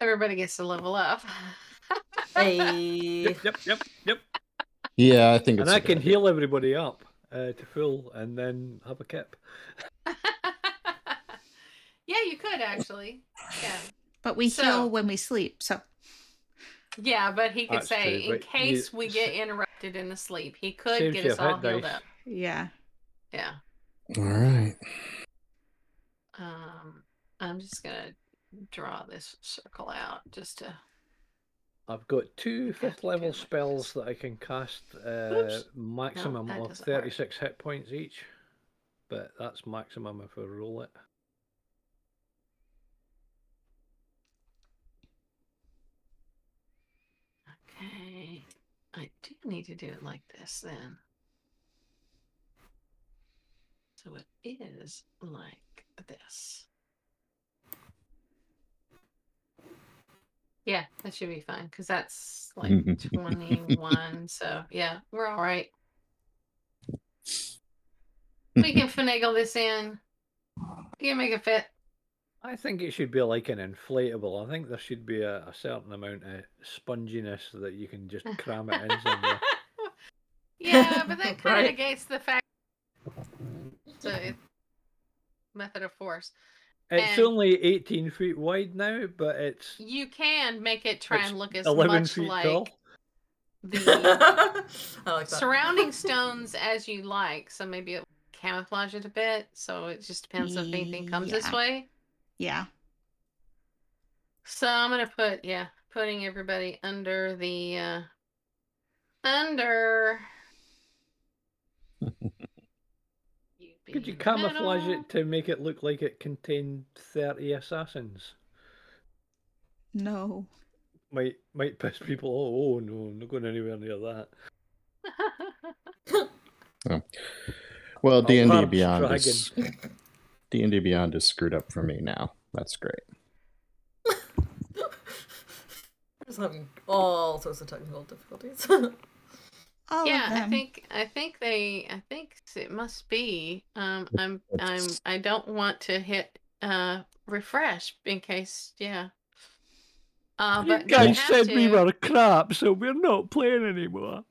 everybody gets to level up. Hey. yep, yep, yep, yep. Yeah, I think it's And I a good can idea. heal everybody up uh, to full and then have a kip. yeah, you could actually. Yeah. But we So- heal when we sleep, so Yeah, but he could That's say, true, in but you- case we get interrupted in the sleep, he could get you us all hit healed dice. up. yeah. Yeah. All right. Um, I'm just gonna draw this circle out just to. I've got two fifth level spells that I can cast uh, maximum that of doesn't work. 36 hit points each. But that's maximum if I roll it. Okay, I do need to do it like this then. So it is like this. Yeah, that should be fine because that's like 21. so yeah, we're all right. We can finagle this in. We can make it fit. I think it should be like an inflatable. I think there should be a, a certain amount of sponginess that you can just cram it in somewhere. yeah, but that kind of Right. negates the fact the method of force. It's And- only 18 feet wide now, but it's You can make it try and look as 11 much feet like tall. the I like that. surrounding stones as you like. So maybe it camouflage it a bit. So it just depends if anything comes this way. Yeah. So I'm gonna put yeah, putting everybody under the uh under Could you camouflage middle. it to make it look like it contained 30 assassins? No. Might might piss people off. Oh no, I'm not going anywhere near that. Well, D and D Beyond is D and D Beyond is screwed up for me now. That's great. Just having all sorts of technical difficulties. All yeah, I think I think they I think it must be. Um I'm I'm I don't want to hit uh refresh in case yeah. Uh You but guys have said we were crap, so we're not playing anymore.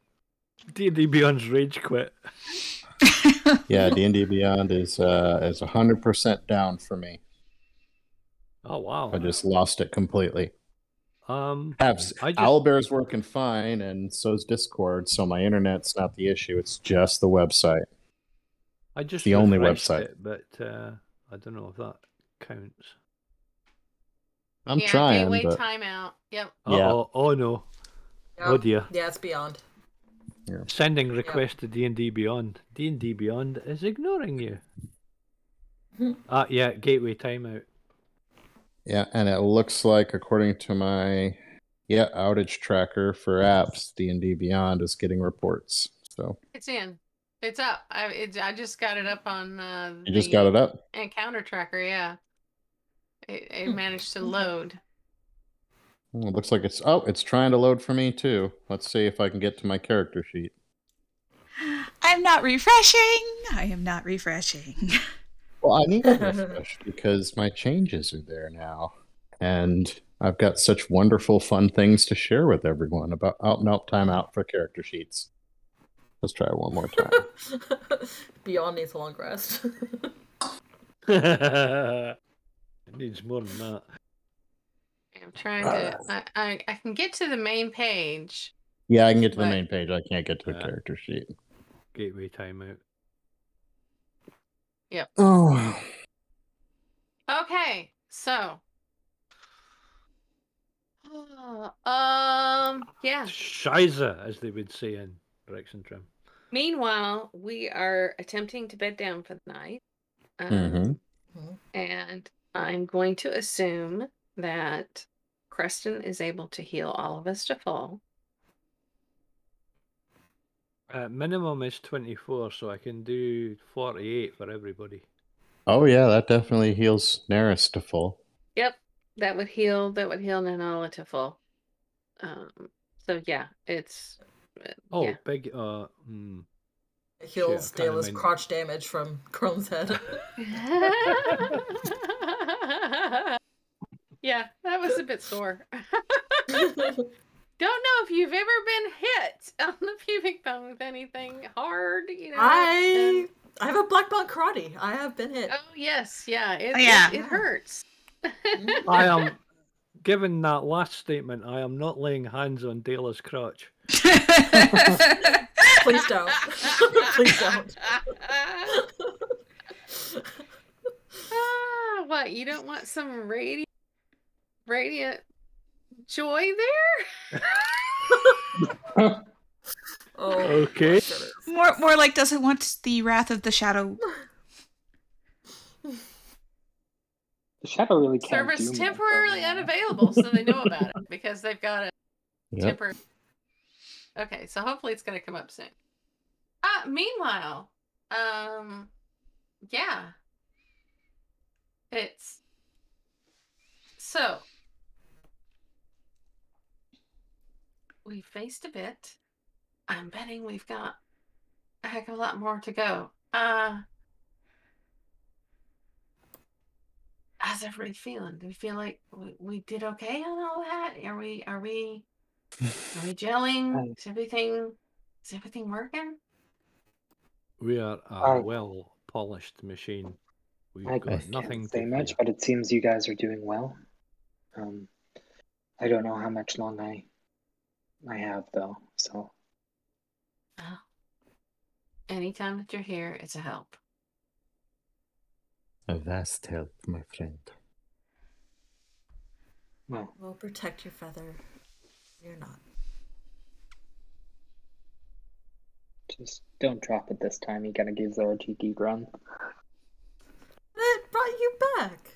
D&D Beyond's rage quit. Yeah, D and D Beyond is uh is hundred percent down for me. Oh wow. I just lost it completely. Um, Abs- I just- Owlbear's working fine, and so's Discord. So my internet's not the issue; it's just the website. I just the only website. it, but uh, I don't know if that counts. I'm yeah, trying, gateway but timeout. Yep. Yeah. Oh, oh no. Oh dear. Yeah, it's beyond. Sending request to D&D Beyond. D&D Beyond is ignoring you. Ah, yeah, gateway timeout. yeah, and it looks like, according to my yeah outage tracker for apps, D and D Beyond is getting reports. So It's in. It's up. I it, I just got it up on uh you just got it up. encounter tracker, yeah. It, it Hmm. managed to load. Oh, it looks like it's oh, it's trying to load for me too. Let's see if I can get to my character sheet. I'm not refreshing. I am not refreshing. Well, I need to refresh because my changes are there now, and I've got such wonderful, fun things to share with everyone about out and out time out for character sheets. Let's try it one more time. Beyond needs a long rest. it needs more than that. I'm trying to I, I I can get to the main page. yeah, I can get to the Right. main page. I can't get to the Yeah. character sheet. Gateway timeout. Yep. Oh, Okay, so um yeah. Scheiße, as they would say in Rex and Trim. Meanwhile, we are attempting to bed down for the night. Um, Mhm. Mhm. And I'm going to assume that Creston is able to heal all of us to full. Uh, minimum is 24, so I can do 48 for everybody. Oh yeah, that definitely heals Nerys to full. Yep, that would heal. That would heal Nanala to full. Um. So yeah, it's. uh, Oh, yeah. big. Uh, hmm. It heals kinda crotch damage from Crone's head. yeah, that was a bit sore. Don't know if you've ever been hit on the pubic bone with anything hard, you know. I and- I have a black belt karate. I have been hit. oh yes, yeah, it, Oh, yeah. it, it hurts. I am. Given that last statement, I am not laying hands on Dayla's crotch. Please don't. Please don't. ah, what? You don't want some radiant, radiant joy there? Oh, Okay. more, more like doesn't want the wrath of the shadow. The shadow really can't Service do temporarily now. unavailable, so they know about it because they've got a Yep. temporary. Okay, so hopefully it's going to come up soon. Uh, meanwhile, um, yeah, it's so we faced a bit. I'm betting we've got a heck of a lot more to go. Uh, how's everybody feeling? Do we feel like we, we did okay on all that? Are we are we are we gelling? Is everything is everything working? We are a I- well polished machine. We've I got can't nothing say to much, fear. but it seems you guys are doing well. Um, I don't know how much long I I have though, so Oh. Anytime that you're here, it's a help. A vast help, my friend. well, We'll protect your feather. You're not. just don't drop it this time. You gotta give Zora a cheeky run. It brought you back.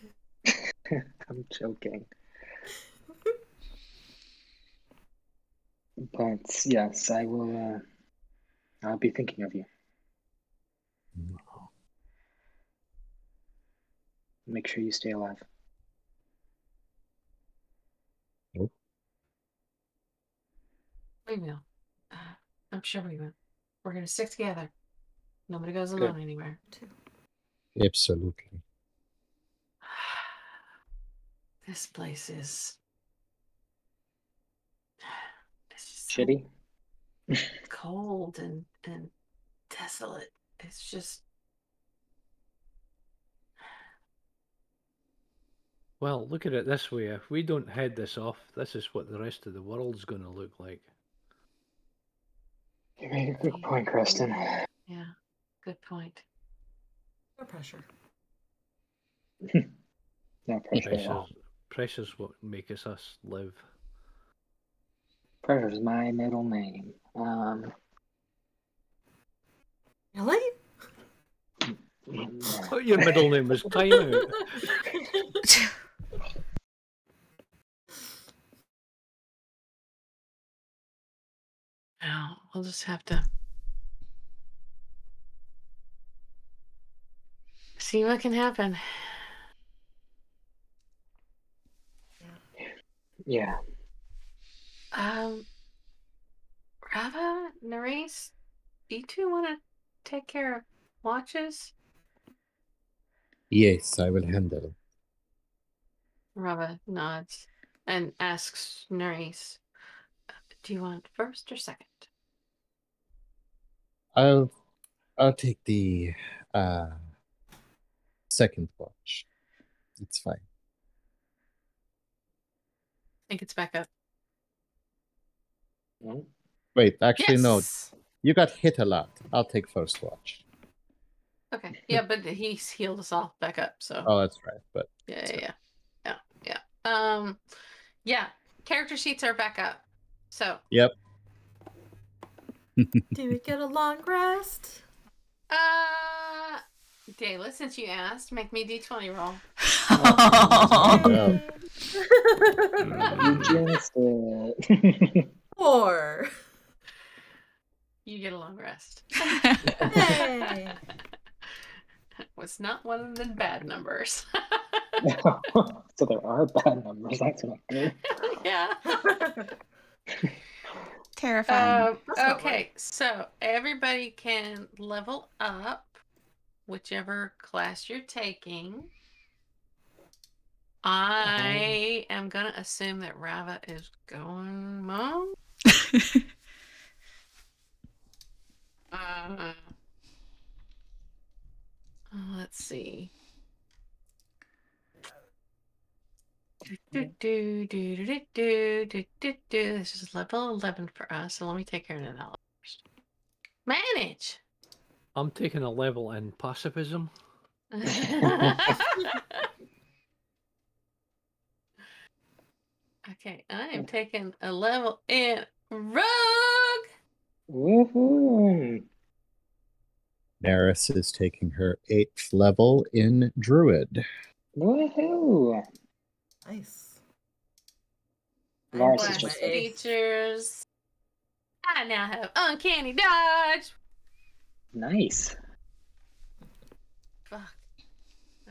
I'm joking. But yes, I will. Uh, I'll be thinking of you. Make sure you stay alive. We will. Uh, I'm sure we will. We're gonna stick together. Nobody goes Good. alone anywhere. Absolutely. This place is. It's just so Shitty. cold and and desolate. It's just Well, look at it this way. If we don't head this off, this is what the rest of the world's going to look like. You made a good point, Creston. yeah. Good point. No pressure. No pressure at all. Pressure's, pressure's what makes us live. Pressure's my middle name. Um, Really? yeah. Oh, your middle name was Time Out. Now we'll just have to see what can happen. yeah. Um, Rava, Nerys, you two want to take care of watches? Yes, I will handle. Rava nods and asks Nerys, "Do you want first or second? I'll I'll take the uh second watch. It's fine. I think it's back up. Mm, Wait, actually no. You got hit a lot. I'll take first watch. Okay. Yeah, but he's healed us all back up. So Oh, that's right. But yeah, yeah, yeah, yeah, yeah. Um, yeah. Character sheets are back up. So yep. Do we get a long rest? Uh, Dayla, since you asked, make me d20 roll. Yeah. You jinxed it. Four. You get a long rest. Yay. was not one of the bad numbers. so there are bad numbers. That's not good. yeah. Terrifying. Uh, that's not okay, so everybody can level up whichever class you're taking. I am gonna assume that Rava is going monk. Uh, uh, let's see. Do, do, do, do, do, do, do, do, do. This is level 11 for us, so let me take care of that first. Manage! I'm taking a level in pacifism. okay, I am taking a level in Rogue! Woohoo! Nerys is taking her eighth level in Druid. Woohoo! Nice. Lars is Class just like- features. I now have Uncanny Dodge. Nice. Fuck.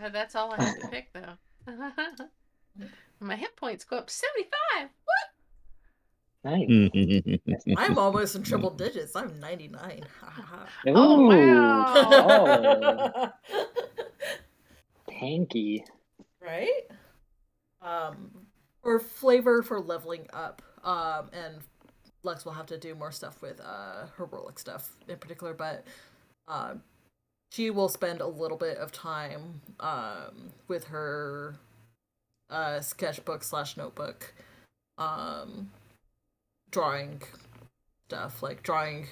Uh, that's all I have to pick, though. My hit points go up to 75. What? Nice. I'm almost in triple digits. I'm 99. Ha, ha, ha. Oh, Oh, wow. tanky. right? Um, or flavor for leveling up. Um, and Lex will have to do more stuff with uh heroic stuff in particular, but uh, she will spend a little bit of time um with her uh sketchbook slash notebook, um, drawing stuff like drawing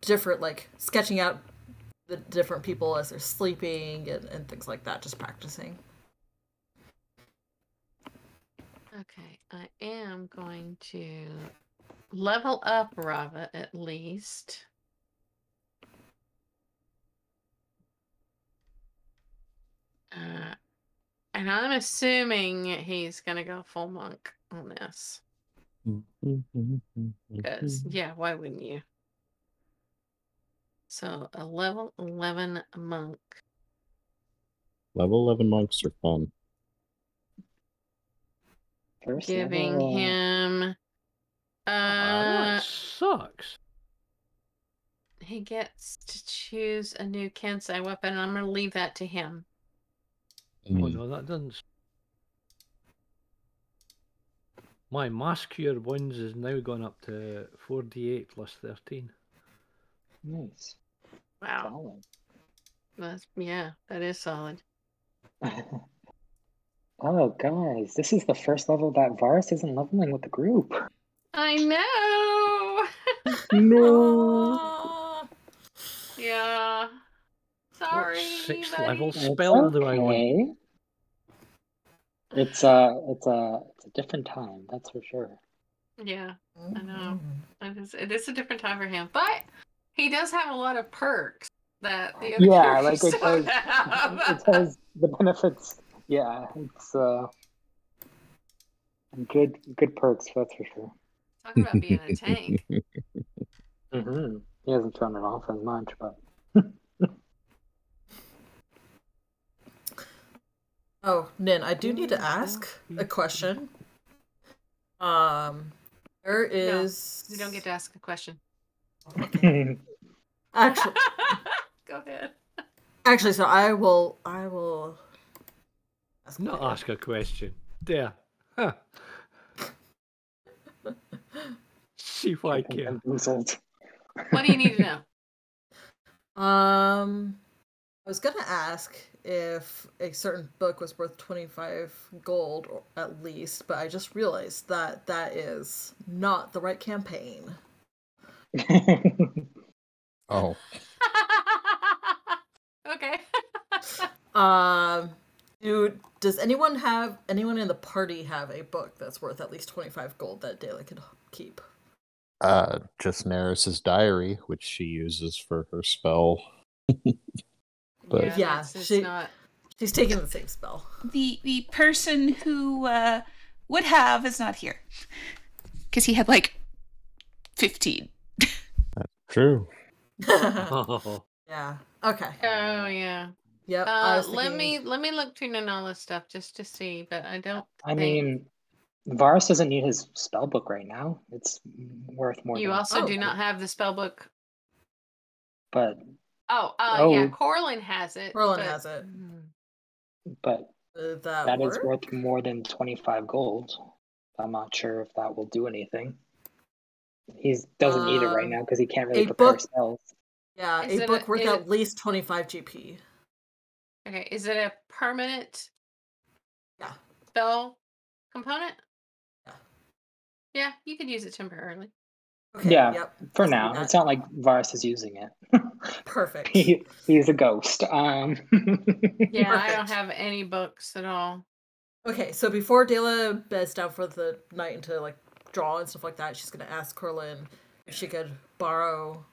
different like sketching out the different people as they're sleeping and, and things like that, just practicing. Okay, I am going to level up Rava at least. Uh, and I'm assuming he's gonna go full monk on this. Because, yeah, why wouldn't you? So, a level 11 monk. Level 11 monks are fun. First Giving level, him. Uh, that sucks. he gets to choose a new Kensei weapon, and I'm going to leave that to him. Oh Mm. no, that doesn't. s- My mass cure wounds is now gone up to 4d8 plus 13. Nice. Wow. Solid. That's, yeah, that is solid. oh, guys, this is the first level that Varus isn't leveling with the group. I know! No. Aw. yeah. Sorry. sixth buddy. level It's spell do I want? Okay. It's a, it's a, it's a different time. That's for sure. Yeah, I know. it is, it is a different time for him. But he does have a lot of perks that the other Yeah, like it don't have. It has the benefits. Yeah, it's uh, good, good perks. That's for sure. Talk about being a tank. mm-hmm. He hasn't shown it off as much, but Oh, Nin, I do need to ask a question. Um, there is. You don't get to ask a question. Actually, Go ahead. actually, so I will. I will. Ask Not later. ask a question. There. Huh. See if I care. Bamboozled. What do you need to know? Um, I was gonna ask if a certain book was worth twenty-five gold or at least, but I just realized that that is not the right campaign. Oh, okay. Um, dude, does anyone have anyone in the party have a book that's worth at least twenty-five gold that Dayla could keep? Uh, just Nerys's diary, which she uses for her spell. But- yeah, Yeah, it's, it's she- not. She's taking the same spell. The the person who uh, would have is not here because he had like fifteen. That's True. Oh, yeah. Okay. Oh yeah. Yep. Uh, was let me let me look through Nanala's stuff just to see, but I don't. I think- mean, Varus doesn't need his spell book right now. It's worth more. you than also Oh. do not have the spell book. But Oh, uh, yeah, Oh. Corlin has it. Corlin but- has it. but Uh, that that is worth more than twenty five gold. I'm not sure if that will do anything. He doesn't need it right Um, now because he can't really a prepare book- spells. Yeah, Is a book a- worth is at it- least 25 GP. Okay, is it a permanent Yeah. spell component? Yeah. Yeah, you could use it temporarily. Okay, Yeah, Yep. For now, it's not like Varus is using it. Perfect. he, he's a ghost. Um, Yeah, I don't have any books at all. Okay, so before Dayla beds down for the night and to like draw and stuff like that, she's gonna ask Corlin if she could borrow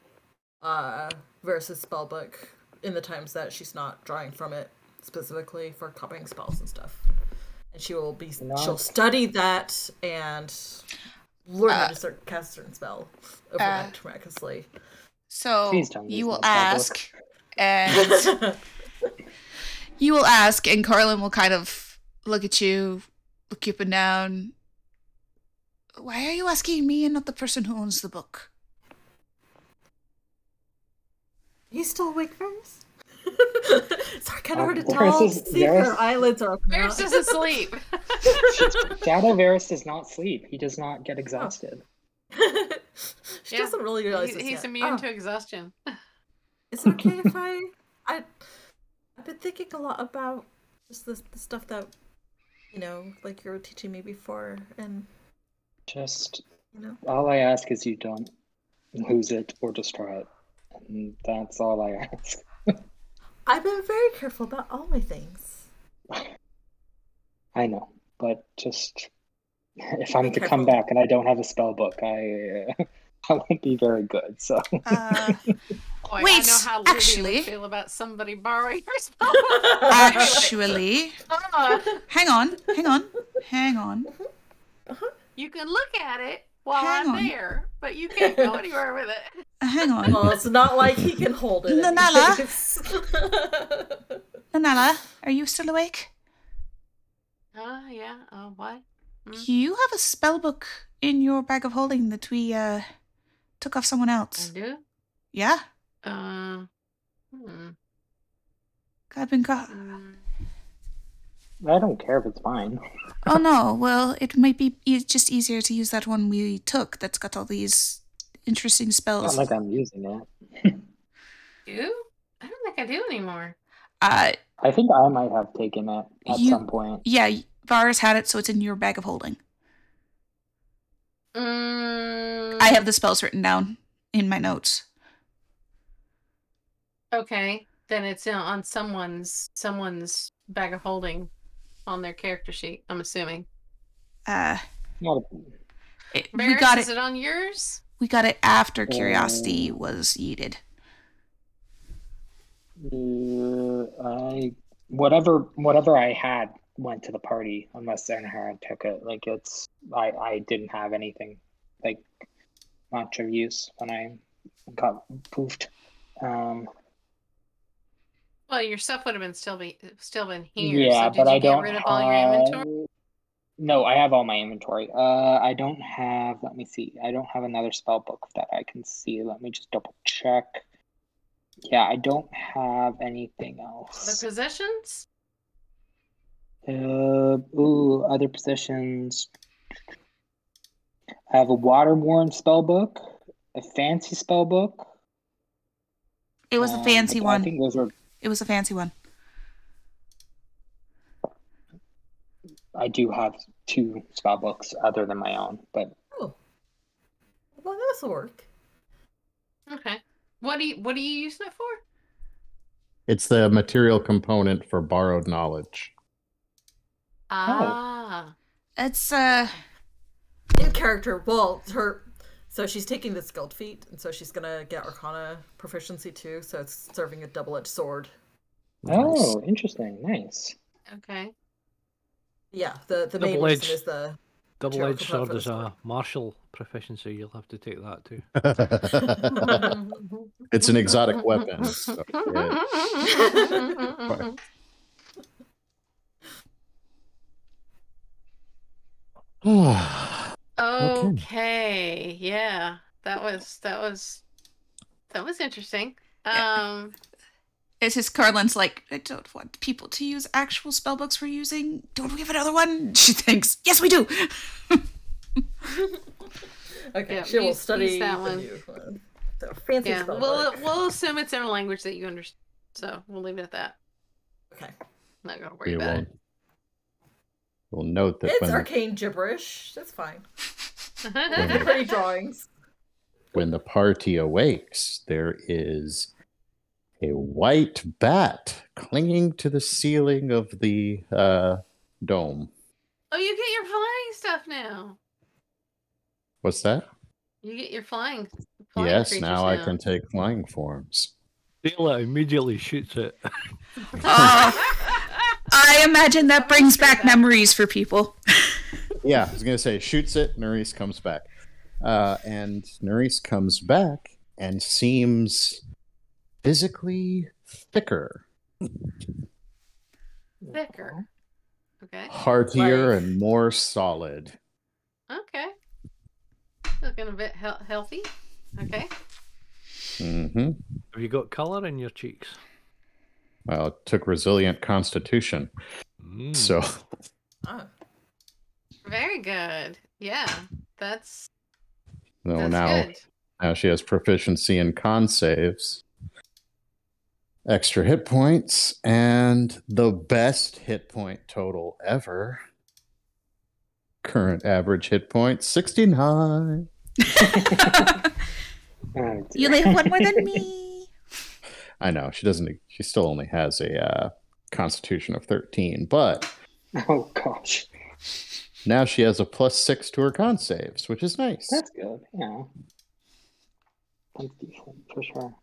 uh Versus spellbook in the times that she's not drawing from it specifically for copying spells and stuff. And she will be she'll study that and learn how Uh, to start cast certain spell uh, overnight miraculously. So Please don't use you will my spell book. ask, and you will ask, and Corlin will kind of look at you, look you up and down. Why are you asking me and not the person who owns the book? you still awake, Varus? It's kind of Uh, hard to Varus tell. is- See if her eyelids are open. or Varus not. doesn't sleep. Shadow Varus does not sleep. He does not get exhausted. she Yeah, doesn't really realize He- this he's yet. immune Oh, to exhaustion. Is it okay if I, I, I've been thinking a lot about just the, the stuff that, you know, like you were teaching me before, and Just you know, all I ask is you don't lose it or destroy it. And that's all I ask. I've been very careful about all my things. I know, but just if I'm Be to careful. come back and I don't have a spell book, I uh, I won't be very good. So Uh, Boy, I Wait, know how Lydia actually- would feel about somebody borrowing her spell. actually, Uh, hang on, hang on, hang on. you can look at it while Hang I'm on. there, but you can't go anywhere with it. Hang on. well, it's not like he can hold it. Nanala? anyways. Nanala, are you still awake? Uh, yeah. Uh, what? Hmm? You have a spell book in your bag of holding that we uh took off someone else. I do. Yeah, Uh, hmm. I've been got. mm. I don't care if it's mine. Oh no, well, it might be e- just easier to use that one we took that's got all these interesting It's spells. not like I'm using it. Do? I don't think I do anymore. Uh, I think I might have taken it at You- some point. yeah, Varus had it, so it's in your bag of holding. Mm, I have the spells written down in my notes. Okay, then it's on someone's someone's bag of holding on their character sheet. I'm assuming. Uh, Not a, it, we got is it. it on yours? We got it after curiosity was yeeted. uh, I whatever whatever I had went to the party unless Zenhar took it. Like it's I I didn't have anything like much of use when I got poofed. Um, Well, your stuff would have been still be still been here. yeah, so did but you I get don't rid of have. all your inventory? No, I have all my inventory. Uh, I don't have. Let me see. I don't have another spell book that I can see. Let me just double check. Yeah, I don't have anything else. The else. possessions? Uh, ooh, other possessions. I have a waterworn spell book, a fancy spell book. It was a um, fancy but I one. think those are. It was a fancy one. I do have two spell books other than my own, but oh, well, that's will work. Okay. What do you what do you use that for? It's the material component for borrowed knowledge. Ah. It's uh In character, Walt her So she's taking the skilled feat, and so she's gonna get Arcana proficiency too. So it's serving a double-edged sword. Oh, interesting. Nice. Okay. Yeah, the the main Double-edged. reason is the Double edged sword is a martial proficiency. You'll have to take that too. it's an exotic weapon. so, yeah. okay. Yeah. That was that was that was interesting. Um It's just Corlin's like, I don't want people to use actual spell books we're using. Don't we have another one? She thinks, yes, we do. okay. Yeah, she will use- study use that the one. new one. The fancy yeah, spell we'll book. we'll assume it's in a language that you understand. So we'll leave it at that. Okay. Not gonna worry we about will it. We'll note that It's when the, arcane gibberish. That's fine. Pretty drawings. when the party awakes, there is a white bat clinging to the ceiling of the uh, dome. oh, you get your flying stuff now. What's that? You get your flying. flying yes, creatures now I can take flying forms. Dayla immediately shoots it. Oh, I imagine that brings back memories for people. Yeah, I was gonna say shoots it. Nerys comes back, uh, and Nerys comes back and seems physically thicker, Thicker. Okay. heartier, Like- and more solid. Okay. Looking a bit he- healthy. Okay. hmm Have you got colour in your cheeks? Well, it took resilient constitution, Mm. so Oh. Very good. Yeah. That's so that's now good. now she has proficiency in con saves, extra hit points, and the best hit point total ever. Current average hit point sixty nine. Oh, You dear. only have one more than me. I know she doesn't. She still only has a uh, constitution of thirteen, but Oh gosh, now she has a plus six to her con saves, which is nice. that's good. Yeah, that's decent for sure.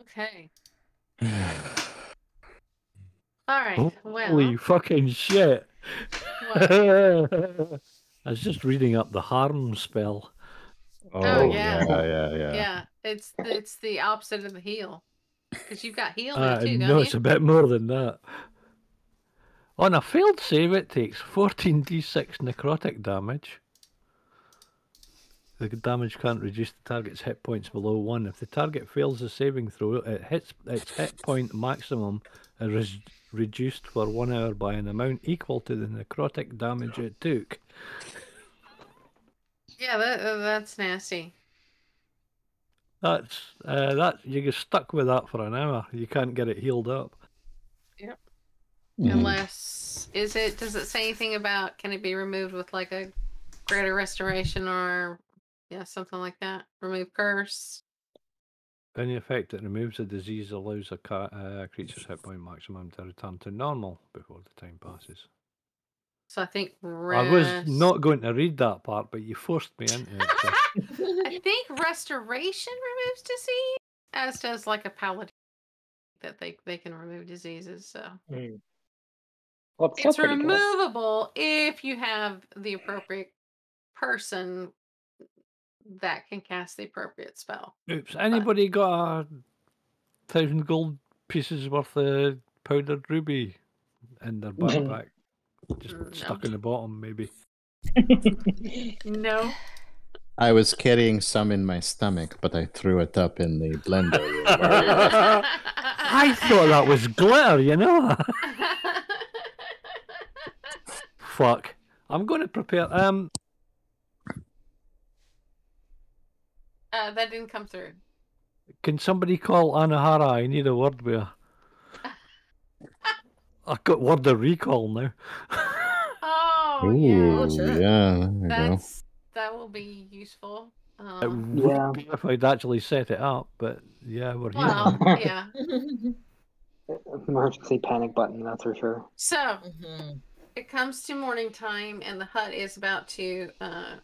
Okay. All right. Well, Holy fucking shit! I was just reading up the harm spell. Oh, yeah. yeah, yeah, yeah. yeah, it's it's the opposite of the heal. Because you've got heal now Uh, too, no, it's you? a bit more than that. On a failed save, it takes 14d6 necrotic damage. The damage can't reduce the target's hit points below one. If the target fails the saving throw, it hits its hit point maximum and is reduced for one hour by an amount equal to the necrotic damage it took. Yeah, that, that's nasty. That's uh, that you get stuck with that for an hour. You can't get it healed up. Mhm. Unless is it? Does it say anything about can it be removed with like a greater restoration or yeah something like that? Remove curse. Any effect that removes a disease allows a ca- uh, creature's hit point maximum to return to normal before the time passes. So I think I was rest- not going to read that part, but you forced me into it. so- I think restoration removes disease, as does like a paladin that they they can remove diseases. So Mm. Well, it's, still it's pretty good. removable if you have the appropriate person that can cast the appropriate spell. Oops. Anybody got a thousand gold pieces worth of powdered ruby in their backpack? Just Mm, no. stuck in the bottom, maybe. No. I was carrying some in my stomach, but I threw it up in the blender. where- where- I thought that was glitter, you know. Fuck. I'm going to prepare. Um, Uh, that didn't come through. can somebody call Anahara? I need a word with her. I've got word of recall now. Oh yeah, Ooh, shit. yeah, there you go. that's that will be useful. It Um, would Yeah. be if I'd actually set it up, but yeah, we're here. well, yeah. Emergency panic button, that's for sure. So Mhm. it comes to morning time and the hut is about to uh,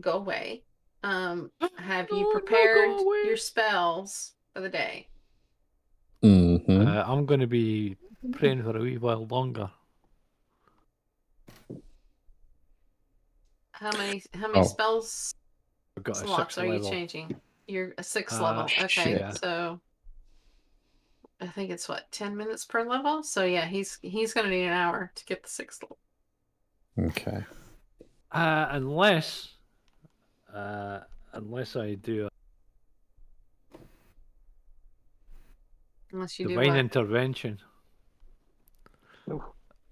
go away, um, have you prepared your spells for the day? Mm-hmm. Uh, I'm going to be praying for a wee while longer. How many how many Oh. spells I've got slots are level. you changing? You're a sixth Uh, level. Okay, shit. so I think it's what ten minutes per level. So yeah, he's he's gonna need an hour to get the sixth level. Okay. Uh, unless, uh, unless I do a Unless you do divine what? intervention. Ooh.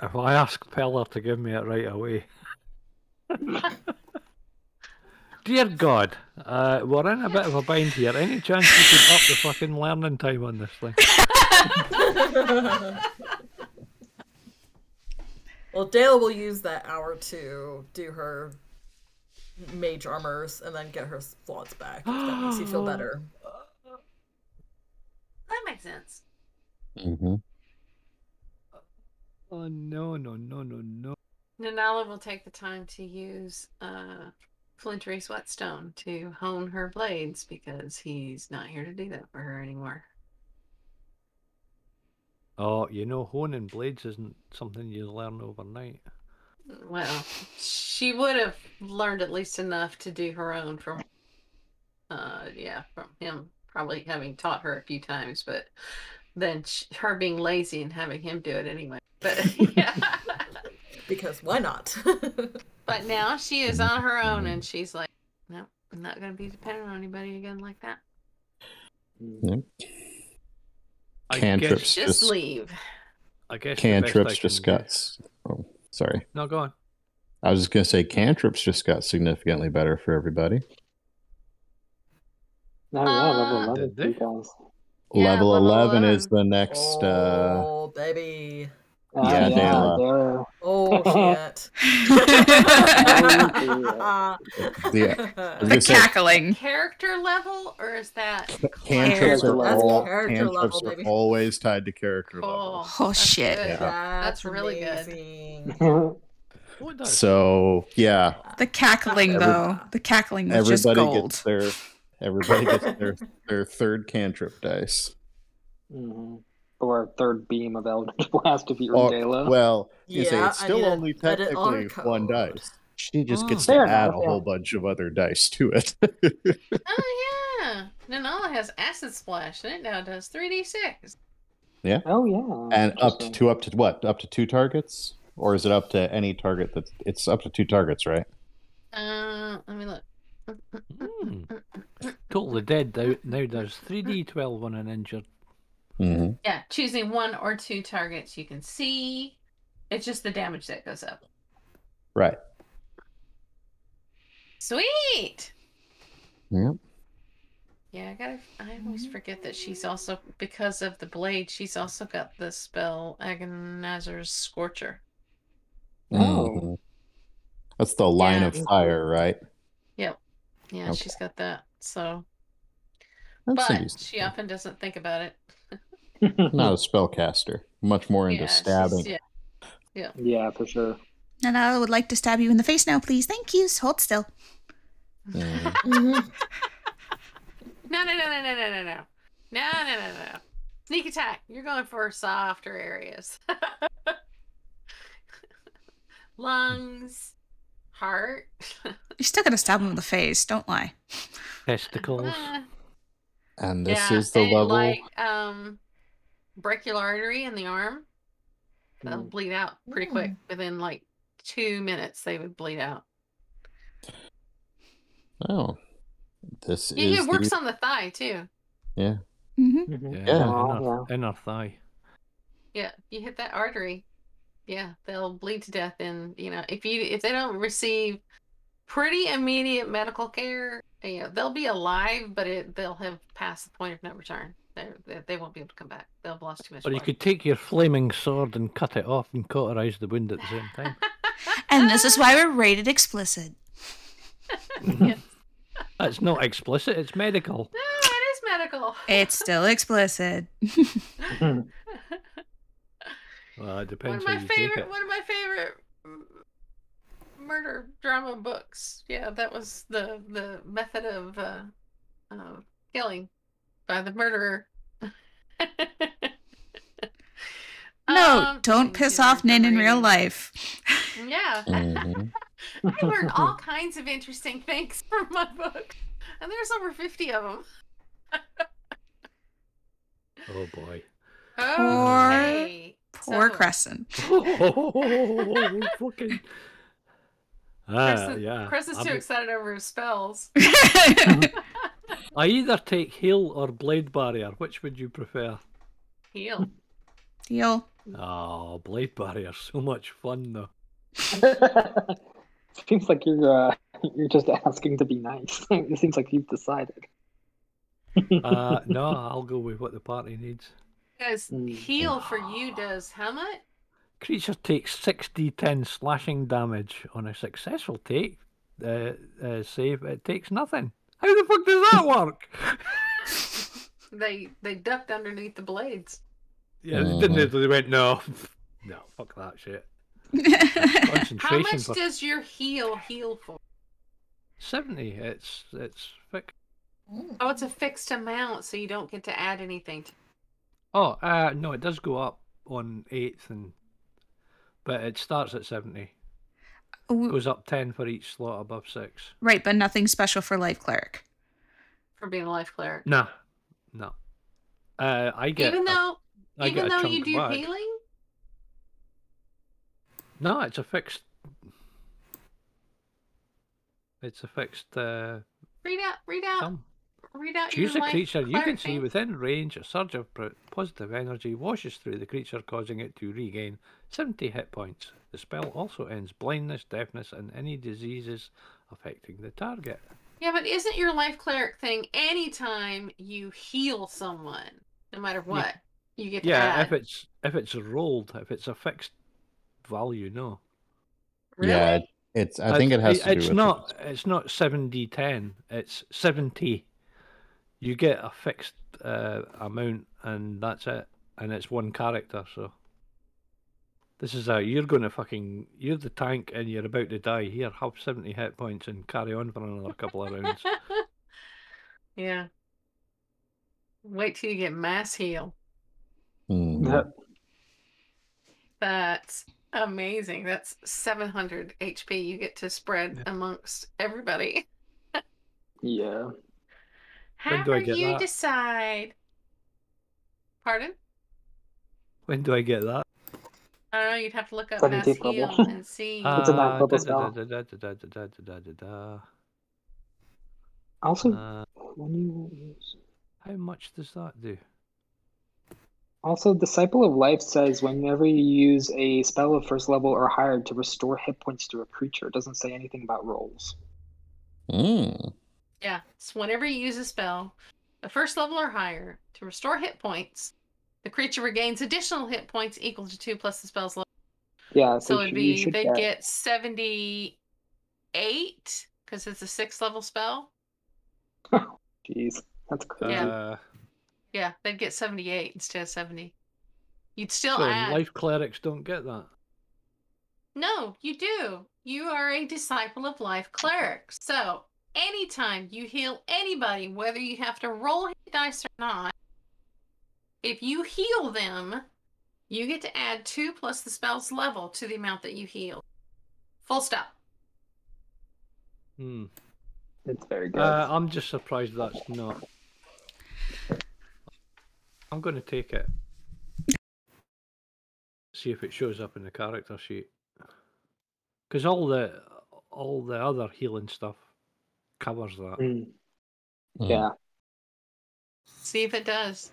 If I ask Peller to give me it right away. Dear God, uh, we're in a bit of a bind here. Any chance you could up the fucking learning time on this thing? well, Dale will use that hour to do her mage armors and then get her slots back. If that makes you feel better. That makes sense. Mm-hmm. Oh no, no, no, no, no. Nanala will take the time to use uh, Flintery Sweatstone to hone her blades because he's not here to do that for her anymore. Oh, you know, honing blades isn't something you learn overnight. Well, she would have learned at least enough to do her own from, uh, yeah, from him probably having taught her a few times, but then sh- her being lazy and having him do it anyway. But yeah, Because why not? but now she is on her own, and she's like, no, I'm not going to be dependent on anybody again like that. Yep. I Cantrips guess, Just Just- leave. I guess the I Cantrips just do- got. Oh, sorry. No, go on. I was just gonna say cantrips just got significantly better for everybody. No, yeah, level Uh, 11 Did for they? you guys. Yeah, level, level 11, is the next. uh oh, baby. Ah, Yeah, yeah, Dale, duh. Oh, shit. Oh, the, I the say, cackling. Character level, or is that cantrips Character are, level. all, Character cantrips level, are baby. always tied to character cool? level. Oh, That's shit. good. Yeah. That's really good. amazing. What? So yeah, The cackling, Every- though. The cackling was just everybody gold. gets their everybody gets their their third cantrip dice. Mhm. Or a third beam of Eldritch Blast if you're Or- Dayla. well, you say it's still need to only on technically one dice. She just gets Oh. to Fair add enough, a whole bunch of other dice to it. Oh yeah, Nanala has Acid Splash, and it now does three d six. Yeah. oh, yeah. and up to two up to what? Up to two targets? Or is it up to any target that it's up to two targets, right? Uh, let me look. Totally dead now, now does 3d12 on an injured. Mm-hmm. Yeah, choosing one or two targets you can see. It's just the damage that goes up. Right. Sweet. Yep. Yeah, I gotta. I always forget that she's also because of the blade. She's also got the spell Aganazzar's Scorcher. Oh. Mhm. That's the line Yeah. of fire, right? Yep. Yeah, Okay. she's got that. So, That's but she often doesn't think about it not a spellcaster. Much more into yeah, stabbing. Yeah. yeah. Yeah, for sure. And I would like to stab you in the face now, please. Thank you. Hold still. Mm-hmm. no, no, no, no, no, no, no, no. No, no, no. Sneak attack. You're going for softer areas. Lungs, heart. You're still going to stab him in the face. Don't lie. Testicles. Uh, and this yeah, is the level. Like, um, brachial artery in the arm. They'll Mm. bleed out pretty quick. Within like two minutes, they would bleed out. Oh. This Yeah, is it works the, on the thigh too. yeah. hmm Mhm. Yeah, Yeah. Oh, inner, inner thigh. Yeah, you hit that artery. Yeah, they'll bleed to death, and you know if you if they don't receive pretty immediate medical care, you know, they'll be alive, but it they'll have passed the point of no return. They they, they won't be able to come back. They'll have lost too much. Or you could take your flaming sword and cut it off and cauterize the wound at the same time. And this is why we're rated explicit. Yes. That's not explicit, it's medical. No, it is medical. It's still explicit. Well, it One depends of how my you take favorite. it. One of my favorite murder drama books. Yeah, that was the the method of uh, uh, killing by the murderer. No, Um, don't piss off for Nin in real life. Yeah, Mhm. I learned all kinds of interesting things from my book, and there's over fifty of them. Oh boy. Poor- Okay, Poor so- Creston. oh, fucking. Ah, Chris, is- yeah. Chris is too mean, excited over his spells. I either take heal or blade barrier. Which would you prefer? Heal. Heal. Oh, blade barrier, so much fun though. seems like you're uh, you're just asking to be nice. it seems like you've decided. Uh, no, I'll go with what the party needs. Because Mm. heal for you does how much? Creature takes 6d10 slashing damage on a successful take. Uh, uh, save it takes nothing. How the fuck does that work? They they ducked underneath the blades. yeah, they didn't. They went no, no, fuck that shit. How much for does your heal heal for? seventy. It's it's fixed. Oh, it's a fixed amount, so you don't get to add anything. To... Oh, uh, no, it does go up on eighth and, but it starts at seventy. Ooh, Goes up ten for each slot above six. right, but nothing special for Life Cleric. for being a life cleric. No, no. Uh, I get even though I even get though you do back. healing, No, it's a fixed. It's a fixed uh, read out read out sum. Read out Choose your a life creature you can see within range. A surge of positive energy washes through the creature, causing it to regain 70 hit points. The spell also ends blindness, deafness, and any diseases affecting the target. Yeah, but isn't your life cleric thing anytime you heal someone, no matter what, you get to Yeah, add? if it's if it's rolled, if it's a fixed value, no. really? Yeah, it's. I think it has to do It's with not. It's not seven d ten. It's seventy. You get a fixed uh, amount, and that's it. And it's one character. So this is a you're going to fucking you're the tank, and you're about to die. Here, have seventy hit points, and carry on for another couple of rounds. yeah. Wait till you get mass heal. Mhm. That- That's amazing. That's 700 HP you get to spread amongst everybody. yeah. How do, do you that? decide? Pardon? When do I get that? I don't know. You'd have to look up Mass Heal and see. Uh, it's a nine uh, spell. Da, da, da, da, da, da, da, da. Also, uh, when you use... how much does that do? Also, Disciple of Life says whenever you use a spell of first level or higher to restore hit points to a creature, it doesn't say anything about rolls. Mm. Yeah, so whenever you use a spell, a first level or higher, to restore hit points, the creature regains additional hit points equal to two plus the spell's level. Yeah, So you it'd be they'd get seventy-eight because it's a sixth level spell. Jeez, that's crazy. Yeah. Uh, Yeah, they'd get seventy-eight instead of seventy. You'd still so add. life clerics don't get that. No, you do. You are a disciple of life cleric. So anytime you heal anybody, whether you have to roll hit dice or not, if you heal them, you get to add two plus the spell's level to the amount that you heal. Full stop. Hmm. It's very good. Uh, I'm just surprised that's not. I'm going to take it. See if it shows up in the character sheet. Because all the all the other healing stuff covers that. Mm, Mm. yeah. See if it does.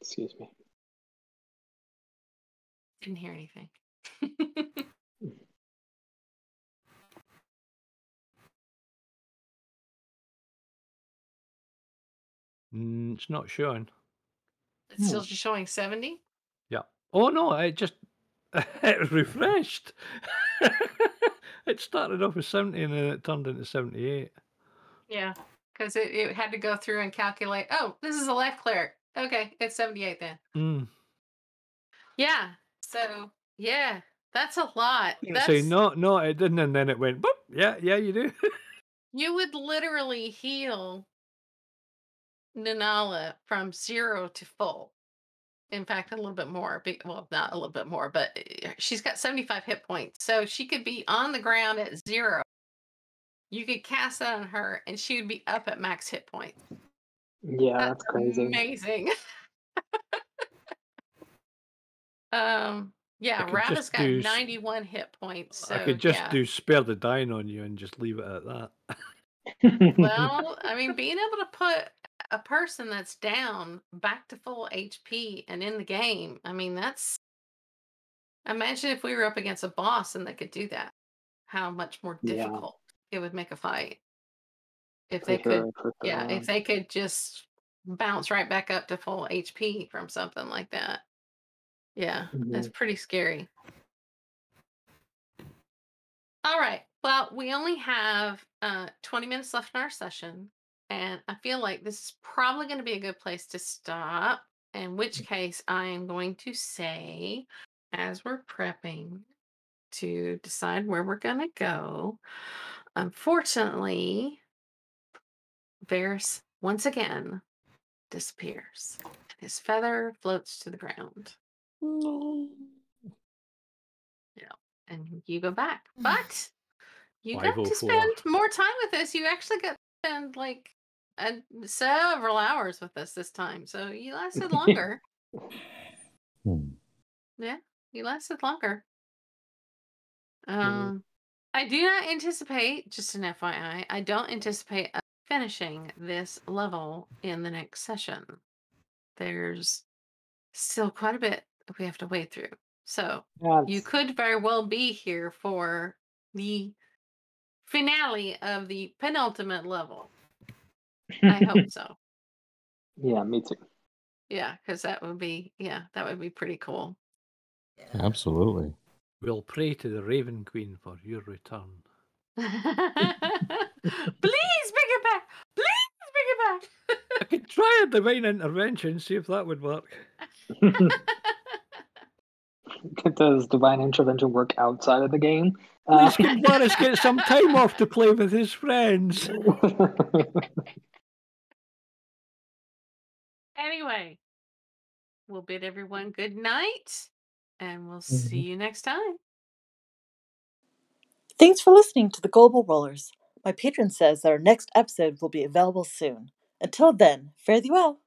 Excuse me. Didn't hear anything. Mm, it's not showing. it's still just showing 70. Yeah. Oh no! It just it refreshed. it started off with 70 and then it turned into 78. Yeah, because it, it had to go through and calculate. Oh, this is a life cleric. Okay, it's 78 then. Mm. Yeah. So, yeah, that's a lot. That's, Say, no, no, it didn't. And then it went, boop. Yeah, yeah, you do. You would literally heal Nanala from zero to full. In fact, a little bit more. Well, not a little bit more, but eh, she's got 75 hit points. So she could be on the ground at zero. You could cast that on her and she would be up at max hit points. Yeah, that's crazy. Amazing. um, yeah, just got do 91 hit points. So, I could just yeah. do spare the dying on you and just leave it at that. Well, I mean, being able to put a person that's down back to full HP and in the game, I mean, that's. Imagine if we were up against a boss and they could do that. How much more Yeah. difficult it would make a fight. If they could, sure, for yeah, if they could just bounce right back up to full HP from something like that. Yeah, that's pretty scary. All right. Well, we only have uh, 20 minutes left in our session, and I feel like this is probably going to be a good place to stop. In which case, I am going to say, as we're prepping to decide where we're going to go, unfortunately, Varus once again disappears. and His feather floats to the ground. Yeah. And you go back. But you got to 504. spend more time with us. You actually got to spend like uh, several hours with us this time. So you lasted longer. Hmm. yeah, you lasted longer. Um, I do not anticipate, just an FYI, I don't anticipate finishing this level in the next session. There's still quite a bit we have to wade through. So Yeah, you could very well be here for the finale of the penultimate level. I hope so. yeah, me too. Yeah, because that would be yeah, that would be pretty cool. Absolutely. We'll pray to the Raven Queen for your return. Please bring it back. Please bring it back. I could try a divine intervention, see if that would work. Does divine intervention work outside of the game? Please Uh, can Boris get some time off to play with his friends? Anyway, we'll bid everyone mm. good night and we'll see mm-hmm. you next time. Thanks for listening to the Global Rollers. My patron says that our next episode will be available soon. Until then, fare thee well.